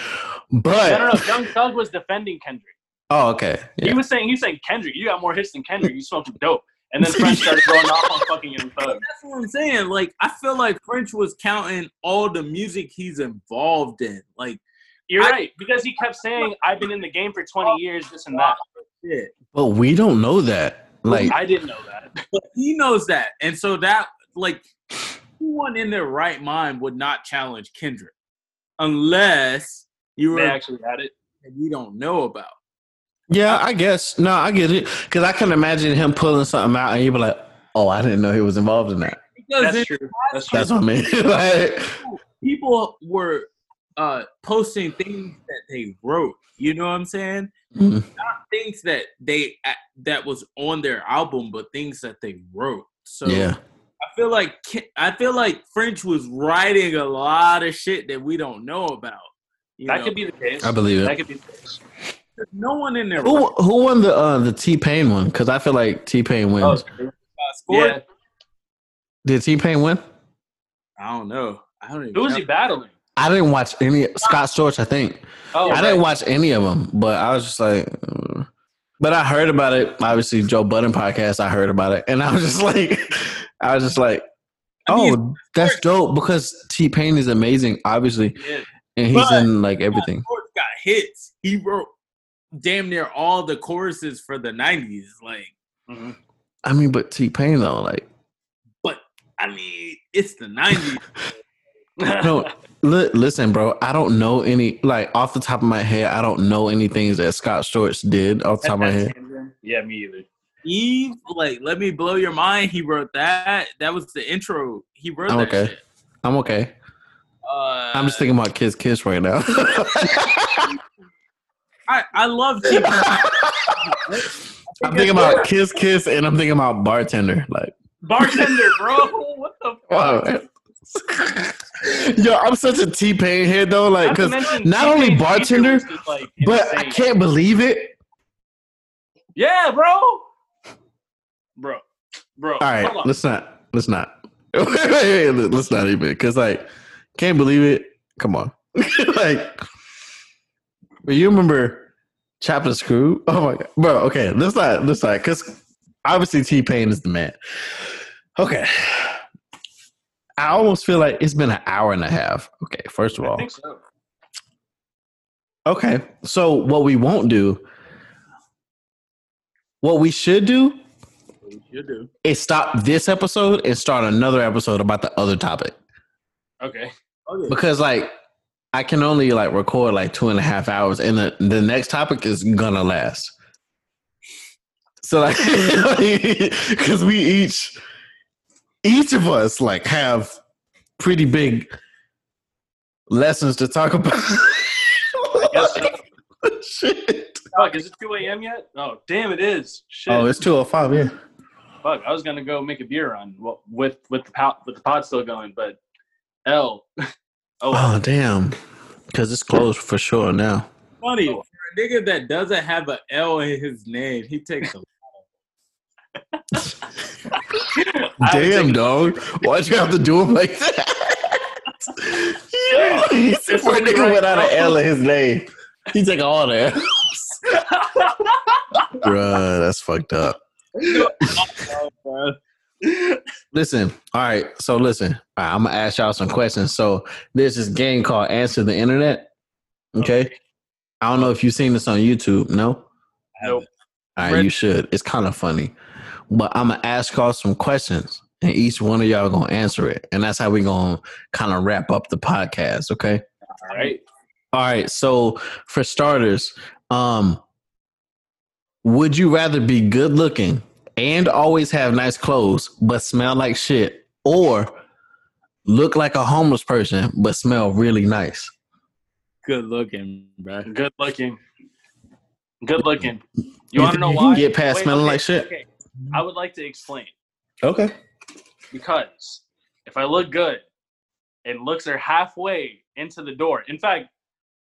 [SPEAKER 2] But
[SPEAKER 4] No, no, no. Young Thug was defending Kendrick.
[SPEAKER 2] Oh, okay.
[SPEAKER 4] He
[SPEAKER 2] Yeah.
[SPEAKER 4] was saying he was saying Kendrick, you got more hits than Kendrick. You smoking dope. And then French started going off on fucking Young Thug.
[SPEAKER 1] That's what I'm saying. Like, I feel like French was counting all the music he's involved in. Like,
[SPEAKER 4] You're
[SPEAKER 1] I-
[SPEAKER 4] right because he kept saying I've been in the game for 20 years, this and that.
[SPEAKER 1] shit.
[SPEAKER 2] But we don't know that. Like,
[SPEAKER 4] I didn't know that.
[SPEAKER 1] But he knows that, and so that, like, anyone in their right mind would not challenge Kendrick unless you were
[SPEAKER 4] They actually had it.
[SPEAKER 1] and we don't know about.
[SPEAKER 2] Yeah, I guess. No, I get it. Because I can imagine him pulling something out and he'd be like, oh, I didn't know he was involved in that.
[SPEAKER 1] Because
[SPEAKER 4] That's true. That's true.
[SPEAKER 2] That's what I mean. like,
[SPEAKER 1] people were uh posting things that they wrote. You know what I'm saying?
[SPEAKER 2] Mhm.
[SPEAKER 1] Not things that they that was on their album, but things that they wrote. So
[SPEAKER 2] yeah.
[SPEAKER 1] I feel like I feel like French was writing a lot of shit that we don't know about. You
[SPEAKER 4] that
[SPEAKER 1] know?
[SPEAKER 4] could be the case.
[SPEAKER 2] I believe it.
[SPEAKER 4] That could be the case.
[SPEAKER 1] No one in there.
[SPEAKER 2] Who who won the uh, the T Pain one? Because I feel like T Pain wins.
[SPEAKER 4] Oh,
[SPEAKER 1] uh.
[SPEAKER 4] Yeah.
[SPEAKER 2] Did T Pain win?
[SPEAKER 1] I don't know. I don't even.
[SPEAKER 4] Who was he battling?
[SPEAKER 2] I didn't watch any Scott Storch. I think
[SPEAKER 4] Oh,
[SPEAKER 2] I
[SPEAKER 4] right.
[SPEAKER 2] didn't watch any of them, but I was just like, uh, but I heard about it. Obviously, Joe Budden podcast. I heard about it, and I was just like, I was just like,
[SPEAKER 1] I
[SPEAKER 2] oh,
[SPEAKER 1] mean,
[SPEAKER 2] that's dope because T Pain is amazing, obviously,
[SPEAKER 4] Yeah.
[SPEAKER 2] and he's
[SPEAKER 1] But-
[SPEAKER 2] in like everything.
[SPEAKER 1] George got hits. He wrote damn near all the choruses for the '90s. Like,
[SPEAKER 4] Mhm.
[SPEAKER 2] I mean, but T Pain though, like,
[SPEAKER 1] but I mean, it's the '90s.
[SPEAKER 2] no, li- listen, bro. I don't know any like off the top of my head. I don't know any things that Scott Storch did off the top of my head.
[SPEAKER 4] yeah, me either.
[SPEAKER 1] Eve, like, let me blow your mind. He wrote that. That was the intro. He wrote
[SPEAKER 2] I'm
[SPEAKER 1] that
[SPEAKER 2] okay.
[SPEAKER 1] shit.
[SPEAKER 2] I'm okay.
[SPEAKER 1] Uh,
[SPEAKER 2] I'm just thinking about Kiss Kiss right now.
[SPEAKER 1] I, I love
[SPEAKER 2] I'm thinking about Kiss Kiss and I'm thinking about Bartender. Like,
[SPEAKER 4] Bartender, bro. What the fuck?
[SPEAKER 2] wow. Yo, I'm such a T Pain head though, like, because
[SPEAKER 4] mention
[SPEAKER 2] not only
[SPEAKER 4] T-Pain's
[SPEAKER 2] Bartender,
[SPEAKER 4] feature is, like,
[SPEAKER 2] but I can't believe it.
[SPEAKER 4] Yeah, bro. Bro. Bro.
[SPEAKER 2] All right, let's not, let's not, wait, wait, wait, let's not even, because like, can't believe it. Come on, like, but you remember Chopped 'n' Skrewed? Oh my god, bro. Okay, let's not, let's not, because obviously T Pain is the man. Okay, I almost feel like it's been an hour and a half. Okay, first of
[SPEAKER 4] I
[SPEAKER 2] all,
[SPEAKER 4] think so.
[SPEAKER 2] Okay. So what we won't do, what we should do
[SPEAKER 1] You do.
[SPEAKER 2] is stop this episode and start another episode about the other topic.
[SPEAKER 4] Okay.
[SPEAKER 1] Oh, okay.
[SPEAKER 2] Because like I can only like record like two and a half hours and the, the next topic is gonna last. So like because we each each of us like have pretty big lessons to talk about. Shit.
[SPEAKER 4] Fuck, is it 2 a.m. yet? Oh, damn, it is. Shit.
[SPEAKER 2] Oh, it's two oh five, yeah.
[SPEAKER 4] Fuck, I was gonna go make a beer run with with the pod, with the pod still going, but L. oh.
[SPEAKER 2] Oh damn! Because it's closed for sure now.
[SPEAKER 1] Funny for a nigga that doesn't have an L in his name, he takes a.
[SPEAKER 2] Damn, dog! Why'd you have to do him like that? yeah,
[SPEAKER 4] It's
[SPEAKER 2] for a nigga
[SPEAKER 4] right,
[SPEAKER 2] without an. L in his name. He take all that. Bruh, that's fucked up. Listen, all right. So listen, all right, I'm gonna ask y'all some questions. So there's this game called Answer the Internet. Okay. I don't know if you've seen this on YouTube. No.
[SPEAKER 4] Nope.
[SPEAKER 2] All right, you should. It's kind of funny. But I'm gonna ask y'all some questions, and each one of y'all gonna answer it, and that's how we gonna kind of wrap up the podcast. Okay.
[SPEAKER 4] All right.
[SPEAKER 2] All right. So for starters, um, would you rather be good looking and always have nice clothes but smell like shit, or look like a homeless person but smell really nice?
[SPEAKER 1] Good looking, bro.
[SPEAKER 4] Good looking. Good looking. You
[SPEAKER 2] You
[SPEAKER 4] want to
[SPEAKER 2] think
[SPEAKER 4] know
[SPEAKER 2] you
[SPEAKER 4] why?
[SPEAKER 2] can get past smelling like shit?
[SPEAKER 4] Okay. I would like to explain
[SPEAKER 2] Okay.
[SPEAKER 4] because if I look good and looks are halfway into the door, in fact,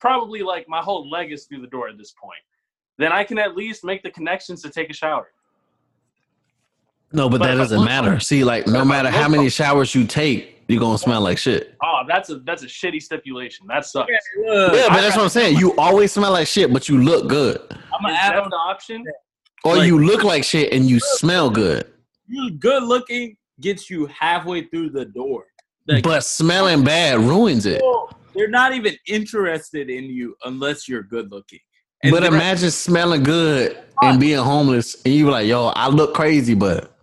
[SPEAKER 4] probably like my whole leg is through the door at this point, then I can at least make the connections to take a shower.
[SPEAKER 2] No, but,
[SPEAKER 4] But
[SPEAKER 2] that doesn't matter.
[SPEAKER 4] like-
[SPEAKER 2] See, like no matter how many showers you take, you're gonna smell like shit.
[SPEAKER 4] Oh, that's a that's a shitty stipulation. That sucks.
[SPEAKER 2] Yeah, but that's what I'm saying. You always smell like shit, but you look good.
[SPEAKER 1] I I'm gonna add on
[SPEAKER 4] the option?
[SPEAKER 2] Or
[SPEAKER 1] Like-
[SPEAKER 2] you look like shit and you smell good,
[SPEAKER 1] you good looking gets you halfway through the door. Like,
[SPEAKER 2] but smelling bad ruins it.
[SPEAKER 1] they're not even interested in you unless you're good looking. And
[SPEAKER 2] But imagine smelling good and being homeless, and you be like, "Yo, I look crazy, but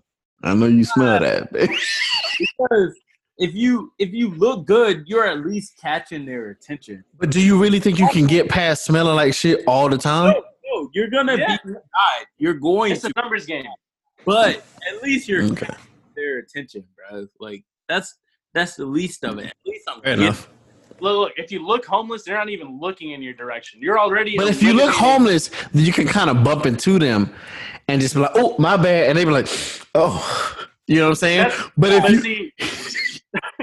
[SPEAKER 2] I know you smell that."
[SPEAKER 1] because if you if you look good, you're at least catching their attention.
[SPEAKER 2] but do you really think you can get past smelling like shit all the time?
[SPEAKER 1] No, no, you're gonna
[SPEAKER 4] Yeah.
[SPEAKER 1] be denied. You're going
[SPEAKER 4] It's
[SPEAKER 1] to,
[SPEAKER 4] a numbers game.
[SPEAKER 1] but at least you're
[SPEAKER 2] Okay,
[SPEAKER 1] catching their attention, bro. Like that's that's the least of it. At least I'm
[SPEAKER 2] fair
[SPEAKER 1] getting-
[SPEAKER 2] enough.
[SPEAKER 4] Look, if you look homeless, they're not even looking in your direction. You're already.
[SPEAKER 2] But if you look homeless, then you can kind of bump into them and just be like, "Oh, my bad," and they be like, "Oh," you know what I'm saying?
[SPEAKER 4] That's-
[SPEAKER 2] But if you,
[SPEAKER 4] see,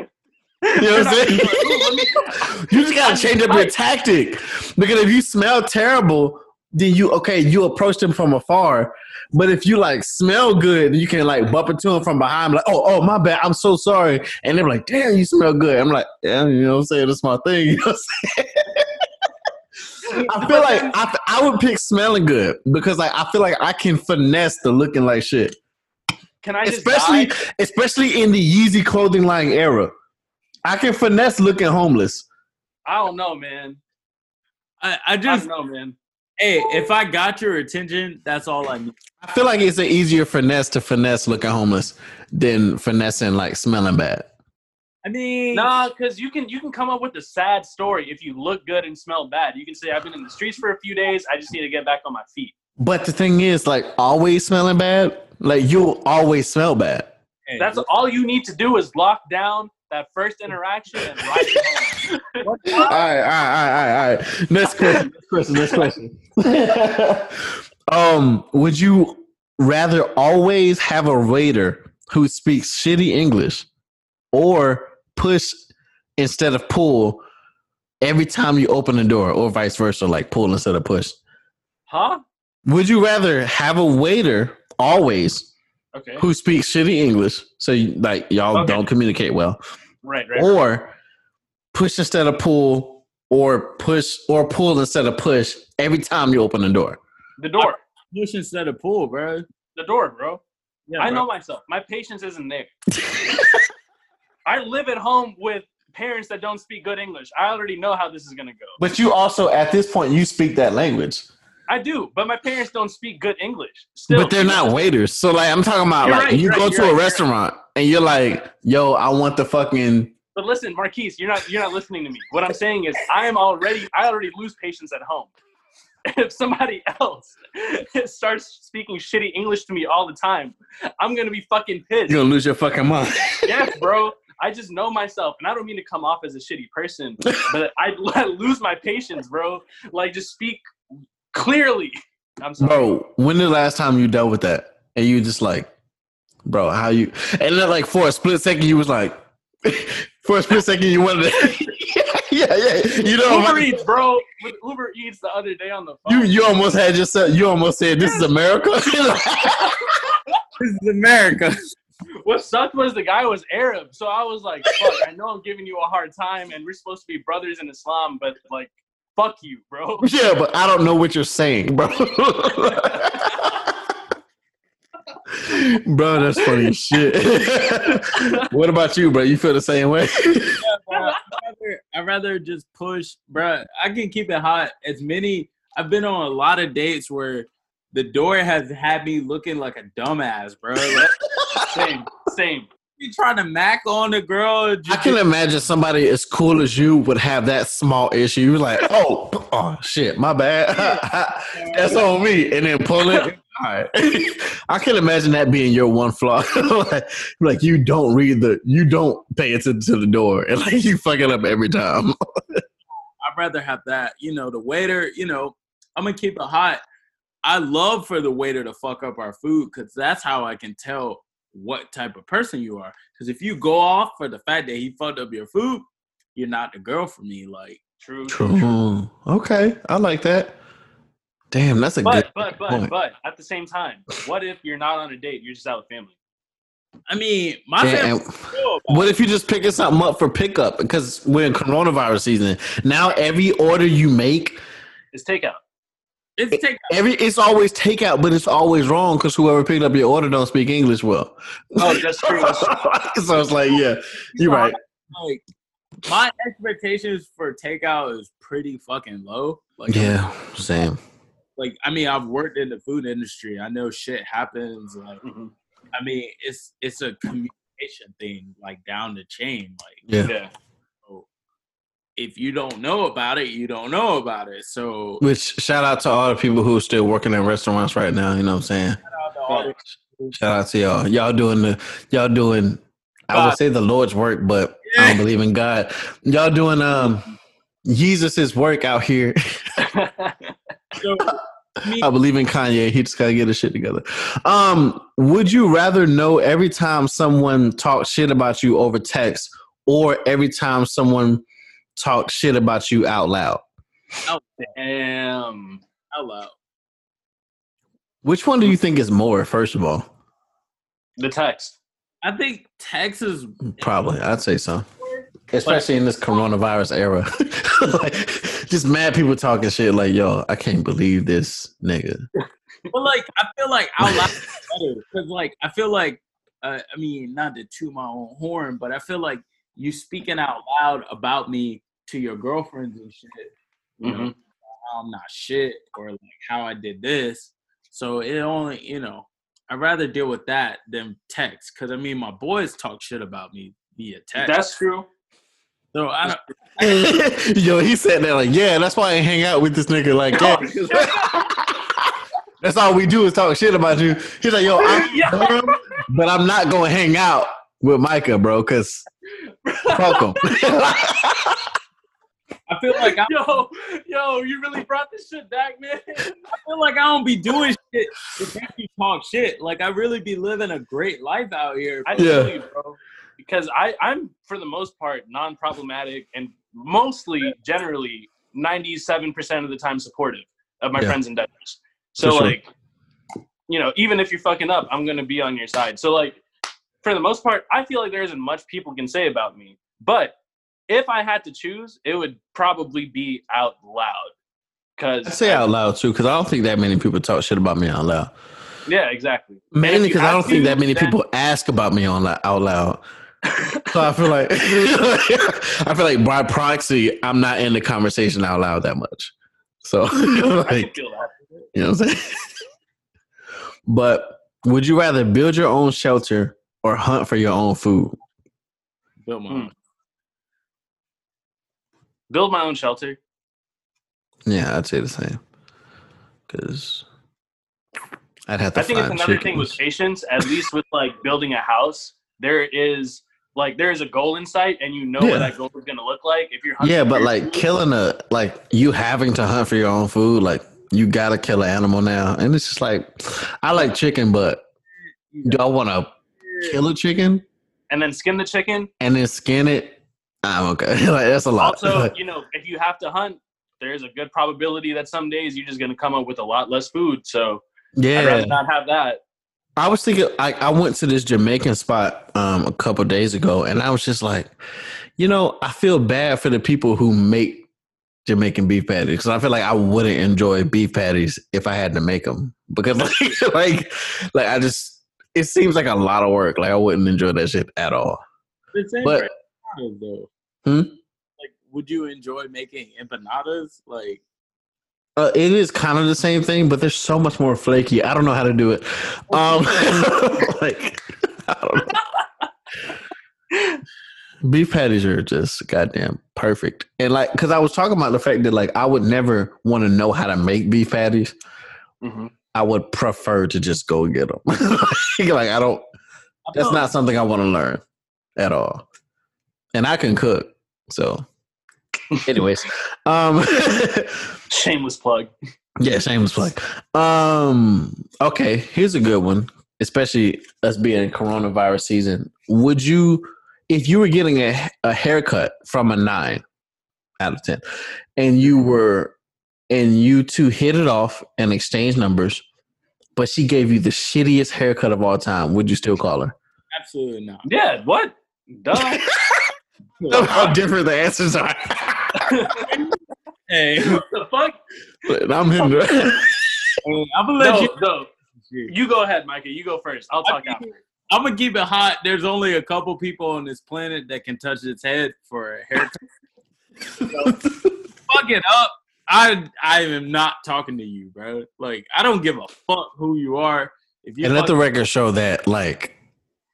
[SPEAKER 2] you know what I'm saying? you just gotta change up your tactic because if you smell terrible, then you okay, you approach them from afar. But if you like smell good, you can like bump into them from behind, like, oh, oh, my bad, I'm so sorry. And they're like, damn, you smell good. I'm like, yeah, you know what I'm saying? That's my thing. You know what I'm saying? I feel like I, I would pick smelling good because like I feel like I can finesse the looking like shit,
[SPEAKER 4] can I
[SPEAKER 2] especially
[SPEAKER 4] die?
[SPEAKER 2] especially in the Yeezy clothing line era. I can finesse looking homeless.
[SPEAKER 4] I don't know, man.
[SPEAKER 1] I, I
[SPEAKER 4] I
[SPEAKER 1] just
[SPEAKER 4] don't know, man.
[SPEAKER 1] Hey, if I got your attention, that's all I need.
[SPEAKER 2] I feel like it's an easier finesse to finesse looking homeless than finessing like smelling bad.
[SPEAKER 1] I mean,
[SPEAKER 4] Nah, because you can you can come up with a sad story if you look good and smell bad. You can say I've been in the streets for a few days. I just need to get back on my feet.
[SPEAKER 2] But the thing is, like always smelling bad, like you'll always smell bad.
[SPEAKER 4] That's all you need to do is lock down that first interaction and ride it home.
[SPEAKER 2] All right, all right, all right, all right. Next question. Next question. Next question. um, would you rather always have a waiter who speaks shitty English, or push instead of pull every time you open the door, or vice versa, like pull instead of push?
[SPEAKER 4] Huh?
[SPEAKER 2] Would you rather have a waiter always
[SPEAKER 4] Okay.
[SPEAKER 2] who speaks shitty English, so you, like y'all
[SPEAKER 4] Okay.
[SPEAKER 2] don't communicate well,
[SPEAKER 4] Right, right.
[SPEAKER 2] or push instead of pull, or push or pull instead of push every time you open the door?
[SPEAKER 4] The door.
[SPEAKER 1] push instead of pull, bro.
[SPEAKER 4] The door, bro.
[SPEAKER 1] Yeah,
[SPEAKER 4] I
[SPEAKER 1] bro.
[SPEAKER 4] know myself. My patience isn't there. I live at home with parents that don't speak good English. I already know how this is gonna go.
[SPEAKER 2] But you also, at this point, you speak that language.
[SPEAKER 4] I do, but my parents don't speak good English. Still,
[SPEAKER 2] but they're not waiters. So like I'm talking about
[SPEAKER 4] You're
[SPEAKER 2] like
[SPEAKER 4] right,
[SPEAKER 2] you
[SPEAKER 4] you're
[SPEAKER 2] go
[SPEAKER 4] right,
[SPEAKER 2] to a
[SPEAKER 4] right, you're
[SPEAKER 2] restaurant and you're like, yo, I want the fucking
[SPEAKER 4] But listen, Marquise, you're not you're not listening to me. What I'm saying is I am already I already lose patience at home. If somebody else starts speaking shitty English to me all the time, I'm gonna be fucking pissed.
[SPEAKER 2] you're gonna lose your fucking mind.
[SPEAKER 4] yes, bro. I just know myself, and I don't mean to come off as a shitty person, but I, I lose my patience, bro. Like, just speak clearly. I'm sorry.
[SPEAKER 2] Bro, when the last time you dealt with that? And you just like, bro, how you and then like for a split second you was like for a split second you wanted to Yeah, yeah. You know
[SPEAKER 4] Uber
[SPEAKER 2] what?
[SPEAKER 4] Eats, bro. With Uber Eats the other day on the phone.
[SPEAKER 2] you you almost had yourself you almost said this is America.
[SPEAKER 1] This is America.
[SPEAKER 4] what sucked was the guy was Arab, so I was like, "Fuck, I know I'm giving you a hard time, and we're supposed to be brothers in Islam, but like, fuck you, bro."
[SPEAKER 2] yeah, but I don't know what you're saying, bro. bro, that's funny as shit. what about you, bro? You feel the same way?
[SPEAKER 1] Bro, I'd rather, I'd rather just push, bro. I can keep it hot. As many, I've been on a lot of dates where the door has had me looking like a dumbass, bro. Like,
[SPEAKER 4] Same, same.
[SPEAKER 1] You trying to mac on the girl.
[SPEAKER 2] I can imagine somebody as cool as you would have that small issue. You're like, oh, oh shit, my bad. That's on me. And then pull it. All right. I can imagine that being your one flaw. like, like you don't read the, you don't pay attention to the door, and like you fuck it up every time.
[SPEAKER 1] I'd rather have that. You know, the waiter, you know, I'm gonna keep it hot. I love for the waiter to fuck up our food because that's how I can tell what type of person you are. Because if you go off for the fact that he fucked up your food, you're not the girl for me. Like,
[SPEAKER 4] True.
[SPEAKER 2] True. Okay, I like that. Damn, that's a
[SPEAKER 4] But
[SPEAKER 2] good
[SPEAKER 4] but but
[SPEAKER 2] point.
[SPEAKER 4] but at the same time, what if you're not on a date? You're just out with family.
[SPEAKER 1] I mean, my
[SPEAKER 2] Yeah,
[SPEAKER 1] family.
[SPEAKER 2] What if you just picking something up for pickup? Because we're in coronavirus season. Now every order you make,
[SPEAKER 4] It's takeout.
[SPEAKER 1] It's take
[SPEAKER 2] Every it's always takeout, but it's always wrong because whoever picked up your order don't speak English well.
[SPEAKER 4] Oh, that's true. That's true.
[SPEAKER 2] so it's like, yeah, you're right.
[SPEAKER 1] like my expectations for takeout is pretty fucking low. Like
[SPEAKER 2] Yeah, same.
[SPEAKER 1] like I mean I've worked in the food industry. I know shit happens. Like
[SPEAKER 4] Mhm.
[SPEAKER 1] I mean it's it's a communication thing, like down the chain. Like
[SPEAKER 2] Yeah.
[SPEAKER 4] Yeah.
[SPEAKER 1] If you don't know about it, you don't know about it. So
[SPEAKER 2] Which shout out to all the people who are still working in restaurants right now. You know what I'm saying? Shout out to y'all. Y'all doing the y'all doing. I would say the Lord's work, but I don't believe in God. Y'all doing um Jesus's work out here.
[SPEAKER 1] so
[SPEAKER 2] I believe in Kanye. He just gotta get his shit together. Um, would you rather know every time someone talks shit about you over text, or every time someone talks shit about you out loud?
[SPEAKER 4] Oh damn.
[SPEAKER 1] out loud.
[SPEAKER 2] Which one do you think is more? First of all,
[SPEAKER 4] The text.
[SPEAKER 1] I think Texas
[SPEAKER 2] probably I'd say so. Especially in this coronavirus era, like, just mad people talking shit like, "Yo, I can't believe this nigga."
[SPEAKER 1] But like, I feel like out loud better because, like, I feel like, uh, I mean, not to toot my own horn, but I feel like you speaking out loud about me to your girlfriends and shit. You know,
[SPEAKER 4] Mhm.
[SPEAKER 1] how I'm not shit or like how I did this. So it only, you know, I'd rather deal with that than text because I mean, my boys talk shit about me via text.
[SPEAKER 4] That's true.
[SPEAKER 1] so I don't.
[SPEAKER 2] Yo, he said that like, yeah, that's why I hang out with this nigga. Like, that. that's all we do is talk shit about you. He's like, yo, I'm dumb, but I'm not gonna hang out with Micah, bro, because fuck him.
[SPEAKER 1] I feel like I'm,
[SPEAKER 4] Yo, yo, you really brought this shit back, man.
[SPEAKER 1] I feel like I don't be doing shit to make you talk shit. Like I really be living a great life out here.
[SPEAKER 4] I
[SPEAKER 2] Yeah.
[SPEAKER 4] feel you, bro. Because I, I'm for the most part non-problematic and mostly, generally, 97% of the time supportive of my
[SPEAKER 2] Yeah.
[SPEAKER 4] friends' endeavors. So
[SPEAKER 2] sure.
[SPEAKER 4] like, you know, even if you're fucking up, I'm gonna be on your side. So like, for the most part, I feel like there isn't much people can say about me. But if I had to choose, it would probably be out loud. Cause
[SPEAKER 2] I say out loud too, because I don't think that many people talk shit about me out loud.
[SPEAKER 4] yeah, exactly.
[SPEAKER 2] Mainly because I don't think that many
[SPEAKER 4] then-
[SPEAKER 2] people ask about me on out loud. So I feel like I feel like by proxy, I'm not in the conversation out loud that much. So like, you know what I'm saying? But would you rather build your own shelter or hunt for your own food?
[SPEAKER 1] Built my
[SPEAKER 4] Hmm.
[SPEAKER 1] own.
[SPEAKER 4] Build my own shelter.
[SPEAKER 2] Yeah, I'd say the same. Because I'd have to
[SPEAKER 4] I think it's
[SPEAKER 2] find
[SPEAKER 4] another thing with patience. At least with like building a house, there is like there is a goal in sight, and you know
[SPEAKER 2] Yeah.
[SPEAKER 4] what that goal is going to look like. If you're hunting
[SPEAKER 2] Yeah, but like
[SPEAKER 4] food-
[SPEAKER 2] killing a like you having to hunt for your own food, like you gotta kill an animal now, and it's just like I like chicken, but do I want to kill a chicken
[SPEAKER 4] and then skin the chicken.
[SPEAKER 2] and then skin it? I'm okay. like that's a lot.
[SPEAKER 4] Also, you know, if you have to hunt, there's a good probability that some days you're just going to come up with a lot less food. So
[SPEAKER 2] yeah, I'd
[SPEAKER 4] rather not have that.
[SPEAKER 2] I was thinking. I, I went to this Jamaican spot um a couple days ago, and I was just like, you know, I feel bad for the people who make Jamaican beef patties because I feel like I wouldn't enjoy beef patties if I had to make them because like like like I just it seems like a lot of work. Like I wouldn't enjoy that shit at all. But-
[SPEAKER 1] empanadas, though.
[SPEAKER 2] Hmm?
[SPEAKER 1] Like, would you enjoy making empanadas? Like,
[SPEAKER 2] Uh, it is kind of the same thing, but they're so much more flaky. I don't know how to do it. Um, like, I don't know. Beef patties are just goddamn perfect, and like, because I was talking about the fact that like I would never want to know how to make beef patties.
[SPEAKER 4] Mhm.
[SPEAKER 2] I would prefer to just go get them. like I don't. That's not something I want to learn at all, and I can cook. So, anyways, um.
[SPEAKER 4] Shameless plug.
[SPEAKER 2] Yeah, shameless plug. Um, okay, here's a good one, especially us being in coronavirus season. Would you, if you were getting a, a haircut from a nine out of ten, and you were, and you two hit it off and exchange numbers, but she gave you the shittiest haircut of all time, would you still call her?
[SPEAKER 1] absolutely not.
[SPEAKER 4] Yeah, what? Duh.
[SPEAKER 2] How different the answers are.
[SPEAKER 1] Hey,
[SPEAKER 4] what the fuck?
[SPEAKER 2] I'm in.
[SPEAKER 1] I'm gonna let
[SPEAKER 4] No,
[SPEAKER 1] you.
[SPEAKER 4] go. You go ahead, Micah. You go first. I'll talk after.
[SPEAKER 1] I'm gonna keep it hot. There's only a couple people on this planet that can touch its head for a haircut. So, fuck it up. I I am not talking to you, bro. Like I don't give a fuck who you are. If you
[SPEAKER 2] and let the record show that, like,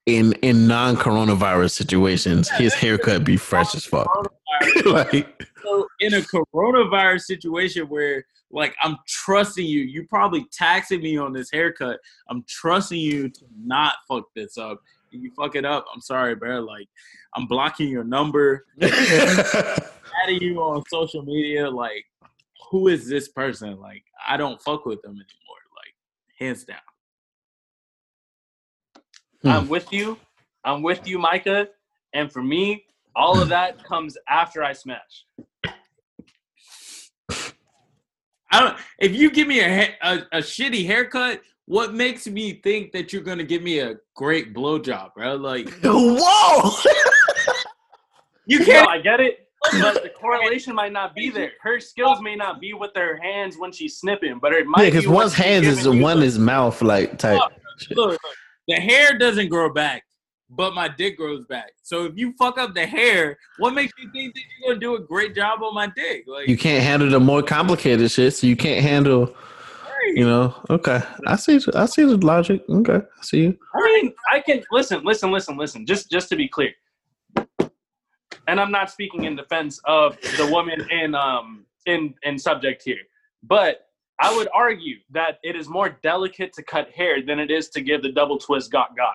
[SPEAKER 2] in in non coronavirus situations, his haircut be fresh as fuck. like,
[SPEAKER 1] so in a coronavirus situation where like I'm trusting you, you probably taxing me on this haircut. I'm trusting you to not fuck this up. If you fuck it up, I'm sorry, bro. Like I'm blocking your number, adding you on social media. Like, who is this person? Like, I don't fuck with them anymore. Like, hands down.
[SPEAKER 2] Hmm.
[SPEAKER 4] I'm with you. I'm with you, Micah. And for me, all of that comes after I smash.
[SPEAKER 1] I don't. If you give me a, a a shitty haircut, what makes me think that you're gonna give me a great blowjob, bro? Like,
[SPEAKER 2] whoa!
[SPEAKER 1] you can't.
[SPEAKER 4] I get it, but the correlation might not be there. Her skills may not be with her hands when she's snipping, but it might.
[SPEAKER 2] Yeah, because
[SPEAKER 4] be when
[SPEAKER 2] one's hands is
[SPEAKER 4] giving
[SPEAKER 2] one is mouth like type. shit.
[SPEAKER 1] Look, the hair doesn't grow back, but my dick grows back. So if you fuck up the hair, what makes you think that you're gonna do a great job on my dick? Like,
[SPEAKER 2] You can't handle the more complicated shit, so you can't handle. You know, okay. I see. I see the logic. Okay, I see you.
[SPEAKER 4] I mean, I can listen, listen, listen, listen. Just, just to be clear, and I'm not speaking in defense of the woman in, um, in, in subject here, but I would argue that it is more delicate to cut hair than it is to give the double twist gok gok.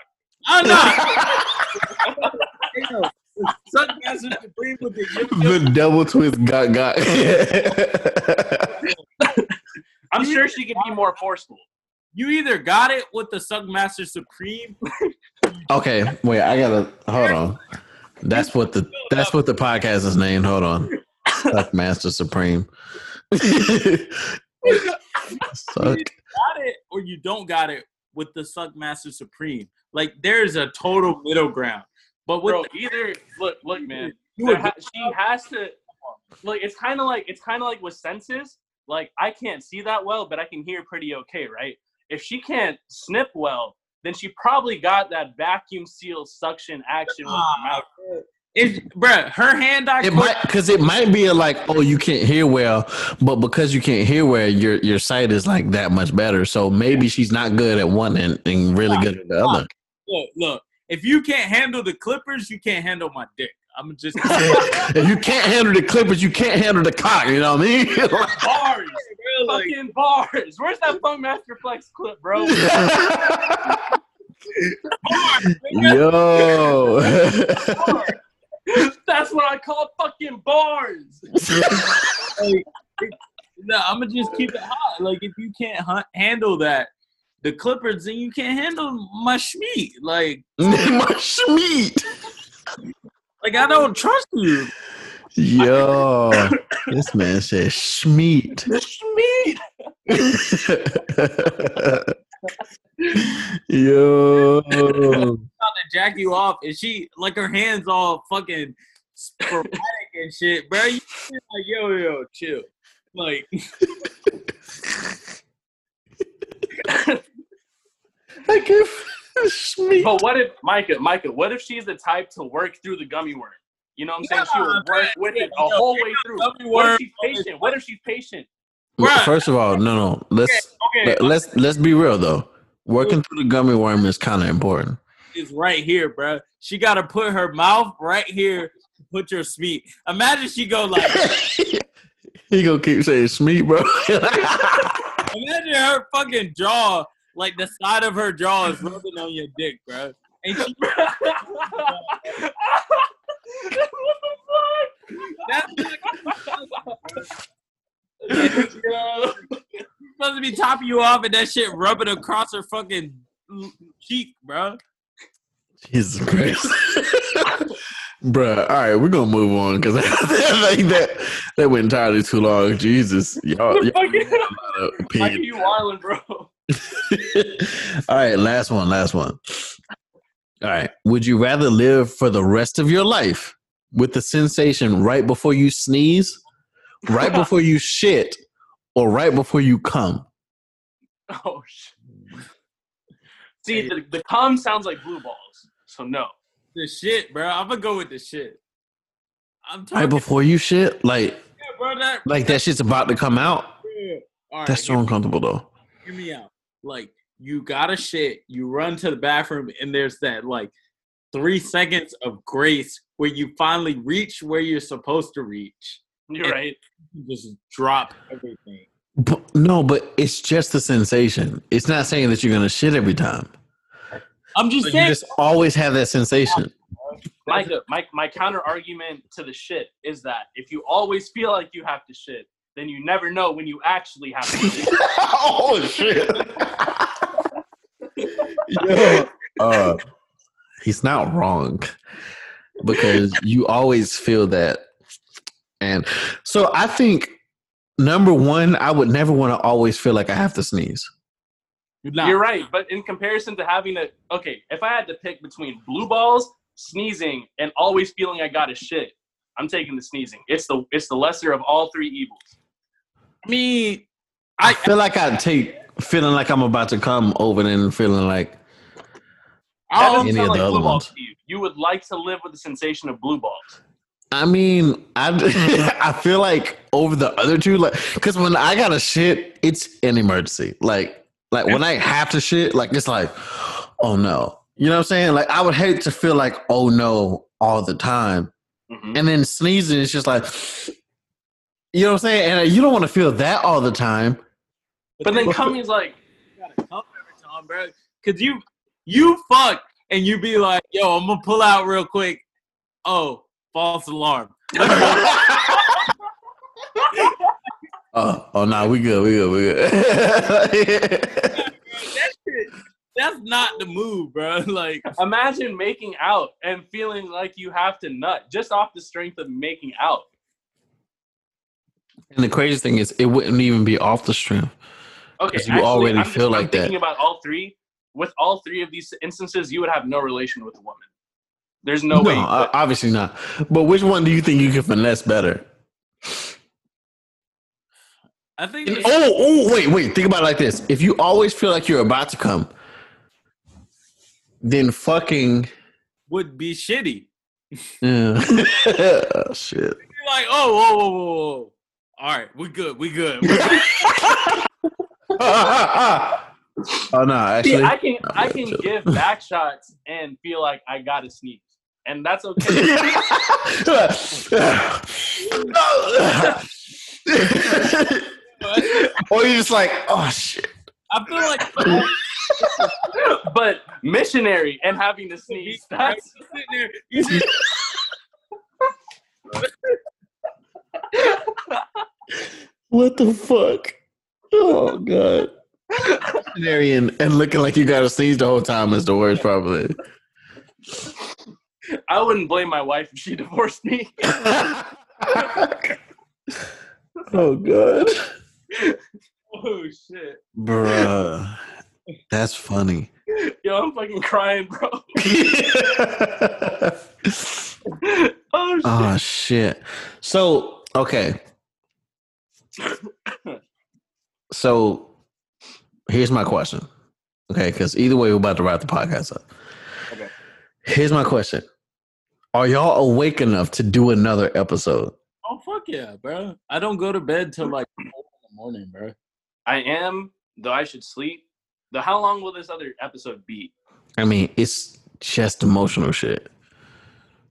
[SPEAKER 1] I'm not. Suck Master Supreme with the yip yip.
[SPEAKER 2] the double twist got got.
[SPEAKER 4] I'm sure she could be more forceful.
[SPEAKER 1] You either got it with the Suckmaster Supreme.
[SPEAKER 2] okay, wait. I gotta hold on. That's what the that's what the podcast is named. Hold on. Suck Master Supreme. Suck.
[SPEAKER 1] got it or you don't got it with the Suck Master Supreme. Like there's a total middle ground. But with
[SPEAKER 4] Bro,
[SPEAKER 1] the,
[SPEAKER 4] either look, look, man.
[SPEAKER 1] You
[SPEAKER 4] ha- she has to like it's kind of like it's kind of like with senses like i can't see that well but i can hear pretty okay right if she can't snip well then she probably got that vacuum seal suction action with her mouth
[SPEAKER 1] it's bruh, her hand eye
[SPEAKER 2] It might because it might be a like, oh, you can't hear well, but because you can't hear well, your your sight is like that much better. So maybe she's not good at one and, and really good at the other.
[SPEAKER 1] look, look. If you can't handle the clippers, you can't handle my dick. I'm just
[SPEAKER 2] if you can't handle the clippers, you can't handle the cock. You know what I mean?
[SPEAKER 4] bars
[SPEAKER 1] Bro, like,
[SPEAKER 4] fucking bars where's that Funkmaster Flex clip bro
[SPEAKER 2] Yo.
[SPEAKER 4] that's what i call fucking bars
[SPEAKER 1] like, no, I'm gonna just keep it hot. Like if you can't hunt, handle that, the clippers, then you can't handle my schmeat. Like,
[SPEAKER 2] My schmeat.
[SPEAKER 1] like I don't trust you.
[SPEAKER 2] Yo. This man said schmeat.
[SPEAKER 4] schmeat
[SPEAKER 2] Yo.
[SPEAKER 1] About to jack you off, and she like her hands all fucking sporadic and shit, bro. You like yo yo chill. Like
[SPEAKER 2] I can schmeat.
[SPEAKER 4] But what if Micah, Micah, what if she's the type to work through the gummy worm? You know what I'm saying? she would work with it the whole way through. What if she's patient? What if she's patient?
[SPEAKER 1] Bruh.
[SPEAKER 2] First of all, no, no. Let's
[SPEAKER 1] okay,
[SPEAKER 2] let, let's let's be real though. Working through the gummy worm is kind of important.
[SPEAKER 1] It's right here, bro. She got to put her mouth right here. to Put your smeat. Imagine she go like.
[SPEAKER 2] he gonna keep saying schmeat, bro.
[SPEAKER 1] Imagine her fucking jaw, like the side of her jaw is rubbing on your dick, bro. And she,
[SPEAKER 4] what the fuck?
[SPEAKER 1] that's supposed to be topping you off, and that shit rubbing across her fucking cheek, bro.
[SPEAKER 2] Jesus Christ. Bruh, all right, we're gonna move on because I think that that went entirely too long. Jesus, y'all, y'all
[SPEAKER 4] you wildin', bro.
[SPEAKER 2] all right, last one, last one. All right, would you rather live for the rest of your life with the sensation right before you sneeze, right before you shit, or right before you come?
[SPEAKER 4] Oh shit. See, the, the cum sounds like blue balls, so no.
[SPEAKER 1] The shit, bro. I'm gonna go with the shit. I'm
[SPEAKER 2] Right before you shit, like
[SPEAKER 1] yeah, bro. That
[SPEAKER 2] like that shit's about to come out.
[SPEAKER 1] yeah. All right,
[SPEAKER 2] That's so
[SPEAKER 1] hear-
[SPEAKER 2] uncomfortable though.
[SPEAKER 1] hear me out. Like you gotta shit, you run to the bathroom, and there's that like three seconds of grace where you finally reach where you're supposed to reach.
[SPEAKER 4] You're right.
[SPEAKER 1] You just drop everything.
[SPEAKER 2] But, no, but it's just the sensation. It's not saying that you're gonna shit every time.
[SPEAKER 1] I'm just
[SPEAKER 2] But you just always have that sensation.
[SPEAKER 4] My, my my counter argument to the shit is that if you always feel like you have to shit, then you never know when you actually have to shit.
[SPEAKER 2] oh shit! Yo, uh, he's not wrong because you always feel that, and so I think number one, I would never want to always feel like I have to sneeze.
[SPEAKER 1] Nah,
[SPEAKER 4] You're right, but in comparison to having to okay, if I had to pick between blue balls, sneezing, and always feeling I got to shit, I'm taking the sneezing. It's the it's the lesser of all three evils.
[SPEAKER 1] I mean,
[SPEAKER 2] I feel like I'd take feeling like I'm about to come over and feeling like
[SPEAKER 4] That
[SPEAKER 1] I'll,
[SPEAKER 4] doesn't
[SPEAKER 2] Any
[SPEAKER 4] sound
[SPEAKER 2] of
[SPEAKER 4] like
[SPEAKER 2] the
[SPEAKER 4] blue
[SPEAKER 2] other
[SPEAKER 4] balls
[SPEAKER 2] ones.
[SPEAKER 4] to you. You would like to live with the sensation of blue balls.
[SPEAKER 2] I mean, I I feel like over the other two, like, because when I got to shit, it's an emergency. Like, like when I have to shit, like it's like, oh no, you know what I'm saying? Like, I would hate to feel like, oh no, all the time,
[SPEAKER 4] Mhm.
[SPEAKER 2] and then sneezing, it's just like, you know what I'm saying? And you don't want to feel that all the time.
[SPEAKER 4] But then Cummings like,
[SPEAKER 1] you gotta come every time, bro. Cause you you fuck and you be like, yo, I'm gonna pull out real quick. Oh, false alarm.
[SPEAKER 2] Oh, oh no, we good, we good, we good.
[SPEAKER 1] that shit, that's not the move, bro. Like,
[SPEAKER 4] imagine making out and feeling like you have to nut just off the strength of making out.
[SPEAKER 2] and the craziest thing is, it wouldn't even be off the stream.
[SPEAKER 4] Okay,
[SPEAKER 2] 'Cause you already
[SPEAKER 4] I'm
[SPEAKER 2] feel
[SPEAKER 4] I'm
[SPEAKER 2] like that.
[SPEAKER 4] Thinking about all three, with all three of these instances, you would have no relation with a woman. There's no,
[SPEAKER 2] No,
[SPEAKER 4] way. you
[SPEAKER 2] obviously not. But which one do you think you can finesse better?
[SPEAKER 1] I think
[SPEAKER 2] And- oh, oh, wait, wait. Think about it like this: if you always feel like you're about to come, then fucking
[SPEAKER 1] would be shitty.
[SPEAKER 2] yeah. oh, shit.
[SPEAKER 1] You're like, oh, whoa, whoa, whoa, whoa. All right, we good, we good. We good.
[SPEAKER 2] oh no,
[SPEAKER 4] See, I can I can
[SPEAKER 2] chill.
[SPEAKER 4] give back shots and feel like I gotta sneeze, and that's okay.
[SPEAKER 2] or you're just like, oh shit.
[SPEAKER 1] I feel like
[SPEAKER 4] but missionary and having to sneeze, that's
[SPEAKER 1] sitting there,
[SPEAKER 2] What the fuck? Oh god. And, and looking like you got to sneeze the whole time is the worst, probably.
[SPEAKER 4] I wouldn't blame my wife if she divorced me.
[SPEAKER 2] oh god.
[SPEAKER 4] oh shit.
[SPEAKER 2] Bruh. That's funny.
[SPEAKER 4] Yo, I'm fucking crying, bro. oh shit.
[SPEAKER 2] oh shit. So, okay. So, here's my question. Okay, because either way, we're about to wrap the podcast up.
[SPEAKER 4] Okay.
[SPEAKER 2] Here's my question: Are y'all awake enough to do another episode?
[SPEAKER 1] oh fuck yeah, bro. I don't go to bed till like four in the morning, bro.
[SPEAKER 4] I am, though I should sleep. Though how long will this other episode be?
[SPEAKER 2] I mean, it's just emotional shit.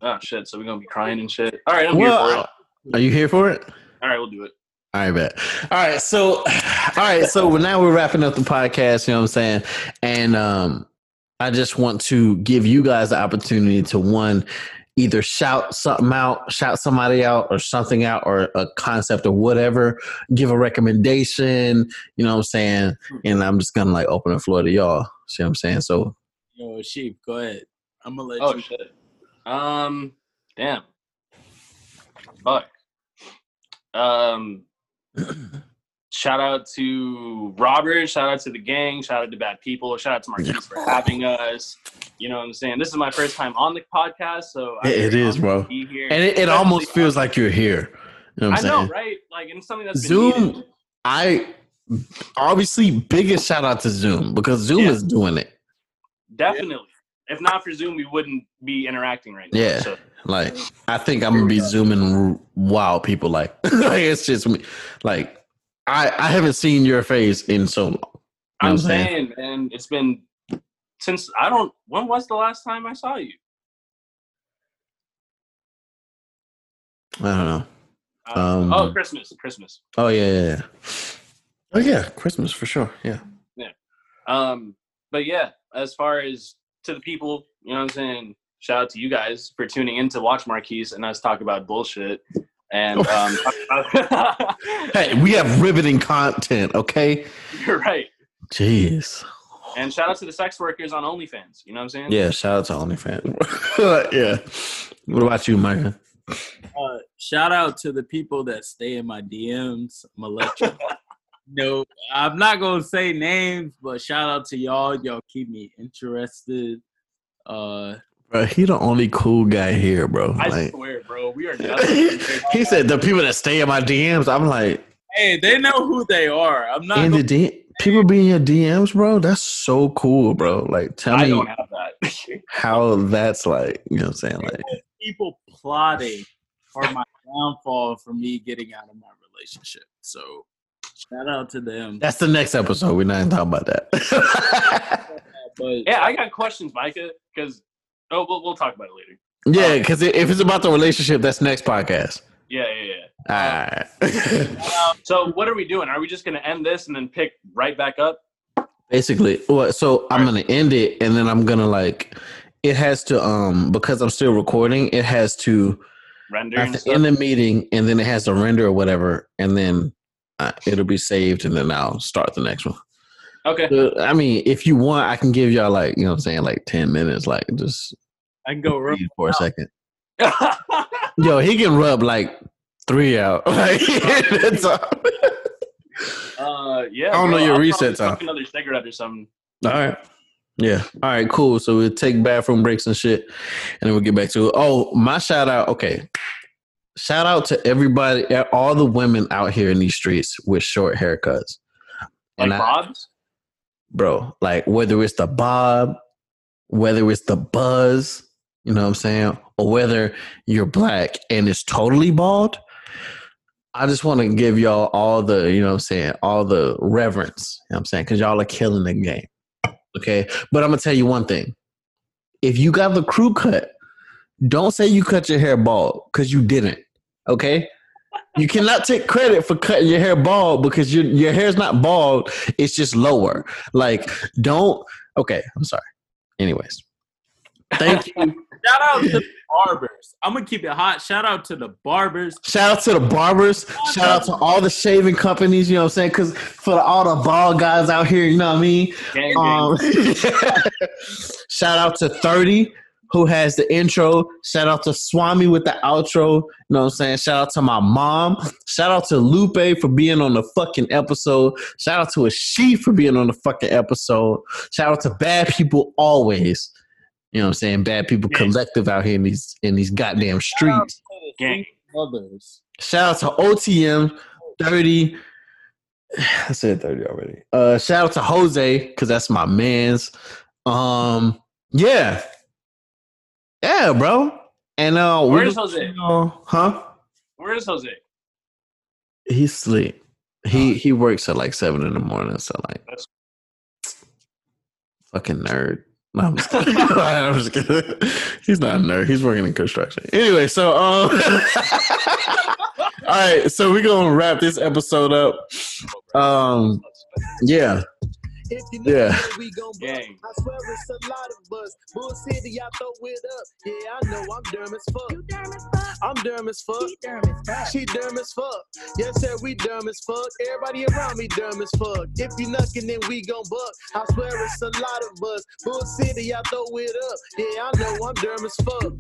[SPEAKER 4] Oh shit, so we're gonna be crying and shit. Alright, I'm here for it.
[SPEAKER 2] are you here for it?
[SPEAKER 4] Alright, we'll do it.
[SPEAKER 2] All right, bet. All right, so all right, so now we're wrapping up the podcast, you know what I'm saying? And um I just want to give you guys the opportunity to one either shout something out, shout somebody out or something out or a concept or whatever, give a recommendation, you know what I'm saying? And I'm just going to like open the floor to y'all. See what I'm saying? So
[SPEAKER 1] Yo, sheep, go ahead. I'm gonna let
[SPEAKER 4] Oh
[SPEAKER 1] you.
[SPEAKER 4] shit. Um damn. Fuck. Um shout out to Robert, shout out to the gang, shout out to bad people, shout out to Marquise for having us. You know what I'm saying? This is my first time on the podcast, so I'm
[SPEAKER 2] It- is, bro.
[SPEAKER 4] Be here.
[SPEAKER 2] and it, it almost feels like you're here. You know what
[SPEAKER 4] I
[SPEAKER 2] I'm
[SPEAKER 4] know, right? Like, and something that's been
[SPEAKER 2] Zoom. I obviously biggest shout out to Zoom because Zoom
[SPEAKER 4] Yeah.
[SPEAKER 2] is doing it.
[SPEAKER 4] Definitely. If not for Zoom, we wouldn't be interacting right now.
[SPEAKER 2] Yeah.
[SPEAKER 4] So
[SPEAKER 2] Like I think I'm gonna be zooming wow people like like it's just me like I I haven't seen your face in so long. You know
[SPEAKER 4] I'm
[SPEAKER 2] I'm
[SPEAKER 4] saying, man, it's been since I don't. When was the last time I saw you?
[SPEAKER 2] I don't know.
[SPEAKER 4] Uh,
[SPEAKER 2] Um,
[SPEAKER 4] oh, Christmas, Christmas.
[SPEAKER 2] Oh yeah, yeah, yeah. Oh yeah, Christmas for sure. Yeah. Yeah.
[SPEAKER 4] Um, but yeah, as far as to the people, you know what I'm saying? Shout out to you guys for tuning in to watch Marquise and us talk about bullshit. And um,
[SPEAKER 2] Hey, we have riveting content, okay?
[SPEAKER 4] you're right.
[SPEAKER 2] Jeez.
[SPEAKER 4] And shout out to the sex workers on OnlyFans. You know what I'm saying?
[SPEAKER 2] Yeah, shout out to OnlyFans. yeah. What about you, Micah?
[SPEAKER 1] Uh, shout out to the people that stay in my DMs. I'm gonna let you know. I'm not gonna say names, but shout out to y'all. Y'all keep me interested. Uh,
[SPEAKER 2] Bro, he the only cool guy here, bro.
[SPEAKER 4] I
[SPEAKER 2] Like,
[SPEAKER 4] swear, bro, we are nothing.
[SPEAKER 2] he said the people that stay in my DMs. I'm like,
[SPEAKER 1] hey, they know who they are. I'm not.
[SPEAKER 2] in the
[SPEAKER 1] gonna-
[SPEAKER 2] people be in your DMs, bro. That's so cool, bro. Like, tell
[SPEAKER 4] I
[SPEAKER 2] me
[SPEAKER 4] don't have that.
[SPEAKER 2] how that's like. You know what I'm saying? Like,
[SPEAKER 1] people plotting for my downfall for me getting out of my relationship. So shout out to them.
[SPEAKER 2] that's the next episode. We're not even talking about that.
[SPEAKER 1] But
[SPEAKER 4] yeah, I got questions, Micah, because oh, we'll, we'll talk about it later.
[SPEAKER 2] yeah, because if it's about the relationship, that's next podcast.
[SPEAKER 4] Yeah, yeah, yeah.
[SPEAKER 2] All right.
[SPEAKER 4] So what are we doing? Are we just gonna end this and then pick right back up?
[SPEAKER 2] Basically, well, so I'm gonna end it, and then I'm gonna like, it has to um because I'm still recording. It has to
[SPEAKER 4] Render
[SPEAKER 2] I
[SPEAKER 4] and
[SPEAKER 2] have to end the meeting, and then it has to render or whatever, and then it'll be saved, and then I'll start the next one.
[SPEAKER 4] Okay.
[SPEAKER 2] Uh, I mean, if you want, I can give y'all like you know what I'm saying, like ten minutes, like just
[SPEAKER 1] I can go
[SPEAKER 2] read for a second. Yo, he can rub like three out. Like, that's all.
[SPEAKER 4] Uh, yeah.
[SPEAKER 2] I don't know
[SPEAKER 4] bro,
[SPEAKER 2] your
[SPEAKER 4] I'll
[SPEAKER 2] reset time.
[SPEAKER 4] Another cigarette or something.
[SPEAKER 2] All right. Yeah. All right, cool. So we'll take bathroom breaks and shit, and then we'll get back to it. Oh, my shout out. Okay. Shout out to everybody, all the women out here in these streets with short haircuts.
[SPEAKER 4] Like
[SPEAKER 2] And I-
[SPEAKER 4] Bob's.
[SPEAKER 2] bro, like whether it's the bob, whether it's the buzz, you know what I'm saying, or whether you're black and it's totally bald, I just want to give y'all all the, you know what I'm saying, all the reverence, you know what I'm saying, because y'all are killing the game. Okay. But I'm going to tell you one thing. If you got the crew cut, don't say you cut your hair bald because you didn't. Okay. You cannot take credit for cutting your hair bald because your your hair's not bald. It's just lower. Like, don't. Okay, I'm sorry. Anyways, thank you.
[SPEAKER 1] Shout out to the barbers. I'm gonna keep it hot. Shout out to the barbers.
[SPEAKER 2] Shout out to the barbers. Shout out to all the shaving companies. You know what I'm saying? Because for all the bald guys out here, you know what I mean.
[SPEAKER 4] Gang, gang.
[SPEAKER 2] Um, shout out to 30 who has the intro. Shout out to Swami with the outro. You know what I'm saying? Shout out to my mom. Shout out to Lupe for being on the fucking episode. Shout out to a she for being on the fucking episode. Shout out to bad people always. You know what I'm saying? Bad people collective out here in these in these goddamn streets.
[SPEAKER 4] Gang.
[SPEAKER 1] Others.
[SPEAKER 2] Shout out to OTM 30. I said 30 already. Uh shout out to Jose, because that's my man's. Um, yeah. Yeah, bro. And uh
[SPEAKER 4] Where
[SPEAKER 2] we
[SPEAKER 4] is
[SPEAKER 2] just-
[SPEAKER 4] Jose?
[SPEAKER 2] uh, huh?
[SPEAKER 4] Where is Jose?
[SPEAKER 2] He's sleep. He he works at like seven in the morning, so like
[SPEAKER 4] That's-
[SPEAKER 2] fucking nerd. No, I'm just kidding. I'm just kidding. He's not a nerd. He's working in construction. Anyway, so um all right, so we're gonna wrap this episode up. Um yeah. Yeah.
[SPEAKER 4] Gang.
[SPEAKER 12] I swear it's a lot of us. Bull City, I throw it up. Yeah, I know I'm dumb as fuck. I'm dumb as fuck. She dumb as fuck. Yes, sir, we dumb as fuck. Everybody around me dumb as fuck. If you knuckin', then we gon' buck. I swear it's a lot of us. Bull City, I throw it up. Yeah, I know I'm dumb as fuck.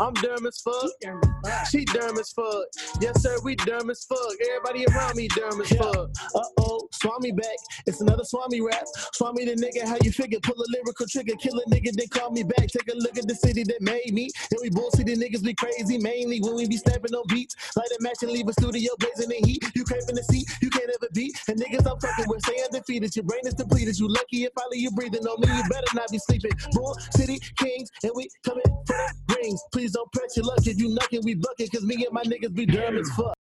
[SPEAKER 12] I'm dumb as fuck. She dumb as fuck. Yes, sir, we dumb as fuck. Everybody around me dumb as fuck. Uh oh, Swami back. It's another Swami rap. Swami the nigga, how you figure? Pull a lyrical trigger, kill a nigga, then call me back. Take a look at the city that made me. And we bullshit the niggas be crazy, mainly when we be snapping on beats. Light a match and leave a studio blazing in heat. You craving the seat, you can't ever beat. And niggas I'm fucking with, stay undefeated. Your brain is depleted. You lucky if I leave you breathing on me, you better not be sleeping. Bull City Kings, and we coming for the rings. Please don't press your luck if you knuckin', we buckin', cause me and my niggas be dumb as fuck.